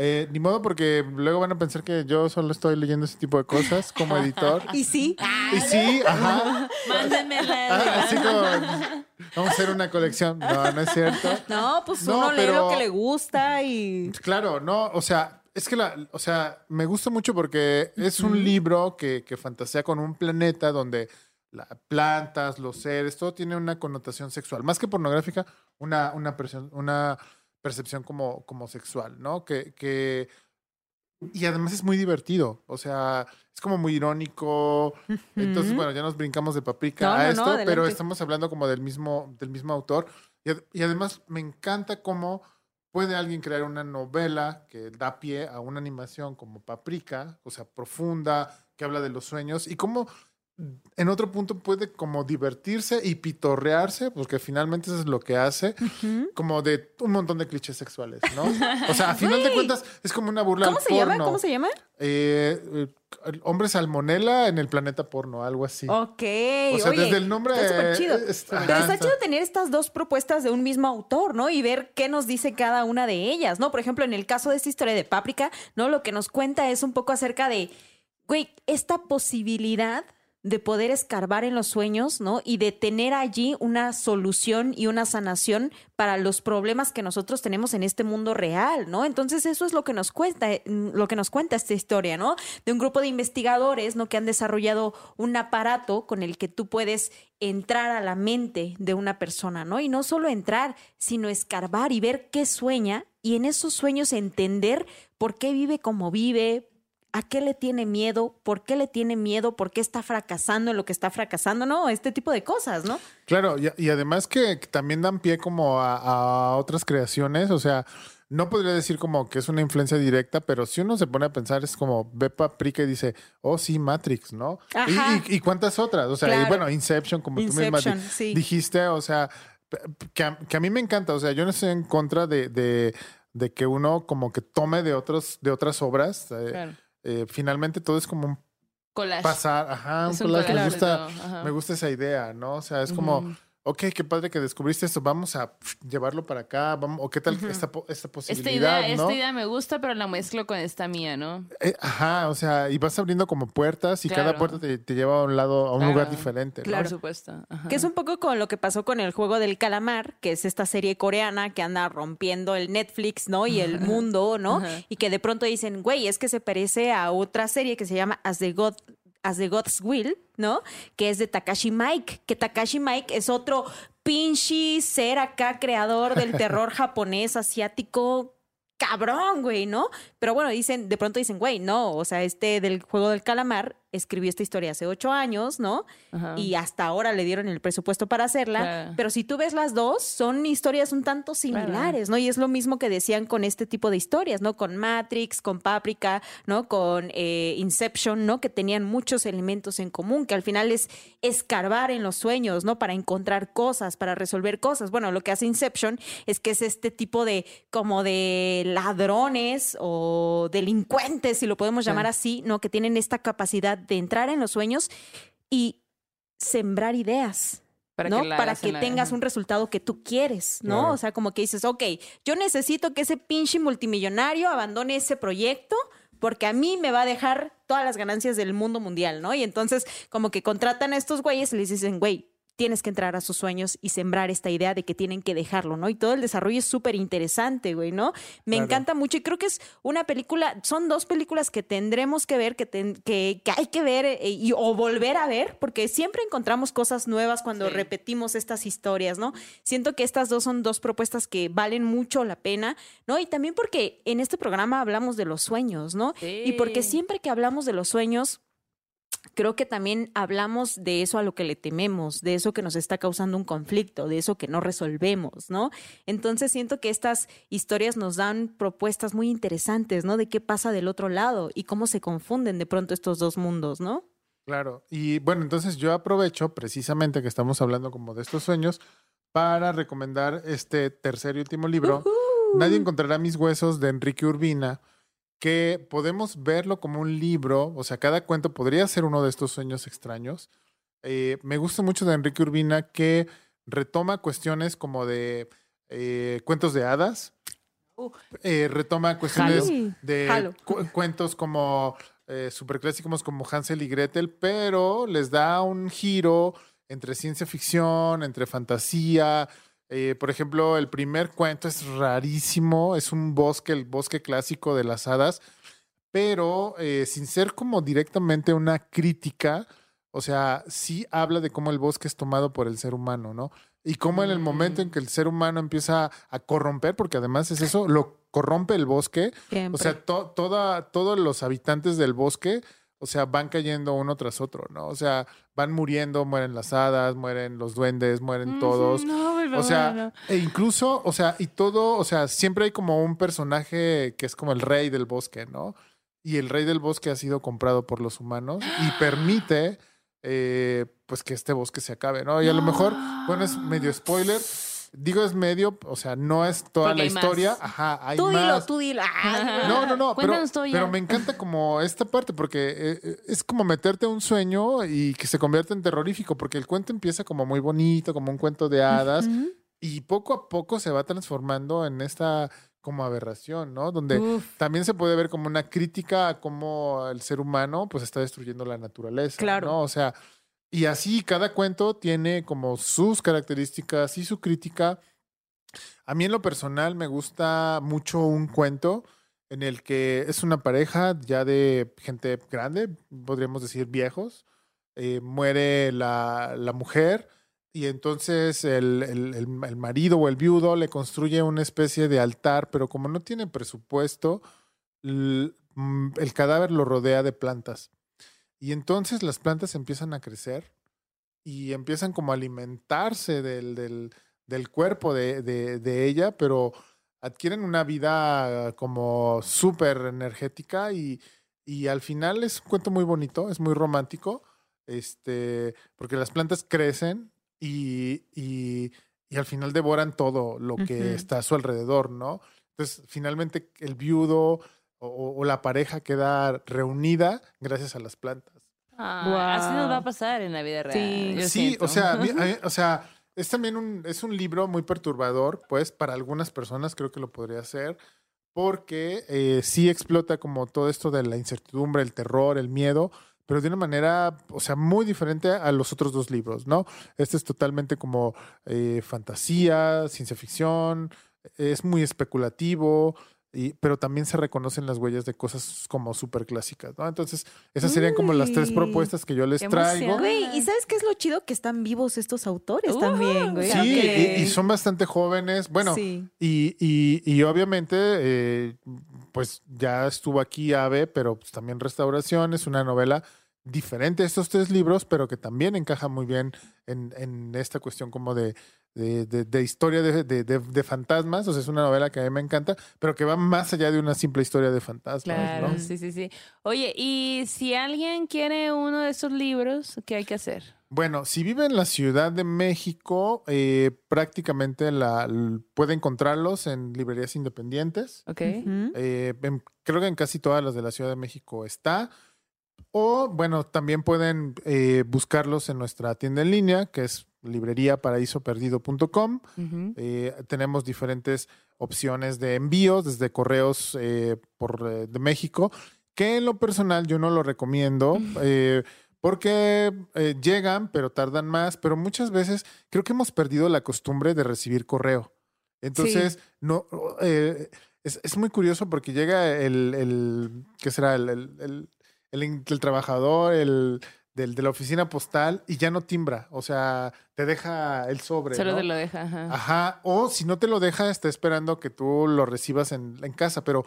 eh, ni modo, porque luego van a pensar que yo solo estoy leyendo ese tipo de cosas como editor. Y sí. Y sí, ajá. Mándenmela. Ah, así como vamos a hacer una colección. No, no es cierto. No, pues No, uno lee lo pero- que le gusta y. Claro, no, o sea, es que la, o sea, me gusta mucho porque es un libro que, que fantasea con un planeta donde las plantas, los seres, todo tiene una connotación sexual. Más que pornográfica, una, una, percepción, una percepción como, como sexual, ¿no? Que, que. Y además es muy divertido. O sea, es como muy irónico. Entonces, bueno, ya nos brincamos de paprika No, a no, no, esto, pero adelante. estamos hablando como del mismo, del mismo autor. Y, y además me encanta cómo puede alguien crear una novela que da pie a una animación como Paprika, o sea, profunda, que habla de los sueños, y cómo en otro punto puede como divertirse y pitorrearse, porque finalmente eso es lo que hace, como de un montón de clichés sexuales, ¿no? O sea, a final de cuentas es como una burla ¿Cómo al se llama? porno. ¿Cómo se llama? Eh, eh, hombre salmonela en el planeta porno, algo así. Ok. O sea, Oye, desde el nombre, Está súper chido. es- Pero ajá, está está- chido tener estas dos propuestas de un mismo autor, ¿no? Y ver qué nos dice cada una de ellas, ¿no? Por ejemplo, en el caso de esta historia de Páprica, ¿no? Lo que nos cuenta es un poco acerca de, güey, esta posibilidad de poder escarbar en los sueños, ¿no? Y de tener allí una solución y una sanación para los problemas que nosotros tenemos en este mundo real, ¿no? Entonces eso es lo que nos cuenta, lo que nos cuenta esta historia, ¿no? De un grupo de investigadores, ¿no? Que han desarrollado un aparato con el que tú puedes entrar a la mente de una persona, ¿no? Y no solo entrar, sino escarbar y ver qué sueña y en esos sueños entender por qué vive como vive, a qué le tiene miedo, por qué le tiene miedo, por qué está fracasando en lo que está fracasando, ¿no? Este tipo de cosas, ¿no? Claro, y, y además que también dan pie como a, a otras creaciones, o sea, no podría decir como que es una influencia directa, pero si uno se pone a pensar es como ve Paprika y dice, oh sí, Matrix, ¿no? Ajá. Y, y cuántas otras, o sea, y bueno, Inception, como tú misma sí. dijiste, o sea, que a, que a mí me encanta, o sea, yo no estoy en contra de, de, de que uno como que tome de, otros, de otras obras. eh, Claro. eh, finalmente todo es como un Collage. pasar, ajá, un Es un collage. Me gusta, me gusta esa idea, ¿no? O sea, es como. Ok, qué padre que descubriste esto, vamos a llevarlo para acá, vamos, o qué tal esta, po- esta Esta posibilidad, idea, ¿no? esta idea me gusta, pero la mezclo con esta mía, ¿no? Eh, ajá, o sea, y vas abriendo como puertas y cada puerta te, te lleva a un lado, a un Claro. lugar diferente, ¿no? Claro. Por supuesto. Ajá. Que es un poco con lo que pasó con el juego del calamar, que es esta serie coreana que anda rompiendo el Netflix, ¿no? Y el mundo, ¿no? Ajá. Y que de pronto dicen, güey, es que se parece a otra serie que se llama As the God. As the God's Will, ¿no? Que es de Takashi Mike. Que Takashi Mike es otro pinche ser acá, creador del terror japonés, asiático, cabrón, güey, ¿no? Pero bueno, dicen, de pronto dicen, güey, no, o sea, este del juego del calamar escribió esta historia hace ocho años, ¿no? Ajá. y hasta ahora le dieron el presupuesto para hacerla. Claro. Pero si tú ves las dos, son historias un tanto similares, ¿no? Y es lo mismo que decían con este tipo de historias, ¿no? Con Matrix, con Paprika, ¿no? Con eh, Inception, ¿no? Que tenían muchos elementos en común, que al final es escarbar en los sueños, ¿no? Para encontrar cosas, para resolver cosas. Bueno, lo que hace Inception es que es este tipo de, como de ladrones o delincuentes, si lo podemos llamar así, ¿no? Que tienen esta capacidad de entrar en los sueños y sembrar ideas. Para ¿no? que Para que la- tengas un resultado que tú quieres, ¿no? Claro. O sea, como que dices, ok, yo necesito que ese pinche multimillonario abandone ese proyecto porque a mí me va a dejar todas las ganancias del mundo mundial, ¿no? Y entonces como que contratan a estos güeyes y les dicen, güey, tienes que entrar a sus sueños y sembrar esta idea de que tienen que dejarlo, ¿no? Y todo el desarrollo es súper interesante, güey, ¿no? Me Claro. encanta mucho y creo que es una película, son dos películas que tendremos que ver, que, ten- que, que hay que ver eh, y, o volver a ver, porque siempre encontramos cosas nuevas cuando Sí. repetimos estas historias, ¿no? Siento que estas dos son dos propuestas que valen mucho la pena, ¿no? Y también porque en este programa hablamos de los sueños, ¿no? Y porque siempre que hablamos de los sueños, creo que también hablamos de eso a lo que le tememos, de eso que nos está causando un conflicto, de eso que no resolvemos, ¿no? Entonces siento que estas historias nos dan propuestas muy interesantes, ¿no? De qué pasa del otro lado y cómo se confunden de pronto estos dos mundos, ¿no? Claro. Y bueno, entonces yo aprovecho precisamente que estamos hablando como de estos sueños para recomendar este tercer y último libro, Nadie encontrará mis huesos de Enrique Urbina, que podemos verlo como un libro, o sea, cada cuento podría ser uno de estos sueños extraños. Eh, me gusta mucho de Enrique Urbina que retoma cuestiones como de eh, cuentos de hadas, Uh. eh, retoma cuestiones Jalo. de Jalo. cu- cuentos como superclásicos como Hansel y Gretel, pero les da un giro entre ciencia ficción, entre fantasía. Eh, por ejemplo, el primer cuento es rarísimo, es un bosque, el bosque clásico de las hadas, pero eh, sin ser como directamente una crítica, o sea, sí habla de cómo el bosque es tomado por el ser humano, ¿no? Y cómo en el momento en que el ser humano empieza a corromper, porque además es eso, lo corrompe el bosque, o sea, to- toda, todos los habitantes del bosque, o sea, van cayendo uno tras otro, ¿no? O sea, van muriendo, mueren las hadas, mueren los duendes, mueren todos. No, por O sea, no. e incluso, o sea, y todo, o sea, siempre hay como un personaje que es como el rey del bosque, ¿no? Y el rey del bosque ha sido comprado por los humanos y permite, eh, pues, que este bosque se acabe, ¿no? Y a lo mejor, bueno, es medio spoiler. Digo es medio, o sea, no es toda Porque la hay más. historia. Ajá, hay tú más. dilo, tú dilo. Ay, No, no, no, pero, Cuéntanos me encanta como esta parte porque eh, eh, es como meterte a un sueño y que se convierte en terrorífico porque el cuento empieza como muy bonito, como un cuento de hadas Ujú. y poco a poco se va transformando en esta como aberración, ¿no? Donde Uf. también se puede ver como una crítica a cómo el ser humano pues está destruyendo la naturaleza, Claro. ¿no? O sea, y así cada cuento tiene como sus características y su crítica. A mí en lo personal me gusta mucho un cuento en el que es una pareja ya de gente grande, podríamos decir viejos, eh, muere la, la mujer y entonces el, el- el- el marido o el viudo le construye una especie de altar, pero como no tiene presupuesto, mm, el cadáver lo rodea de plantas. Y entonces las plantas empiezan a crecer y empiezan como a alimentarse del, del, del cuerpo de, de- de ella, pero adquieren una vida como súper energética y, y al final es un cuento muy bonito, es muy romántico, este, porque las plantas crecen y, y, y al final devoran todo lo que está a su alrededor, ¿no? Entonces, finalmente el viudo o, o la pareja queda reunida gracias a las plantas. Ah, Así nos va a Wow. pasar en la vida real. Sí. yo Sí, o sea, a mí- o sea, es también un, es un libro muy perturbador, pues para algunas personas creo que lo podría ser, porque eh, sí explota como todo esto de la incertidumbre, el terror, el miedo, pero de una manera, o sea, muy diferente a los otros dos libros, ¿no? Este es totalmente como eh, fantasía, ciencia ficción, es muy especulativo. Y, pero también se reconocen las huellas de cosas como súper clásicas, ¿no? Entonces, esas serían como las tres propuestas que yo les traigo. Güey, ¿y sabes qué es lo chido? Que están vivos estos autores Uh, también, güey. Sí, y, y son bastante jóvenes. Bueno, Sí. y, y, y obviamente, eh, pues ya estuvo aquí Ave, pero pues también Restauración es una novela diferente a estos tres libros, pero que también encaja muy bien en, en esta cuestión como de, de, de- de historia de, de- de- de fantasmas. O sea, es una novela que a mí me encanta, pero que va más allá de una simple historia de fantasmas. Claro, ¿no? sí, sí, sí. Oye, y si alguien quiere uno de estos libros, ¿qué hay que hacer? Bueno, si vive en la Ciudad de México, eh, prácticamente la, puede encontrarlos en librerías independientes. ¿Ok? Eh, en- creo que en casi todas las de la Ciudad de México está. O, bueno, también pueden eh, buscarlos en nuestra tienda en línea, que es libreriaparaísoperdido.com. Ujú. Eh, tenemos diferentes opciones de envíos desde correos eh, por, eh, de México, que en lo personal yo no lo recomiendo. porque llegan, pero tardan más, pero muchas veces creo que hemos perdido la costumbre de recibir correo. Entonces, no, es, es muy curioso porque llega el, el ¿qué será? El, el, el- el in- el trabajador, el del, de la oficina postal y ya no timbra, o sea, te deja el sobre. Solo ¿no? te lo deja. Ajá. Ajá, o si no te lo deja, está esperando que tú lo recibas en, en casa, pero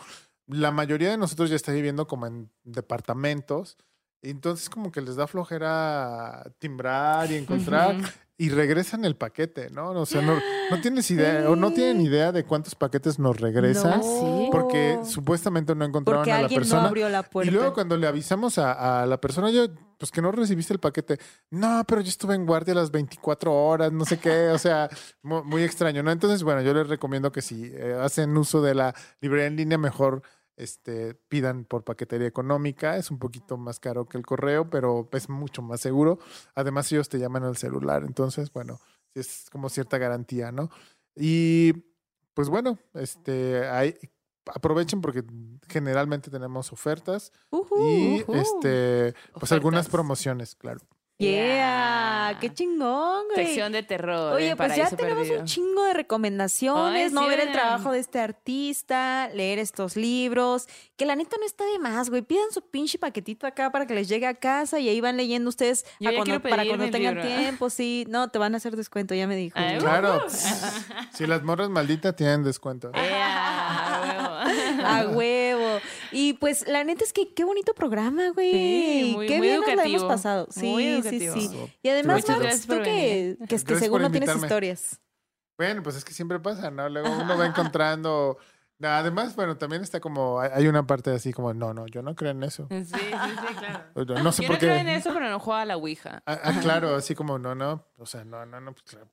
la mayoría de nosotros ya está viviendo como en departamentos Entonces como que les da flojera timbrar y encontrar y regresan el paquete, ¿no? O sea, no, no tienes idea o no tienen idea de cuántos paquetes nos regresan No. ¿Sí? porque supuestamente no encontraron Porque a la alguien persona. no abrió la puerta. Y luego cuando le avisamos a, a la persona, yo, pues que no recibiste el paquete. No, pero yo estuve en guardia las 24 horas, no sé qué, o sea, mu- muy, extraño, ¿no? Entonces, bueno, yo les recomiendo que si eh, hacen uso de la librería en línea, mejor este, pidan por paquetería económica. Es un poquito más caro que el correo, pero es mucho más seguro. Además, ellos te llaman al celular, entonces, bueno, es como cierta garantía, ¿no? Y pues bueno, este, hay, aprovechen porque generalmente tenemos ofertas y este pues algunas Ofertas. promociones, claro. Yeah, qué chingón, güey. Sección de terror. Oye, pues ya tenemos Perdido. un chingo de recomendaciones, Ay, ¿no? sí, Ver el trabajo de este artista, leer estos libros, que la neta no está de más, güey. Pidan su pinche paquetito acá para que les llegue a casa y ahí van leyendo ustedes Yo a cuando- para cuando tengan libro. tiempo, sí. No, te van a hacer descuento, ya me dijo. Ay. Claro. si las morras malditas tienen descuento. Yeah. A huevo. Y pues la neta es que qué bonito programa, güey. Sí, muy- qué muy bien nos la hemos pasado. Sí, Muy sí, sí. Y además, Max, gracias tú que, que, es que seguro por tienes historias. Bueno, pues es que siempre pasa, ¿no? Luego uno va encontrando. Además, bueno, también está como. hay- una parte así como, no, no, yo no creo en eso. Sí, sí, sí, claro. No sé Yo por no creo en qué. eso, pero no juega a la Ouija. Ah, ah, claro, así como, no, no. O sea, no, no, no, pues claro.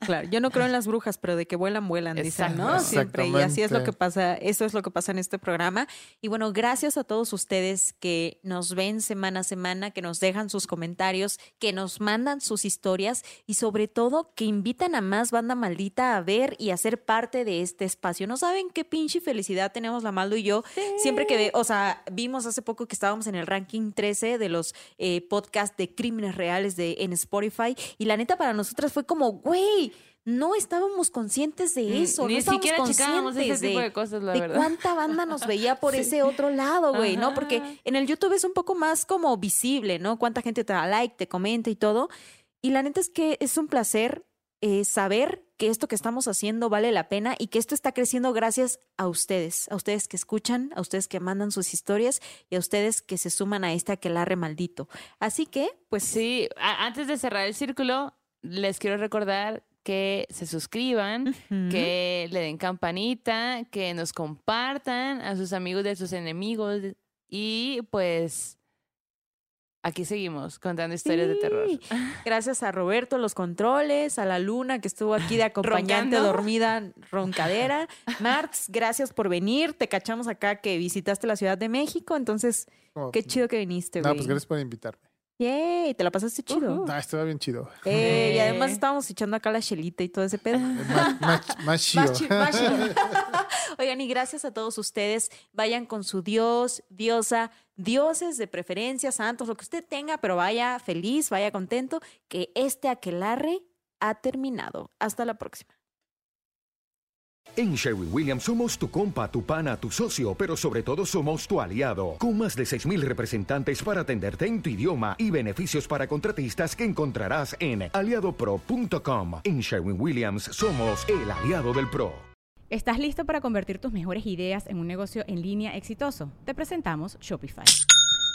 Claro, yo no creo en las brujas, pero de que vuelan, vuelan, dicen, ¿no? Exacto. Siempre. Y así es lo que pasa, eso es lo que pasa en este programa. Y bueno, gracias a todos ustedes que nos ven semana a semana, que nos dejan sus comentarios, que nos mandan sus historias y sobre todo que invitan a más banda maldita a ver y a ser parte de este espacio. No saben qué pinche felicidad tenemos la Maldo y yo. Siempre que, ve- o sea, vimos hace poco que estábamos en el ranking 13 de los eh, podcasts de crímenes reales de, en Spotify y la neta para nosotras fue como, güey, no estábamos conscientes de eso, Mm, Ni no estábamos siquiera conscientes ese tipo de, de cosas, la de verdad. cuánta banda nos veía por ese otro lado, güey, ¿no? Porque en el YouTube es un poco más como visible, ¿no? Cuánta gente te da like, te comenta y todo. Y la neta es que es un placer eh, saber que esto que estamos haciendo vale la pena y que esto está creciendo gracias a ustedes, a ustedes que escuchan, a ustedes que mandan sus historias y a ustedes que se suman a este aquelarre maldito. Así que, pues Sí, antes de cerrar el círculo, les quiero recordar que se suscriban, que le den campanita, que nos compartan a sus amigos de sus enemigos y pues aquí seguimos contando historias de terror. Gracias a Roberto, los controles, a la Luna que estuvo aquí de acompañante Roncando. dormida, roncadera. Marx, gracias por venir. Te cachamos acá que visitaste la Ciudad de México, entonces Como- qué chido que viniste, No, güey. pues gracias por invitarme. Yay, te la pasaste chido. Ah, estuvo bien chido. Eh, y además Eh. estábamos echando acá la chelita y todo ese pedo. Chi- más chido. Oigan, y gracias a todos ustedes. Vayan con su Dios, diosa, dioses de preferencia, santos, lo que usted tenga, pero vaya feliz, vaya contento, que este aquelarre ha terminado. Hasta la próxima. En Sherwin Williams somos tu compa, tu pana, tu socio, pero sobre todo somos tu aliado, con más de 6.000 representantes para atenderte en tu idioma y beneficios para contratistas que encontrarás en aliadopro.com. En Sherwin Williams somos el aliado del PRO. ¿Estás listo para convertir tus mejores ideas en un negocio en línea exitoso? Te presentamos Shopify.